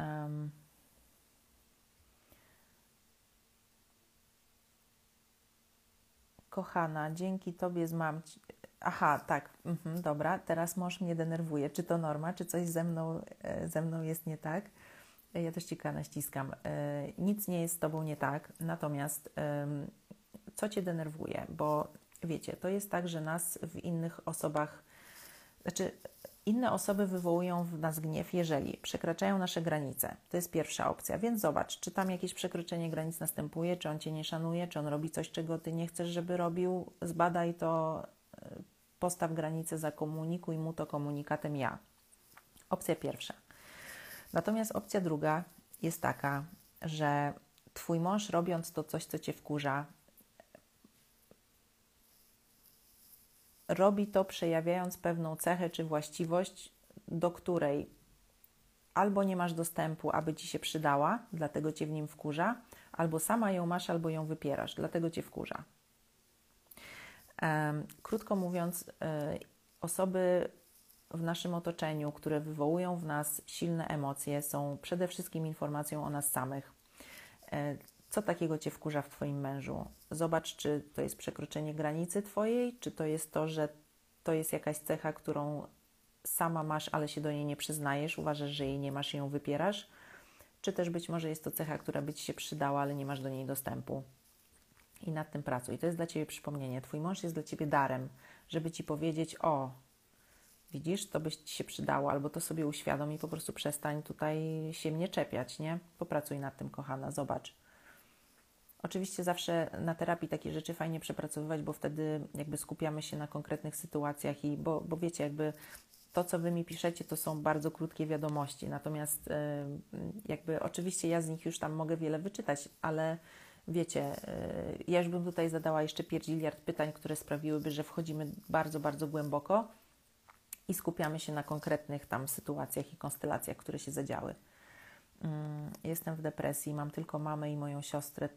Um. Kochana, dzięki Tobie z mam. Aha, tak, mhm, dobra, teraz mąż mnie denerwuje. Czy to norma, czy coś ze mną, e, ze mną jest nie tak? Ja też Ci kanę ściskam. E, nic nie jest z Tobą nie tak, natomiast co Cię denerwuje? Bo wiecie, to jest tak, że nas w innych osobach, znaczy inne osoby wywołują w nas gniew, jeżeli przekraczają nasze granice. To jest pierwsza opcja, więc zobacz, czy tam jakieś przekroczenie granic następuje, czy on Cię nie szanuje, czy on robi coś, czego Ty nie chcesz, żeby robił. Zbadaj to, e, postaw granicę, zakomunikuj mu to komunikatem ja. Opcja pierwsza. Natomiast opcja druga jest taka, że twój mąż robiąc to coś, co cię wkurza, robi to przejawiając pewną cechę czy właściwość, do której albo nie masz dostępu, aby ci się przydała, dlatego cię w nim wkurza, albo sama ją masz, albo ją wypierasz, dlatego cię wkurza. Krótko mówiąc, e, osoby w naszym otoczeniu, które wywołują w nas silne emocje, są przede wszystkim informacją o nas samych. E, co takiego cię wkurza w Twoim mężu? Zobacz, czy to jest przekroczenie granicy Twojej, czy to jest to, że to jest jakaś cecha, którą sama masz, ale się do niej nie przyznajesz, uważasz, że jej nie masz i ją wypierasz, czy też być może jest to cecha, która by Ci się przydała, ale nie masz do niej dostępu. I nad tym pracuj. To jest dla Ciebie przypomnienie. Twój mąż jest dla Ciebie darem, żeby Ci powiedzieć: O, widzisz, to by Ci się przydało, albo to sobie uświadom i po prostu przestań tutaj się mnie czepiać, nie? Popracuj nad tym, kochana, zobacz. Oczywiście zawsze na terapii takie rzeczy fajnie przepracowywać, bo wtedy jakby skupiamy się na konkretnych sytuacjach i bo, bo wiecie, jakby to, co Wy mi piszecie, to są bardzo krótkie wiadomości. Natomiast e, jakby oczywiście ja z nich już tam mogę wiele wyczytać, ale wiecie, e, ja już bym tutaj zadała jeszcze pierdziliard pytań, które sprawiłyby, że wchodzimy bardzo, bardzo głęboko i skupiamy się na konkretnych tam sytuacjach i konstelacjach, które się zadziały. Mm, jestem w depresji, mam tylko mamę i moją siostrę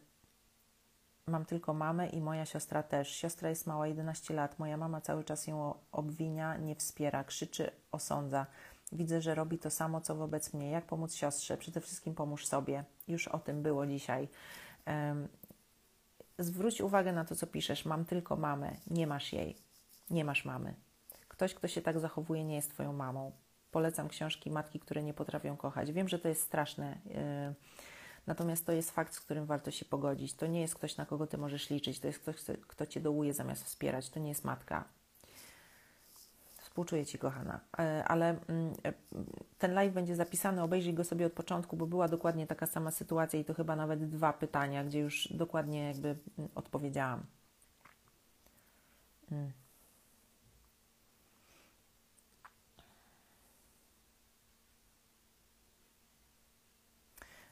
mam tylko mamę i moja siostra też. Siostra jest mała, 11 lat. Moja mama cały czas ją obwinia, nie wspiera, krzyczy, osądza. Widzę, że robi to samo, co wobec mnie. Jak pomóc siostrze? Przede wszystkim pomóż sobie. Już o tym było dzisiaj. Zwróć uwagę na to, co piszesz. Mam tylko mamę, nie masz jej. Nie masz mamy. Ktoś, kto się tak zachowuje, nie jest Twoją mamą. Polecam książki Matki, które nie potrafią kochać. Wiem, że to jest straszne. Yy, Natomiast to jest fakt, z którym warto się pogodzić. To nie jest ktoś, na kogo ty możesz liczyć. To jest ktoś, kto cię dołuje zamiast wspierać. To nie jest matka. Współczuję Ci, kochana. E, ale mm, ten live będzie zapisany, obejrzyj go sobie od początku, bo była dokładnie taka sama sytuacja i to chyba nawet dwa pytania, gdzie już dokładnie jakby mm, odpowiedziałam. Mm.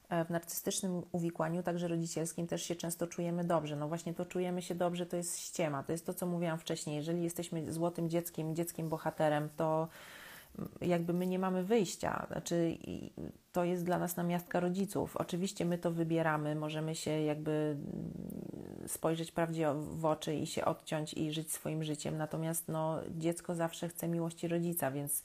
W narcystycznym uwikłaniu, także rodzicielskim, też się często czujemy dobrze. No właśnie to czujemy się dobrze, to jest ściema. To jest to, co mówiłam wcześniej. Jeżeli jesteśmy złotym dzieckiem, dzieckiem bohaterem, to jakby my nie mamy wyjścia. Znaczy, to jest dla nas namiastka rodziców. Oczywiście my to wybieramy, możemy się jakby spojrzeć prawdzie w oczy i się odciąć i żyć swoim życiem. Natomiast no, dziecko zawsze chce miłości rodzica, więc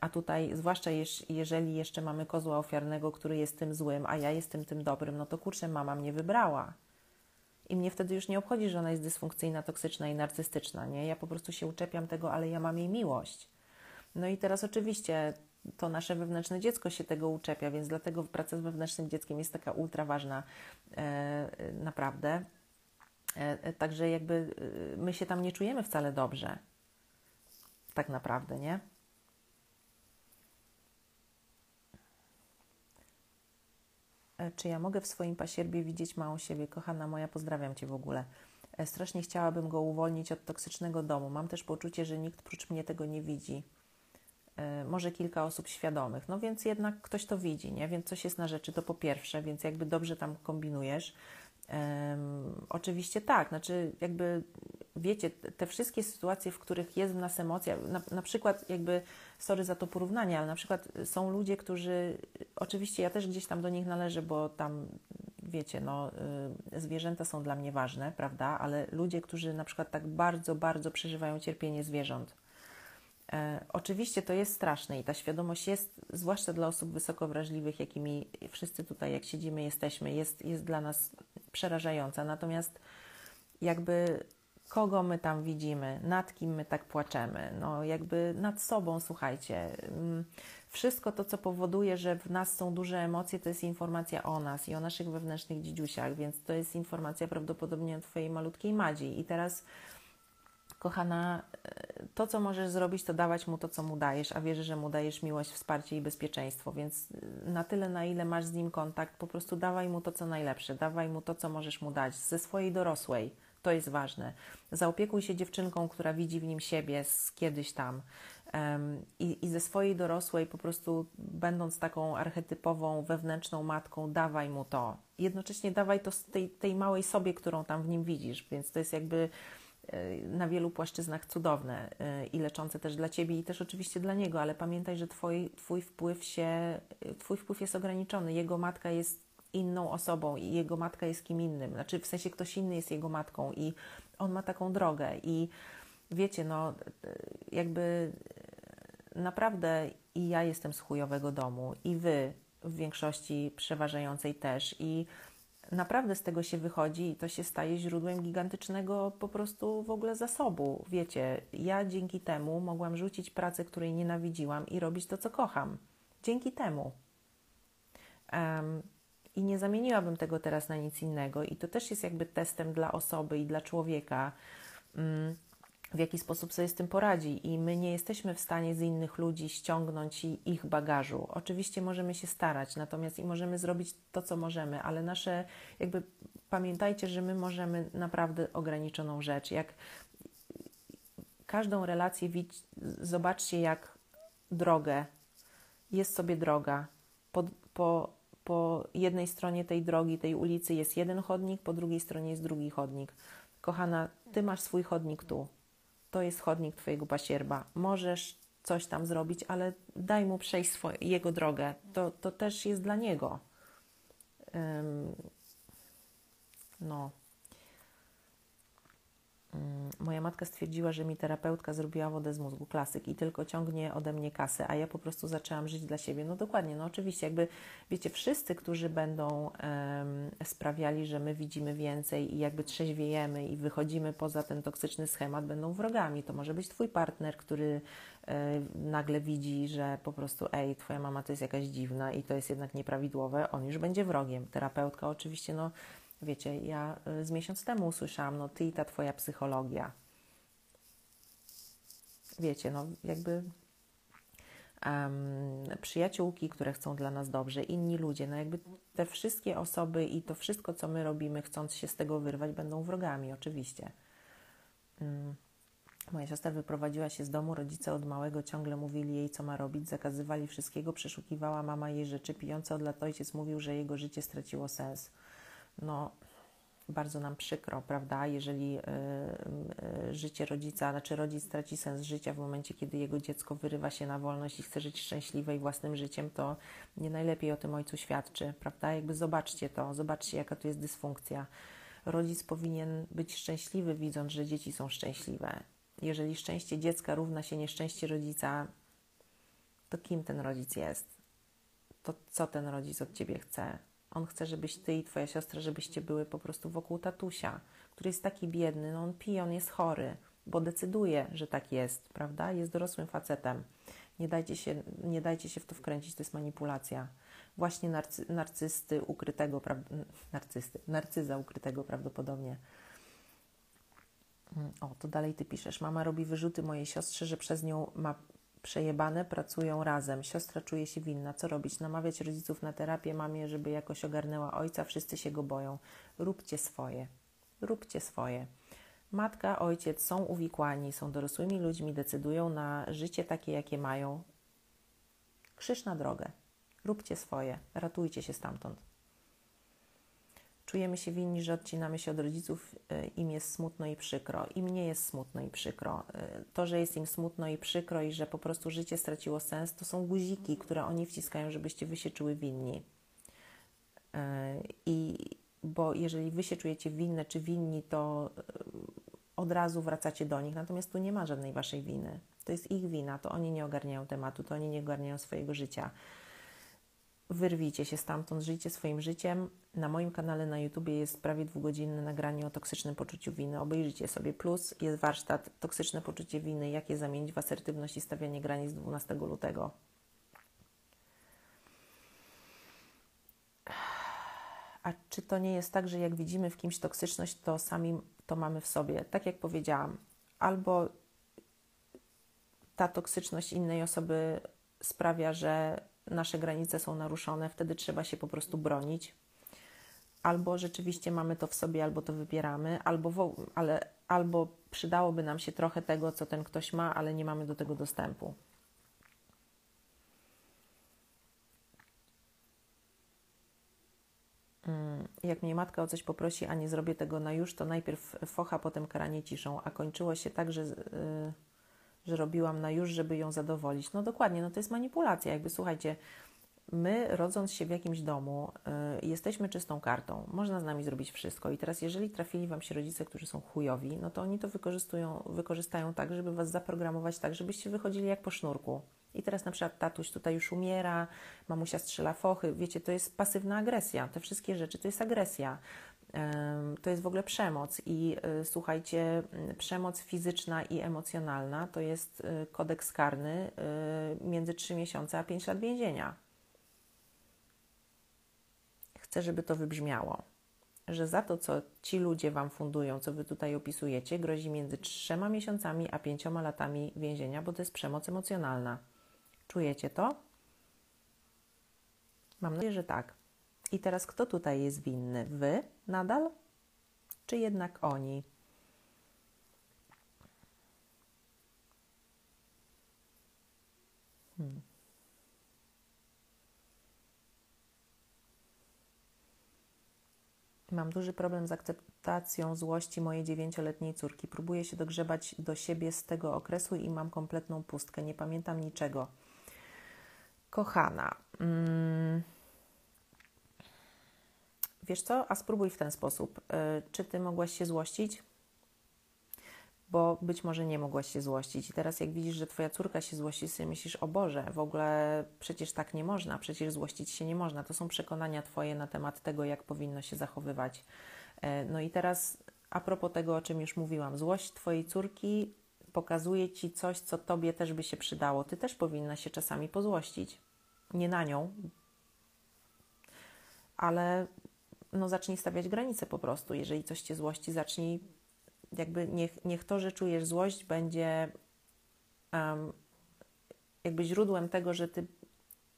a tutaj, zwłaszcza jeżeli jeszcze mamy kozła ofiarnego, który jest tym złym, a ja jestem tym dobrym, no to kurczę, mama mnie wybrała. I mnie wtedy już nie obchodzi, że ona jest dysfunkcyjna, toksyczna i narcystyczna, nie? Ja po prostu się uczepiam tego, ale ja mam jej miłość. No i teraz oczywiście to nasze wewnętrzne dziecko się tego uczepia, więc dlatego praca z wewnętrznym dzieckiem jest taka ultra ważna e, naprawdę. E, e także jakby e, my się tam nie czujemy wcale dobrze. Tak naprawdę, nie? Czy ja mogę w swoim pasierbie widzieć małą siebie? Kochana moja, pozdrawiam Cię w ogóle. E, strasznie chciałabym go uwolnić od toksycznego domu. Mam też poczucie, że nikt prócz mnie tego nie widzi. E, może kilka osób świadomych. No więc jednak ktoś to widzi, nie? Więc coś jest na rzeczy, to po pierwsze, więc jakby dobrze tam kombinujesz. Um, oczywiście tak, znaczy jakby wiecie, te wszystkie sytuacje, w których jest w nas emocja, na, na, przykład jakby, sorry za to porównanie, ale na przykład są ludzie, którzy, oczywiście ja też gdzieś tam do nich należę, bo tam wiecie, no, y, zwierzęta są dla mnie ważne, prawda, ale ludzie, którzy na przykład tak bardzo, bardzo przeżywają cierpienie zwierząt, oczywiście to jest straszne i ta świadomość jest, zwłaszcza dla osób wysoko wrażliwych, jakimi wszyscy tutaj, jak siedzimy, jesteśmy, jest, jest dla nas przerażająca. Natomiast jakby kogo my tam widzimy, nad kim my tak płaczemy, no jakby nad sobą, słuchajcie. Mm, wszystko to, co powoduje, że w nas są duże emocje, to jest informacja o nas i o naszych wewnętrznych dzidziusiach, więc to jest informacja prawdopodobnie o Twojej malutkiej Madzi. I teraz kochana, e, to co możesz zrobić, to dawać mu to, co mu dajesz, a wierzę, że mu dajesz miłość, wsparcie i bezpieczeństwo, więc e, na tyle, na ile masz z nim kontakt, po prostu dawaj mu to, co najlepsze, dawaj mu to, co możesz mu dać ze swojej dorosłej To jest ważne. Zaopiekuj się dziewczynką, która widzi w nim siebie z kiedyś tam. Um, i, I ze swojej dorosłej, po prostu będąc taką archetypową, wewnętrzną matką, dawaj mu to. Jednocześnie dawaj to tej, tej małej sobie, którą tam w nim widzisz. Więc to jest jakby na wielu płaszczyznach cudowne e, i leczące też dla Ciebie i też oczywiście dla niego, ale pamiętaj, że twoi, Twój wpływ się, Twój wpływ jest ograniczony. Jego matka jest inną osobą i jego matka jest kim innym. Znaczy w sensie ktoś inny jest jego matką i on ma taką drogę i wiecie, no jakby naprawdę i ja jestem z chujowego domu i wy w większości przeważającej też i naprawdę z tego się wychodzi i to się staje źródłem gigantycznego po prostu w ogóle zasobu. Wiecie, ja dzięki temu mogłam rzucić pracę, której nienawidziłam i robić to, co kocham. Dzięki temu. Um, I nie zamieniłabym tego teraz na nic innego. I to też jest jakby testem dla osoby i dla człowieka. Um, w jaki sposób sobie z tym poradzi, i my nie jesteśmy w stanie z innych ludzi ściągnąć ich bagażu. Oczywiście możemy się starać, natomiast i możemy zrobić to, co możemy, ale nasze, jakby pamiętajcie, że my możemy naprawdę ograniczoną rzecz. Jak każdą relację, zobaczcie, jak drogę, jest sobie droga. Po, po, po jednej stronie tej drogi, tej ulicy jest jeden chodnik, po drugiej stronie jest drugi chodnik. Kochana, ty masz swój chodnik tu to jest chodnik Twojego pasierba. Możesz coś tam zrobić, ale daj mu przejść swoje, jego drogę. To, to też jest dla niego. Um, no. Mm, moja matka stwierdziła, że mi terapeutka zrobiła wodę z mózgu, klasyk, i tylko ciągnie ode mnie kasę, a ja po prostu zaczęłam żyć dla siebie. No dokładnie, no oczywiście, jakby wiecie, wszyscy, którzy będą sprawiali, że my widzimy więcej i jakby trzeźwiejemy i wychodzimy poza ten toksyczny schemat, będą wrogami. To może być Twój partner, który e, nagle widzi, że po prostu, ej, Twoja mama to jest jakaś dziwna i to jest jednak nieprawidłowe, on już będzie wrogiem. Terapeutka oczywiście, no Wiecie, ja y, z miesiąc temu usłyszałam, no ty i ta twoja psychologia. Wiecie, no jakby um, przyjaciółki, które chcą dla nas dobrze, inni ludzie, no jakby te wszystkie osoby i to wszystko, co my robimy, chcąc się z tego wyrwać, będą wrogami, oczywiście. Um, Moja siostra wyprowadziła się z domu, rodzice od małego ciągle mówili jej, co ma robić, zakazywali wszystkiego, przeszukiwała mama jej rzeczy, pijący od lat ojciec mówił, że jego życie straciło sens no bardzo nam przykro, prawda, jeżeli y, y, życie rodzica, znaczy rodzic traci sens życia w momencie, kiedy jego dziecko wyrywa się na wolność i chce żyć szczęśliwe i własnym życiem, to nie najlepiej o tym ojcu świadczy, prawda? Jakby zobaczcie to, zobaczcie, jaka tu jest dysfunkcja. Rodzic powinien być szczęśliwy, widząc, że dzieci są szczęśliwe. Jeżeli szczęście dziecka równa się nieszczęście rodzica, to kim ten rodzic jest? To co ten rodzic od ciebie chce? On chce, żebyś ty i twoja siostra, żebyście były po prostu wokół tatusia, który jest taki biedny, no on pije, on jest chory, bo decyduje, że tak jest, prawda? Jest dorosłym facetem. Nie dajcie się, nie dajcie się w to wkręcić, to jest manipulacja. Właśnie narcy, narcysty ukrytego, pra, narcysty, narcyza ukrytego prawdopodobnie. Mm, o, to dalej ty piszesz. Mama robi wyrzuty mojej siostrze, że przez nią ma przejebane, pracują razem. Siostra czuje się winna. Co robić? Namawiać rodziców na terapię mamie, żeby jakoś ogarnęła ojca. Wszyscy się go boją. Róbcie swoje. Róbcie swoje. Matka, ojciec są uwikłani, są dorosłymi ludźmi, decydują na życie takie, jakie mają. Krzyż na drogę. Róbcie swoje. Ratujcie się stamtąd czujemy się winni, że odcinamy się od rodziców, e, im jest smutno i przykro. Im nie jest smutno i przykro. E, to, że jest im smutno i przykro i że po prostu życie straciło sens, to są guziki, które oni wciskają, żebyście wy się czuły winni. E, I bo jeżeli wy się czujecie winne czy winni, to od razu wracacie do nich. Natomiast tu nie ma żadnej waszej winy. To jest ich wina, to oni nie ogarniają tematu, to oni nie ogarniają swojego życia wyrwijcie się stamtąd, żyjcie swoim życiem. Na moim kanale na YouTube jest prawie dwugodzinne nagranie o toksycznym poczuciu winy. Obejrzyjcie sobie. Plus jest warsztat Toksyczne poczucie winy, jak je zamienić w asertywność i stawianie granic 12 lutego. A czy to nie jest tak, że jak widzimy w kimś toksyczność, to sami to mamy w sobie? Tak jak powiedziałam, albo ta toksyczność innej osoby sprawia, że nasze granice są naruszone, wtedy trzeba się po prostu bronić. albo rzeczywiście mamy to w sobie, albo to wybieramy, albo, w, ale, albo przydałoby nam się trochę tego, co ten ktoś ma, ale nie mamy do tego dostępu. Mm, jak mnie matka o coś poprosi, a nie zrobię tego na już, to najpierw focha, potem karanie ciszą, a kończyło się tak, że, yy, że robiłam na już, żeby ją zadowolić. No dokładnie, no to jest manipulacja. Jakby słuchajcie, my rodząc się w jakimś domu, y, jesteśmy czystą kartą. Można z nami zrobić wszystko. I teraz, jeżeli trafili Wam się rodzice, którzy są chujowi, no to oni to wykorzystują, wykorzystają tak, żeby Was zaprogramować tak, żebyście wychodzili jak po sznurku. I teraz na przykład tatuś tutaj już umiera, mamusia strzela fochy. Wiecie, to jest pasywna agresja. Te wszystkie rzeczy to jest agresja. To jest w ogóle przemoc i y, słuchajcie, przemoc fizyczna i emocjonalna to jest y, kodeks karny między 3 miesiące a 5 lat więzienia. Chcę, żeby to wybrzmiało, że za to, co ci ludzie Wam fundują, co Wy tutaj opisujecie, grozi między trzema miesiącami a pięcioma latami więzienia, bo to jest przemoc emocjonalna. Czujecie to? Mam nadzieję, że tak. I teraz kto tutaj jest winny? Wy nadal? Czy jednak oni? Hmm. Mam duży problem z akceptacją złości mojej dziewięcioletniej córki. Próbuję się dogrzebać do siebie z tego okresu i mam kompletną pustkę. Nie pamiętam niczego. Kochana, mm, wiesz co? A spróbuj w ten sposób. Y, czy ty mogłaś się złościć? bo być może nie mogłaś się złościć. I teraz, jak widzisz, że twoja córka się złości, sobie myślisz, o Boże, w ogóle przecież tak nie można, przecież złościć się nie można. To są przekonania twoje na temat tego, jak powinno się zachowywać. E, no i teraz, a propos tego, o czym już mówiłam, złość twojej córki pokazuje ci coś, co tobie też by się przydało. Ty też powinna się czasami pozłościć. Nie na nią, ale no zacznij stawiać granice po prostu. Jeżeli coś cię złości, zacznij jakby niech, niech to, że czujesz złość, będzie um, jakby źródłem tego, że ty.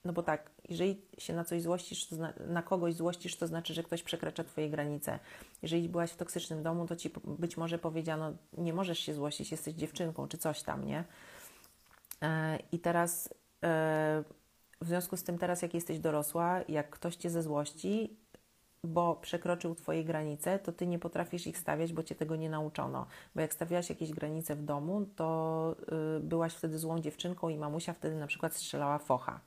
No bo tak, jeżeli się na coś złościsz, na kogoś złościsz, to znaczy, że ktoś przekracza Twoje granice. Jeżeli byłaś w toksycznym domu, to ci być może powiedziano, nie możesz się złościć, jesteś dziewczynką, czy coś tam, nie? E, I teraz, e, w związku z tym, teraz, jak jesteś dorosła, jak ktoś cię ze złości, bo przekroczył Twoje granice, to Ty nie potrafisz ich stawiać, bo Cię tego nie nauczono. Bo jak stawiałaś jakieś granice w domu, to y, byłaś wtedy złą dziewczynką i mamusia wtedy na przykład strzelała focha,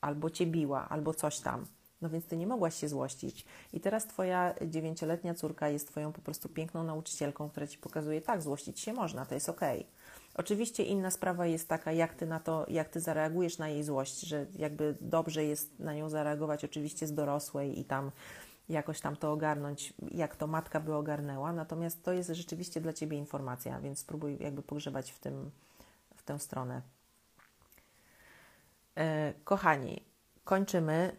albo Cię biła, albo coś tam. No więc Ty nie mogłaś się złościć. I teraz Twoja dziewięcioletnia córka jest Twoją po prostu piękną nauczycielką, która Ci pokazuje, tak, złościć się można, to jest okej. Okay. Oczywiście inna sprawa jest taka, jak ty na to, jak ty zareagujesz na jej złość, że jakby dobrze jest na nią zareagować oczywiście z dorosłej i tam jakoś tam to ogarnąć, jak to matka by ogarnęła, natomiast to jest rzeczywiście dla Ciebie informacja, więc spróbuj jakby pogrzebać w, tym, w tę stronę. E, kochani, kończymy.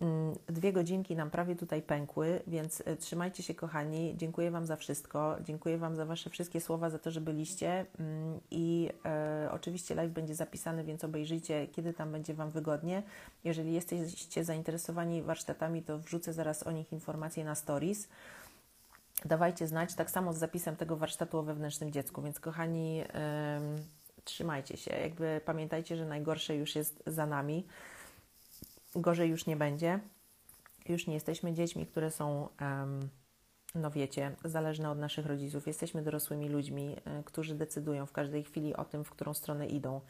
E, Mm, dwie godzinki nam prawie tutaj pękły, więc e, trzymajcie się, kochani. Dziękuję Wam za wszystko. Dziękuję Wam za Wasze wszystkie słowa, za to, że byliście. Mm, I e, oczywiście live będzie zapisany, więc obejrzyjcie, kiedy tam będzie Wam wygodnie. Jeżeli jesteście zainteresowani warsztatami, to wrzucę zaraz o nich informacje na stories. Dawajcie znać, tak samo z zapisem tego warsztatu o wewnętrznym dziecku. Więc, kochani, trzymajcie się. Jakby pamiętajcie, że najgorsze już jest za nami gorzej już nie będzie. Już nie jesteśmy dziećmi, które są, no wiecie, zależne od naszych rodziców. Jesteśmy dorosłymi ludźmi, y, którzy decydują w każdej chwili o tym, w którą stronę idą.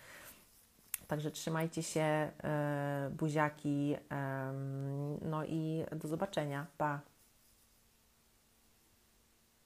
Także trzymajcie się, y, buziaki, no i do zobaczenia. Pa!